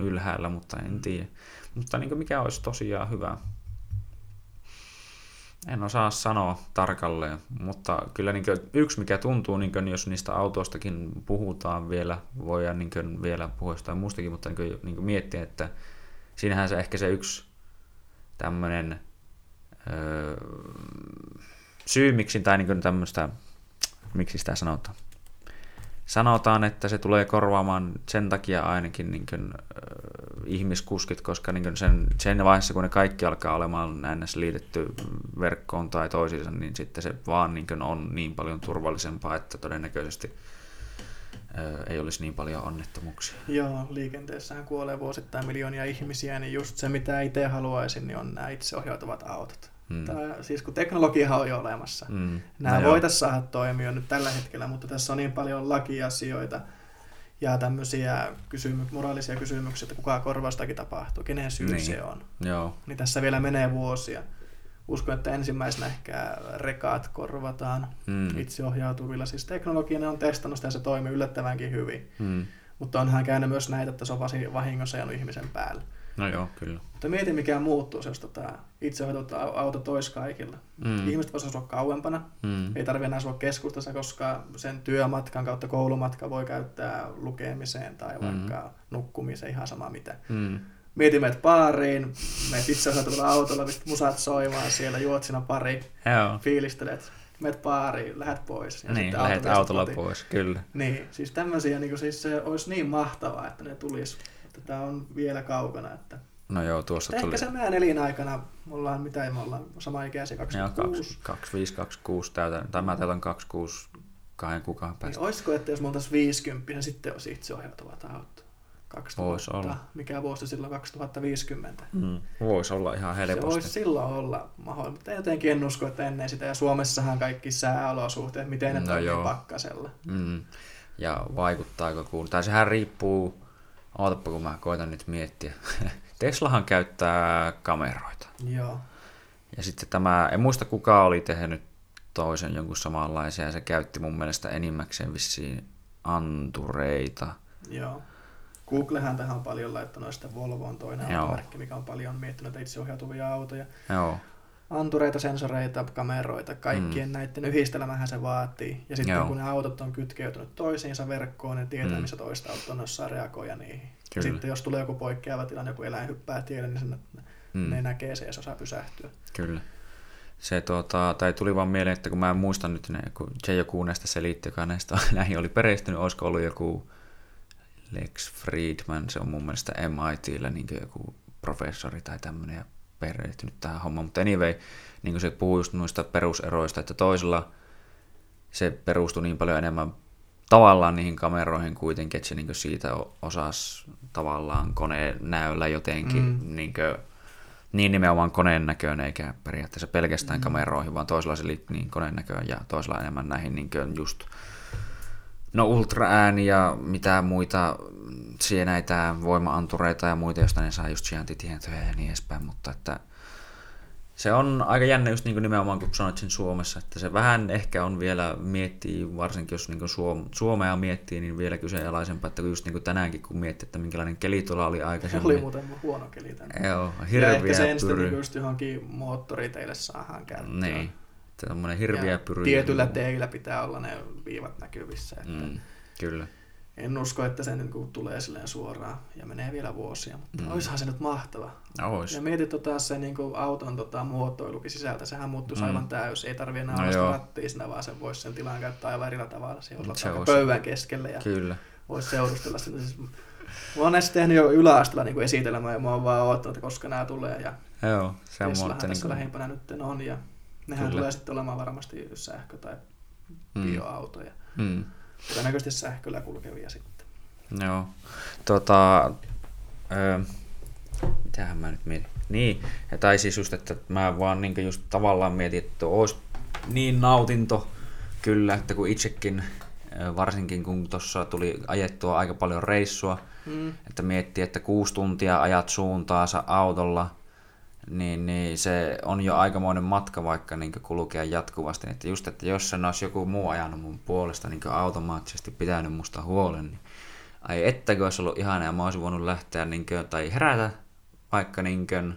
ylhäällä, mutta en tiedä. Mutta niin mikä olisi tosiaan hyvä? En osaa sanoa tarkalleen, mutta kyllä niin yksi mikä tuntuu, niin jos niistä autoistakin puhutaan vielä, voidaan niin vielä puhua jostain muustakin, mutta niin niin miettiä, että siinähän se ehkä se yksi tämmöinen öö, syy, miksi tai niin tämmöistä, miksi sitä sanotaan, sanotaan, että se tulee korvaamaan sen takia ainakin niin kuin, äh, ihmiskuskit, koska niin sen, sen vaiheessa, kun ne kaikki alkaa olemaan ns. liitetty verkkoon tai toisiinsa, niin sitten se vaan niin on niin paljon turvallisempaa, että todennäköisesti äh, ei olisi niin paljon onnettomuuksia. Joo, liikenteessähän kuolee vuosittain miljoonia ihmisiä, niin just se mitä itse haluaisin, niin on nämä itseohjautuvat autot. Mm. Tai, siis kun teknologia on jo olemassa. Mm. Nämä no voitaisiin saada toimia nyt tällä hetkellä, mutta tässä on niin paljon lakiasioita ja tämmöisiä kysymy- moraalisia kysymyksiä, että kuka korvaustakin tapahtuu, kenen syy niin. se on. Joo. Niin tässä vielä menee vuosia. Uskon, että ensimmäisenä ehkä rekaat korvataan mm. itseohjautuvilla. Siis teknologia on testannut sitä ja se toimii yllättävänkin hyvin. Mm. Mutta onhan käynyt myös näitä, että se on vahingossa jäänyt ihmisen päälle. No joo, kyllä. Mutta mieti mikä muuttuu, jos tota itsehoidot auto tois kaikilla. Mm. Ihmiset voisivat asua kauempana, mm. ei tarvitse enää asua keskustassa, koska sen työmatkan kautta koulumatka voi käyttää lukemiseen tai mm. vaikka nukkumiseen, ihan sama mitä. Mm. Mieti meidät baariin, meidät itse autolla, mistä musat soimaan siellä, juot siinä pari, Joo. fiilistelet, meet baariin, lähdet pois. Ja niin, lähdet autolla pois, kyllä. Niin, siis tämmöisiä, niin kuin, siis se olisi niin mahtavaa, että ne tulisi että tämä on vielä kaukana. Että No joo, tuossa Ehkä tuli... se meidän elinaikana, me ollaan, mitä me ollaan, sama ikäisiä, 26. 25, 26 täytän, tai mä täytän 26 kahden kuukauden päästä. Niin, olisiko, että jos me oltaisiin 50, niin sitten olisi itseohjautuvat autot? 2000, Voisi olla. Mikä vuosi silloin 2050? Mm. Voisi olla ihan helposti. Se voisi silloin olla mahdollista, mutta jotenkin en usko, että ennen sitä. Ja Suomessahan kaikki sääolosuhteet, miten ne no toimii pakkasella. Mm. Ja vaikuttaako kuuluu. Tai sehän riippuu Ootapa, kun mä koitan nyt miettiä. *laughs* Teslahan käyttää kameroita. Joo. Ja sitten tämä, en muista kuka oli tehnyt toisen jonkun samanlaisen, ja se käytti mun mielestä enimmäkseen vissiin antureita. Joo. Googlehän tähän on paljon laittanut sitä Volvo on toinen automerkki, mikä on paljon miettinyt itseohjautuvia autoja. Joo antureita, sensoreita, kameroita, kaikkien mm. näiden yhdistelmähän se vaatii. Ja sitten Joo. kun ne autot on kytkeytynyt toisiinsa verkkoon, ne tietää, mm. missä toista auto on reagoida niihin. Kyllä. Ja sitten jos tulee joku poikkeava tilanne, joku eläin hyppää tielle, niin sen, mm. ne näkee se ja se osaa pysähtyä. Kyllä. Se tuota, tai tuli vaan mieleen, että kun mä en muista nyt, ne, kun joku näistä selitti, joka näistä *laughs* näihin oli perehtynyt, olisiko ollut joku Lex Friedman, se on mun mielestä MITllä niin joku professori tai tämmöinen, ja perehtynyt tähän hommaan, mutta anyway, niin kuin se puhuu just noista peruseroista, että toisella se perustui niin paljon enemmän tavallaan niihin kameroihin kuitenkin, että se niin siitä osasi tavallaan koneen näöllä jotenkin mm. niin, kuin, niin nimenomaan koneen näköön, eikä periaatteessa pelkästään mm. kameroihin, vaan toisella se liittyy niin koneen näköön ja toisella enemmän näihin niin just no ultraääni ja mitä muita siihen näitä voimaantureita ja muita, joista ne saa just sijaintitietoja ja niin edespäin, mutta että se on aika jännä just niin kuin nimenomaan, kun sanoit sen Suomessa, että se vähän ehkä on vielä miettii, varsinkin jos niin kuin Suom- Suomea miettii, niin vielä kyseenalaisempaa, että just niin kuin tänäänkin kun miettii, että minkälainen keli tuolla oli aikaisemmin. Oli muuten huono keli tänään. Joo, hirviä Ja ehkä se ensin niin just johonkin moottoriteille saadaan käyttöön. Niin, tämmöinen hirviä pyry. Tietyllä teillä pitää olla ne viivat näkyvissä. Että... Mm, kyllä. en usko, että se niin kuin tulee silleen suoraan ja menee vielä vuosia, mutta mm. olisihan se nyt mahtava. No, ois. Ja mietit tota, se niin kuin auton tota, muotoilukin sisältä, sehän muuttuu mm. aivan täysin. Ei tarvitse enää no, rattia siinä, vaan sen voisi sen tilan käyttää aivan eri tavalla. Se olisi pöydän keskelle ja Kyllä. voisi seurustella sitä. Siis, mä oon näissä tehnyt jo yläasteella niin esitelmää ja mä oon vaan odottanut, että koska nämä tulee. Ja Joo, se on tässä niin kuin... lähimpänä nyt on ja nehän Kyllä. tulee sitten olemaan varmasti sähkö- tai mm. bioautoja. Mm. Todennäköisesti sähköllä kulkevia sitten. Joo. Tota, öö, mitähän mä nyt mietin? Niin, tai siis just, että mä vaan niin just tavallaan mietin, että olisi niin nautinto kyllä, että kun itsekin, varsinkin kun tuossa tuli ajettua aika paljon reissua, mm. että miettii, että kuusi tuntia ajat suuntaansa autolla – niin, niin se on jo aikamoinen matka vaikka niin kulkea jatkuvasti. Että just, että jos sen olisi joku muu ajanut mun puolesta niin automaattisesti pitänyt musta huolen, niin ai ettäkö olisi ollut ihana ja mä olisin voinut lähteä niin kuin, tai herätä vaikka niin kuin,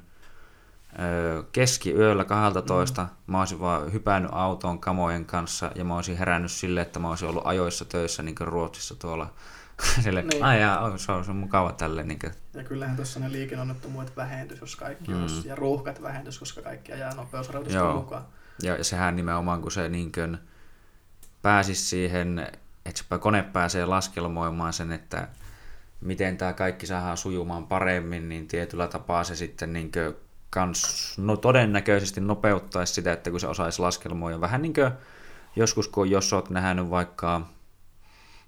keskiyöllä 12, mm. mä olisin vaan hypännyt autoon kamojen kanssa ja mä olisin herännyt sille, että mä olisin ollut ajoissa töissä niin Ruotsissa tuolla *laughs* Sille, niin. ai jaa, se on, se on mukava tälle. Niin kuin. Ja kyllähän tuossa ne liikennonnettomuudet vähentys, jos kaikki mm. olisi, ja ruuhkat vähentys, koska kaikki ajaa nopeusrajoitusta mukaan. Ja sehän nimenomaan, kun se niin kuin pääsisi siihen, että se kone pääsee laskelmoimaan sen, että miten tämä kaikki saadaan sujumaan paremmin, niin tietyllä tapaa se sitten niin kans, no todennäköisesti nopeuttaisi sitä, että kun se osaisi laskelmoida. Vähän niin kuin joskus, kun jos olet nähnyt vaikka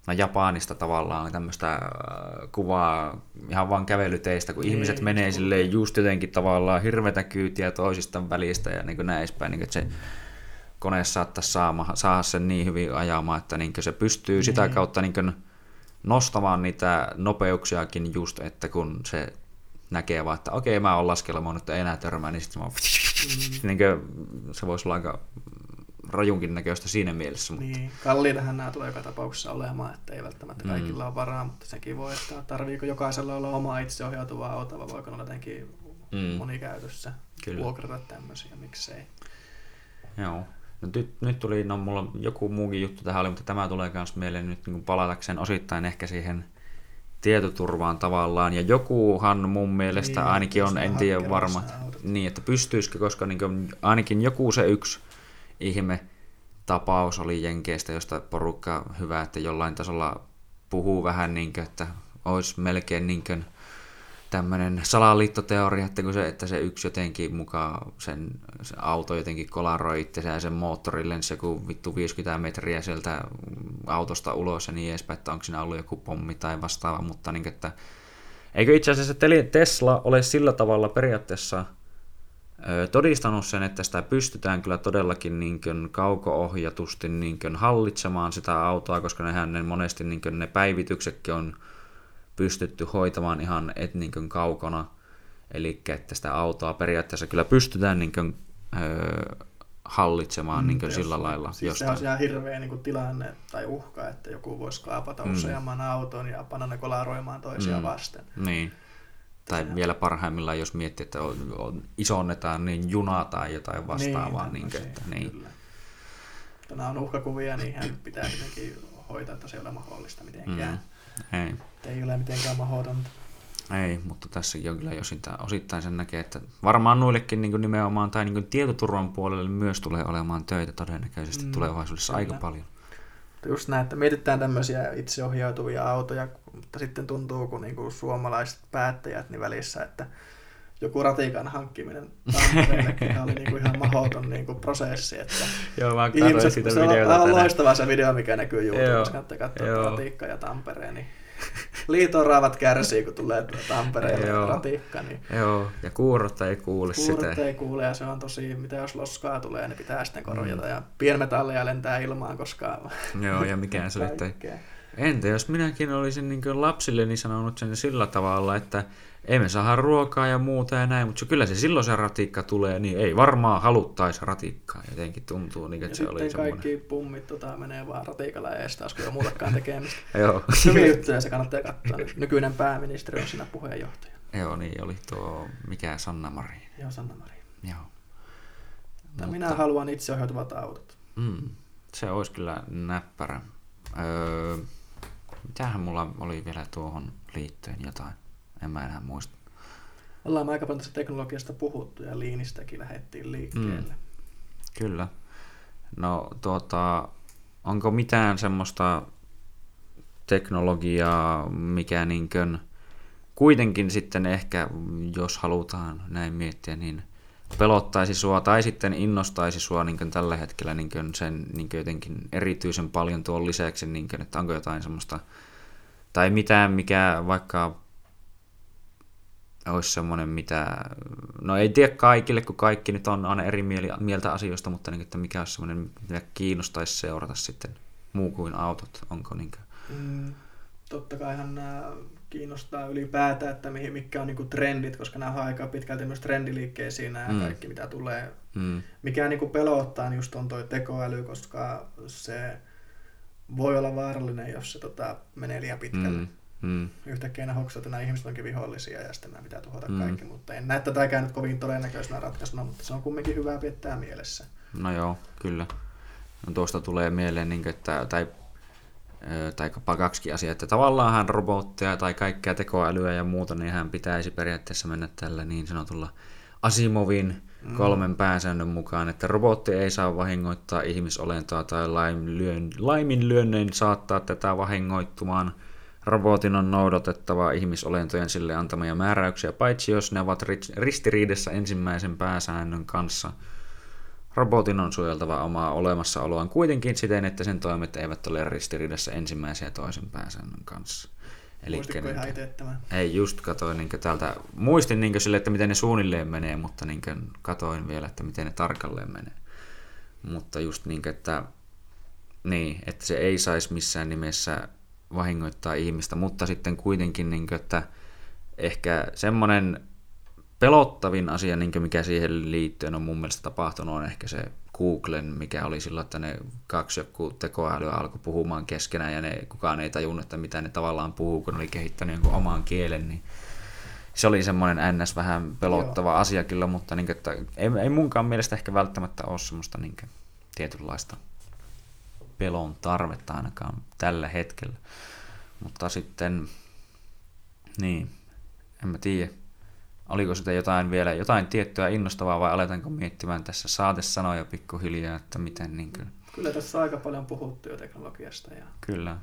no Japanista tavallaan tämmöistä äh, kuvaa ihan vaan kävelyteistä, kun niin, ihmiset menee silleen just jotenkin tavallaan hirvetä kyytiä toisistaan välistä ja niin kuin näin edespäin, niin kuin, että se kone saattaisi saada sen niin hyvin ajamaan, että niin se pystyy niin. sitä kautta niin nostamaan niitä nopeuksiakin just, että kun se näkee vaan, että okei, mä oon laskelmoinut, että ei enää törmää, niin sitten mm. *laughs* niin se voisi olla aika rajunkin näköistä siinä mielessä. Mutta... Niin, kalliitahan nämä tulee joka tapauksessa olemaan, että ei välttämättä mm. kaikilla mm. ole varaa, mutta sekin voi, että tarviiko jokaisella olla oma itseohjautuva auto, vai voiko olla jotenkin mm. monikäytössä Kyllä. vuokrata tämmöisiä, miksei. Joo. No, nyt, nyt tuli, no mulla joku muukin juttu tähän oli, mutta tämä tulee myös mieleen nyt niin palatakseen osittain ehkä siihen tietoturvaan tavallaan. Ja jokuhan mun mielestä niin, ainakin on, en tiedä varma, niin että pystyisikö, koska niin ainakin joku se yksi ihme tapaus oli Jenkeistä, josta porukka hyvä, että jollain tasolla puhuu vähän niin kuin, että olisi melkein niin kuin tämmöinen salaliittoteoria, että, kun se, että se yksi jotenkin mukaan sen, se auto jotenkin kolaroi itse ja sen moottori lensi joku vittu 50 metriä sieltä autosta ulos ja niin edespäin, että onko siinä ollut joku pommi tai vastaava, mutta niin, että eikö itse asiassa Tesla ole sillä tavalla periaatteessa – todistanut sen, että sitä pystytään kyllä todellakin niin kuin kauko-ohjatusti niin kuin hallitsemaan sitä autoa, koska nehän ne monesti niin kuin ne päivityksetkin on pystytty hoitamaan ihan et niin kuin kaukona. Eli että sitä autoa periaatteessa kyllä pystytään niin kuin, öö, hallitsemaan mm, niin kuin sillä lailla. Siis se on ihan hirveä niin kuin tilanne tai uhka, että joku voisi kaapata mm. useamman auton ja panna ne kolaroimaan toisiaan mm. vasten. Niin. Tai ja. vielä parhaimmillaan, jos miettii, että on, on, isonnetaan niin junaa tai jotain vastaavaa. Niin, niin, että, niin. Kyllä. Nämä on uhkakuvia, niin hän pitää jotenkin hoitaa, että se ei ole mahdollista mitenkään. Mm. Ei. ei ole mitenkään mahdotonta. Ei, mutta tässäkin on kyllä osittain, osittain sen näkee, että varmaan noillekin niin nimenomaan tai niin tietoturvan puolelle myös tulee olemaan töitä todennäköisesti mm, tulevaisuudessa kyllä. aika paljon. Just näin, että mietitään tämmöisiä itseohjautuvia autoja, mutta sitten tuntuu, kun niinku suomalaiset päättäjät niin välissä, että joku ratikan hankkiminen Tampereellekin oli niinku ihan mahdoton niinku prosessi. Että Joo, mä ihmiset, sitä se on aivan loistava se video, mikä näkyy YouTubessa, kannattaa katsoa Ratikka ja Tampereen. Niin liiton raavat kärsii, kun tulee Tampereelle Joo. ratikka. Niin Joo, ja kuurot ei kuule kuurot sitä. ei kuule, ja se on tosi, mitä jos loskaa tulee, niin pitää sitten korjata, mm. ja pienmetalleja lentää ilmaan, koska... Joo, ja mikään se *laughs* että Entä jos minäkin olisin niin lapsilleni sanonut sen sillä tavalla, että emme saa ruokaa ja muuta ja näin, mutta kyllä se silloin se ratikka tulee, niin ei varmaan haluttaisi ratikkaa. Jotenkin tuntuu, niin, että ja se oli semmoinen. kaikki pummit tota, menee vaan ratikalla ja estä, olisiko jo muutakaan tekemistä. *laughs* Joo. Hyviä juttuja se kannattaa katsoa. Nykyinen pääministeri on siinä puheenjohtaja. Joo, niin oli tuo, mikä Sanna Marin. Joo, Sanna Marin. Joo. Mutta... Minä haluan itseohjautuvat autot. Mm, se olisi kyllä näppärä. Öö, mitähän mulla oli vielä tuohon liittyen jotain, en mä enää muista. Ollaan aika paljon tästä teknologiasta puhuttu ja liinistäkin lähdettiin liikkeelle. Mm. Kyllä. No tuota, onko mitään semmoista teknologiaa, mikä niinkön kuitenkin sitten ehkä, jos halutaan näin miettiä, niin pelottaisi sua tai sitten innostaisi sua niin tällä hetkellä niin sen niin jotenkin erityisen paljon tuon lisäksi, niin kuin, että onko jotain semmoista, tai mitään, mikä vaikka olisi semmoinen, mitä, no ei tiedä kaikille, kun kaikki nyt on aina eri mieltä asioista, mutta niin, että mikä olisi semmoinen, mitä kiinnostaisi seurata sitten muu kuin autot, onko niin kuin... mm, totta kaihan nämä kiinnostaa ylipäätään, että mihin, mitkä on niinku trendit, koska nämä on aika pitkälti myös trendiliikkeisiin nämä mm. kaikki, mitä tulee. Mm. Mikä niinku pelottaa, niin just on toi tekoäly, koska se voi olla vaarallinen, jos se tota, menee liian pitkälle. Mm. Mm. Yhtäkkiä ne hoksat, että nämä ihmiset onkin vihollisia ja sitten nämä pitää tuhota mm. kaikki, mutta en näe tätäkään nyt kovin todennäköisenä ratkaisuna, mutta se on kumminkin hyvä pitää mielessä. No joo, kyllä. No tuosta tulee mieleen, niin että, tai tai kaksi asiaa, että tavallaan robotteja tai kaikkea tekoälyä ja muuta, niin hän pitäisi periaatteessa mennä tällä niin sanotulla Asimovin mm. kolmen pääsäännön mukaan, että robotti ei saa vahingoittaa ihmisolentoa tai laiminlyönnein saattaa tätä vahingoittumaan. Robotin on noudatettava ihmisolentojen sille antamia määräyksiä, paitsi jos ne ovat ristiriidassa ensimmäisen pääsäännön kanssa – Robotin on suojeltava omaa olemassaoloaan kuitenkin siten, että sen toimet eivät ole ristiriidassa ensimmäisen ja toisen pääsäännön kanssa. Tämän? Ei, just katoin niin täältä, muistin niin sille, että miten ne suunnilleen menee, mutta niin katoin vielä, että miten ne tarkalleen menee. Mutta just niin, että, niin, että se ei saisi missään nimessä vahingoittaa ihmistä, mutta sitten kuitenkin, niin kuin, että ehkä semmoinen pelottavin asia, niin mikä siihen liittyen on mun mielestä tapahtunut, on ehkä se Googlen, mikä oli silloin, että ne kaksi joku tekoälyä alkoi puhumaan keskenään ja ne, kukaan ei tajunnut, että mitä ne tavallaan puhuu, kun ne oli kehittänyt jonkun oman kielen, niin se oli semmoinen ns. vähän pelottava Joo. asia kyllä, mutta niin, että ei, ei munkaan mielestä ehkä välttämättä ole semmoista niin kuin, tietynlaista pelon tarvetta ainakaan tällä hetkellä. Mutta sitten, niin, en mä tiedä. Oliko sitä jotain vielä, jotain tiettyä innostavaa vai aletaanko miettimään tässä saatesanoja pikkuhiljaa, että miten niin kuin... Kyllä tässä on aika paljon puhuttu jo teknologiasta ja Kyllä.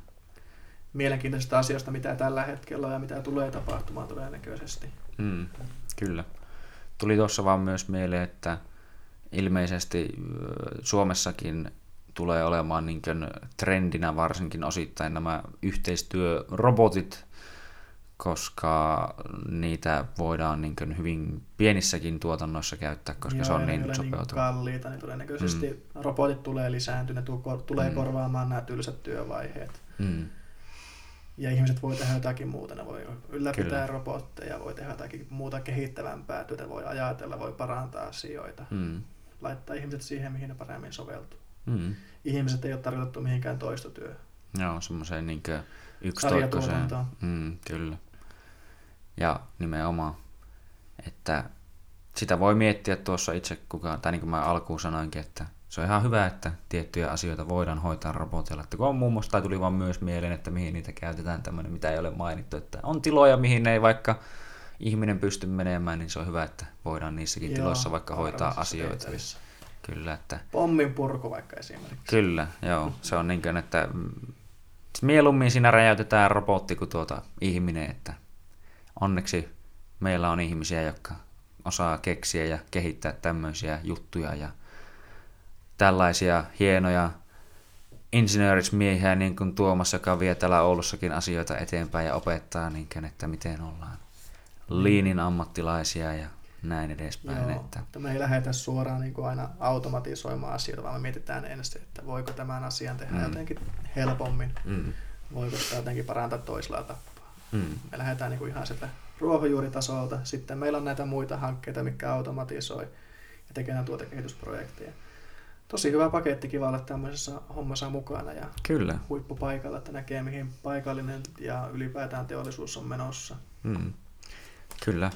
mielenkiintoisista asioista, mitä tällä hetkellä on ja mitä tulee tapahtumaan todennäköisesti. Mm, kyllä. Tuli tuossa vaan myös mieleen, että ilmeisesti Suomessakin tulee olemaan niin trendinä varsinkin osittain nämä yhteistyörobotit, koska niitä voidaan niin hyvin pienissäkin tuotannoissa käyttää, koska Joo, se on niin sopeutuva. Niin kalliita, niin todennäköisesti mm. robotit tulee lisääntyä, ne tulee mm. korvaamaan nämä tylsät työvaiheet. Mm. Ja ihmiset voi tehdä jotakin muuta, ne voi ylläpitää Kyllä. robotteja, voi tehdä jotakin muuta kehittävämpää työtä, voi ajatella, voi parantaa asioita, mm. laittaa ihmiset siihen, mihin ne paremmin soveltuu. Mm. Ihmiset ei ole tarkoitettu mihinkään toistotyöhön. Joo, semmoiseen niin yksitoikkoiseen. Mm, kyllä. Ja nimenomaan, että sitä voi miettiä tuossa itse kukaan, tai niin kuin mä alkuun sanoinkin, että se on ihan hyvä, että tiettyjä asioita voidaan hoitaa robotilla. Että kun on muun muassa, tai tuli vaan myös mieleen, että mihin niitä käytetään tämmöinen, mitä ei ole mainittu, että on tiloja, mihin ei vaikka ihminen pysty menemään, niin se on hyvä, että voidaan niissäkin Joo, tiloissa vaikka hoitaa asioita. Tehtävissä. Kyllä, että... Pommin purku vaikka esimerkiksi. Kyllä, joo. Se on niin kuin, että mieluummin siinä räjäytetään robotti kuin tuota ihminen, että onneksi meillä on ihmisiä, jotka osaa keksiä ja kehittää tämmöisiä juttuja ja tällaisia hienoja insinöörismiehiä niin kuin Tuomas, joka vie täällä Oulussakin asioita eteenpäin ja opettaa, niin kuin, että miten ollaan liinin ammattilaisia ja näin edespäin. Joo, että... että me ei lähdetä suoraan niin kuin aina automatisoimaan asioita, vaan me mietitään ensin, että voiko tämän asian tehdä mm. jotenkin helpommin, mm. voiko sitä jotenkin parantaa toisella tapaa. Mm. Me lähdetään niin kuin ihan sieltä ruohonjuuritasolta. Sitten meillä on näitä muita hankkeita, mikä automatisoi ja tekee tuotekehitysprojekteja. Tosi hyvä paketti, kiva olla tämmöisessä hommassa mukana ja Kyllä. huippupaikalla, että näkee mihin paikallinen ja ylipäätään teollisuus on menossa. Mm. Kyllä.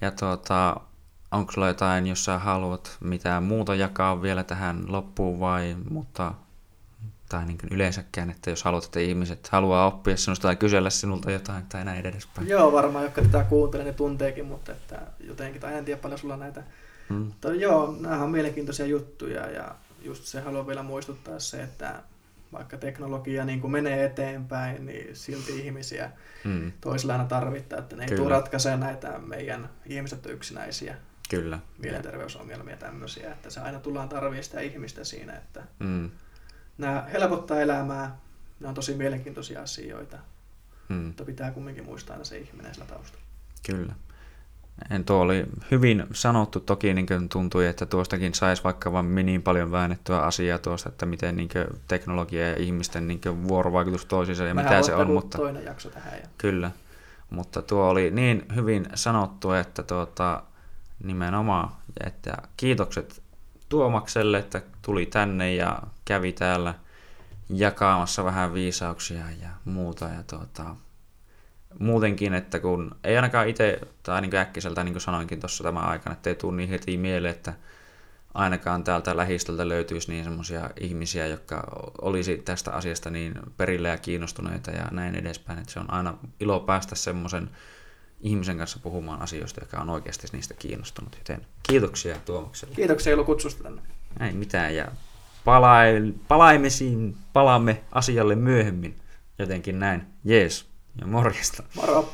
Ja tuota, onko sulla jotain, jos sä haluat mitään muuta jakaa vielä tähän loppuun vai, mutta tai niin yleensäkään, että jos haluat, että ihmiset haluaa oppia sinusta tai kysellä sinulta jotain tai näin edespäin. Joo, varmaan, jotka tätä kuuntelee, ne tunteekin, mutta että jotenkin, tai en tiedä paljon sulla näitä. Hmm. Mutta joo, nämä on mielenkiintoisia juttuja ja just se haluan vielä muistuttaa se, että vaikka teknologia niin kuin menee eteenpäin, niin silti ihmisiä hmm. toisella aina tarvittaa, että ne ei tule ratkaisemaan näitä meidän ihmiset yksinäisiä Kyllä. mielenterveysongelmia tämmöisiä, että se aina tullaan tarvitsemaan sitä ihmistä siinä, että hmm. nämä helpottaa elämää, ne on tosi mielenkiintoisia asioita, hmm. mutta pitää kumminkin muistaa aina se ihminen sillä taustalla. Kyllä. En, tuo oli hyvin sanottu, toki niin tuntui, että tuostakin saisi vaikka vain niin paljon väännettyä asiaa tuosta, että miten niin teknologia ja ihmisten niin vuorovaikutus toisiinsa ja Mehän mitä se on. Mutta, toinen jakso tähän. Ja... Kyllä, mutta tuo oli niin hyvin sanottu, että tuota, nimenomaan, että kiitokset Tuomakselle, että tuli tänne ja kävi täällä jakamassa vähän viisauksia ja muuta. Ja tuota, muutenkin, että kun ei ainakaan itse, tai niin äkkiseltä niin kuin sanoinkin tuossa tämän aikana, että ei tule niin heti mieleen, että ainakaan täältä lähistöltä löytyisi niin semmoisia ihmisiä, jotka olisi tästä asiasta niin perille ja kiinnostuneita ja näin edespäin. Että se on aina ilo päästä semmoisen ihmisen kanssa puhumaan asioista, joka on oikeasti niistä kiinnostunut. Joten kiitoksia Tuomakselle. Kiitoksia Ilo kutsusta tänne. Ei mitään ja palaimisiin, palaamme asialle myöhemmin. Jotenkin näin. Jees. Ja morjesta. Moro.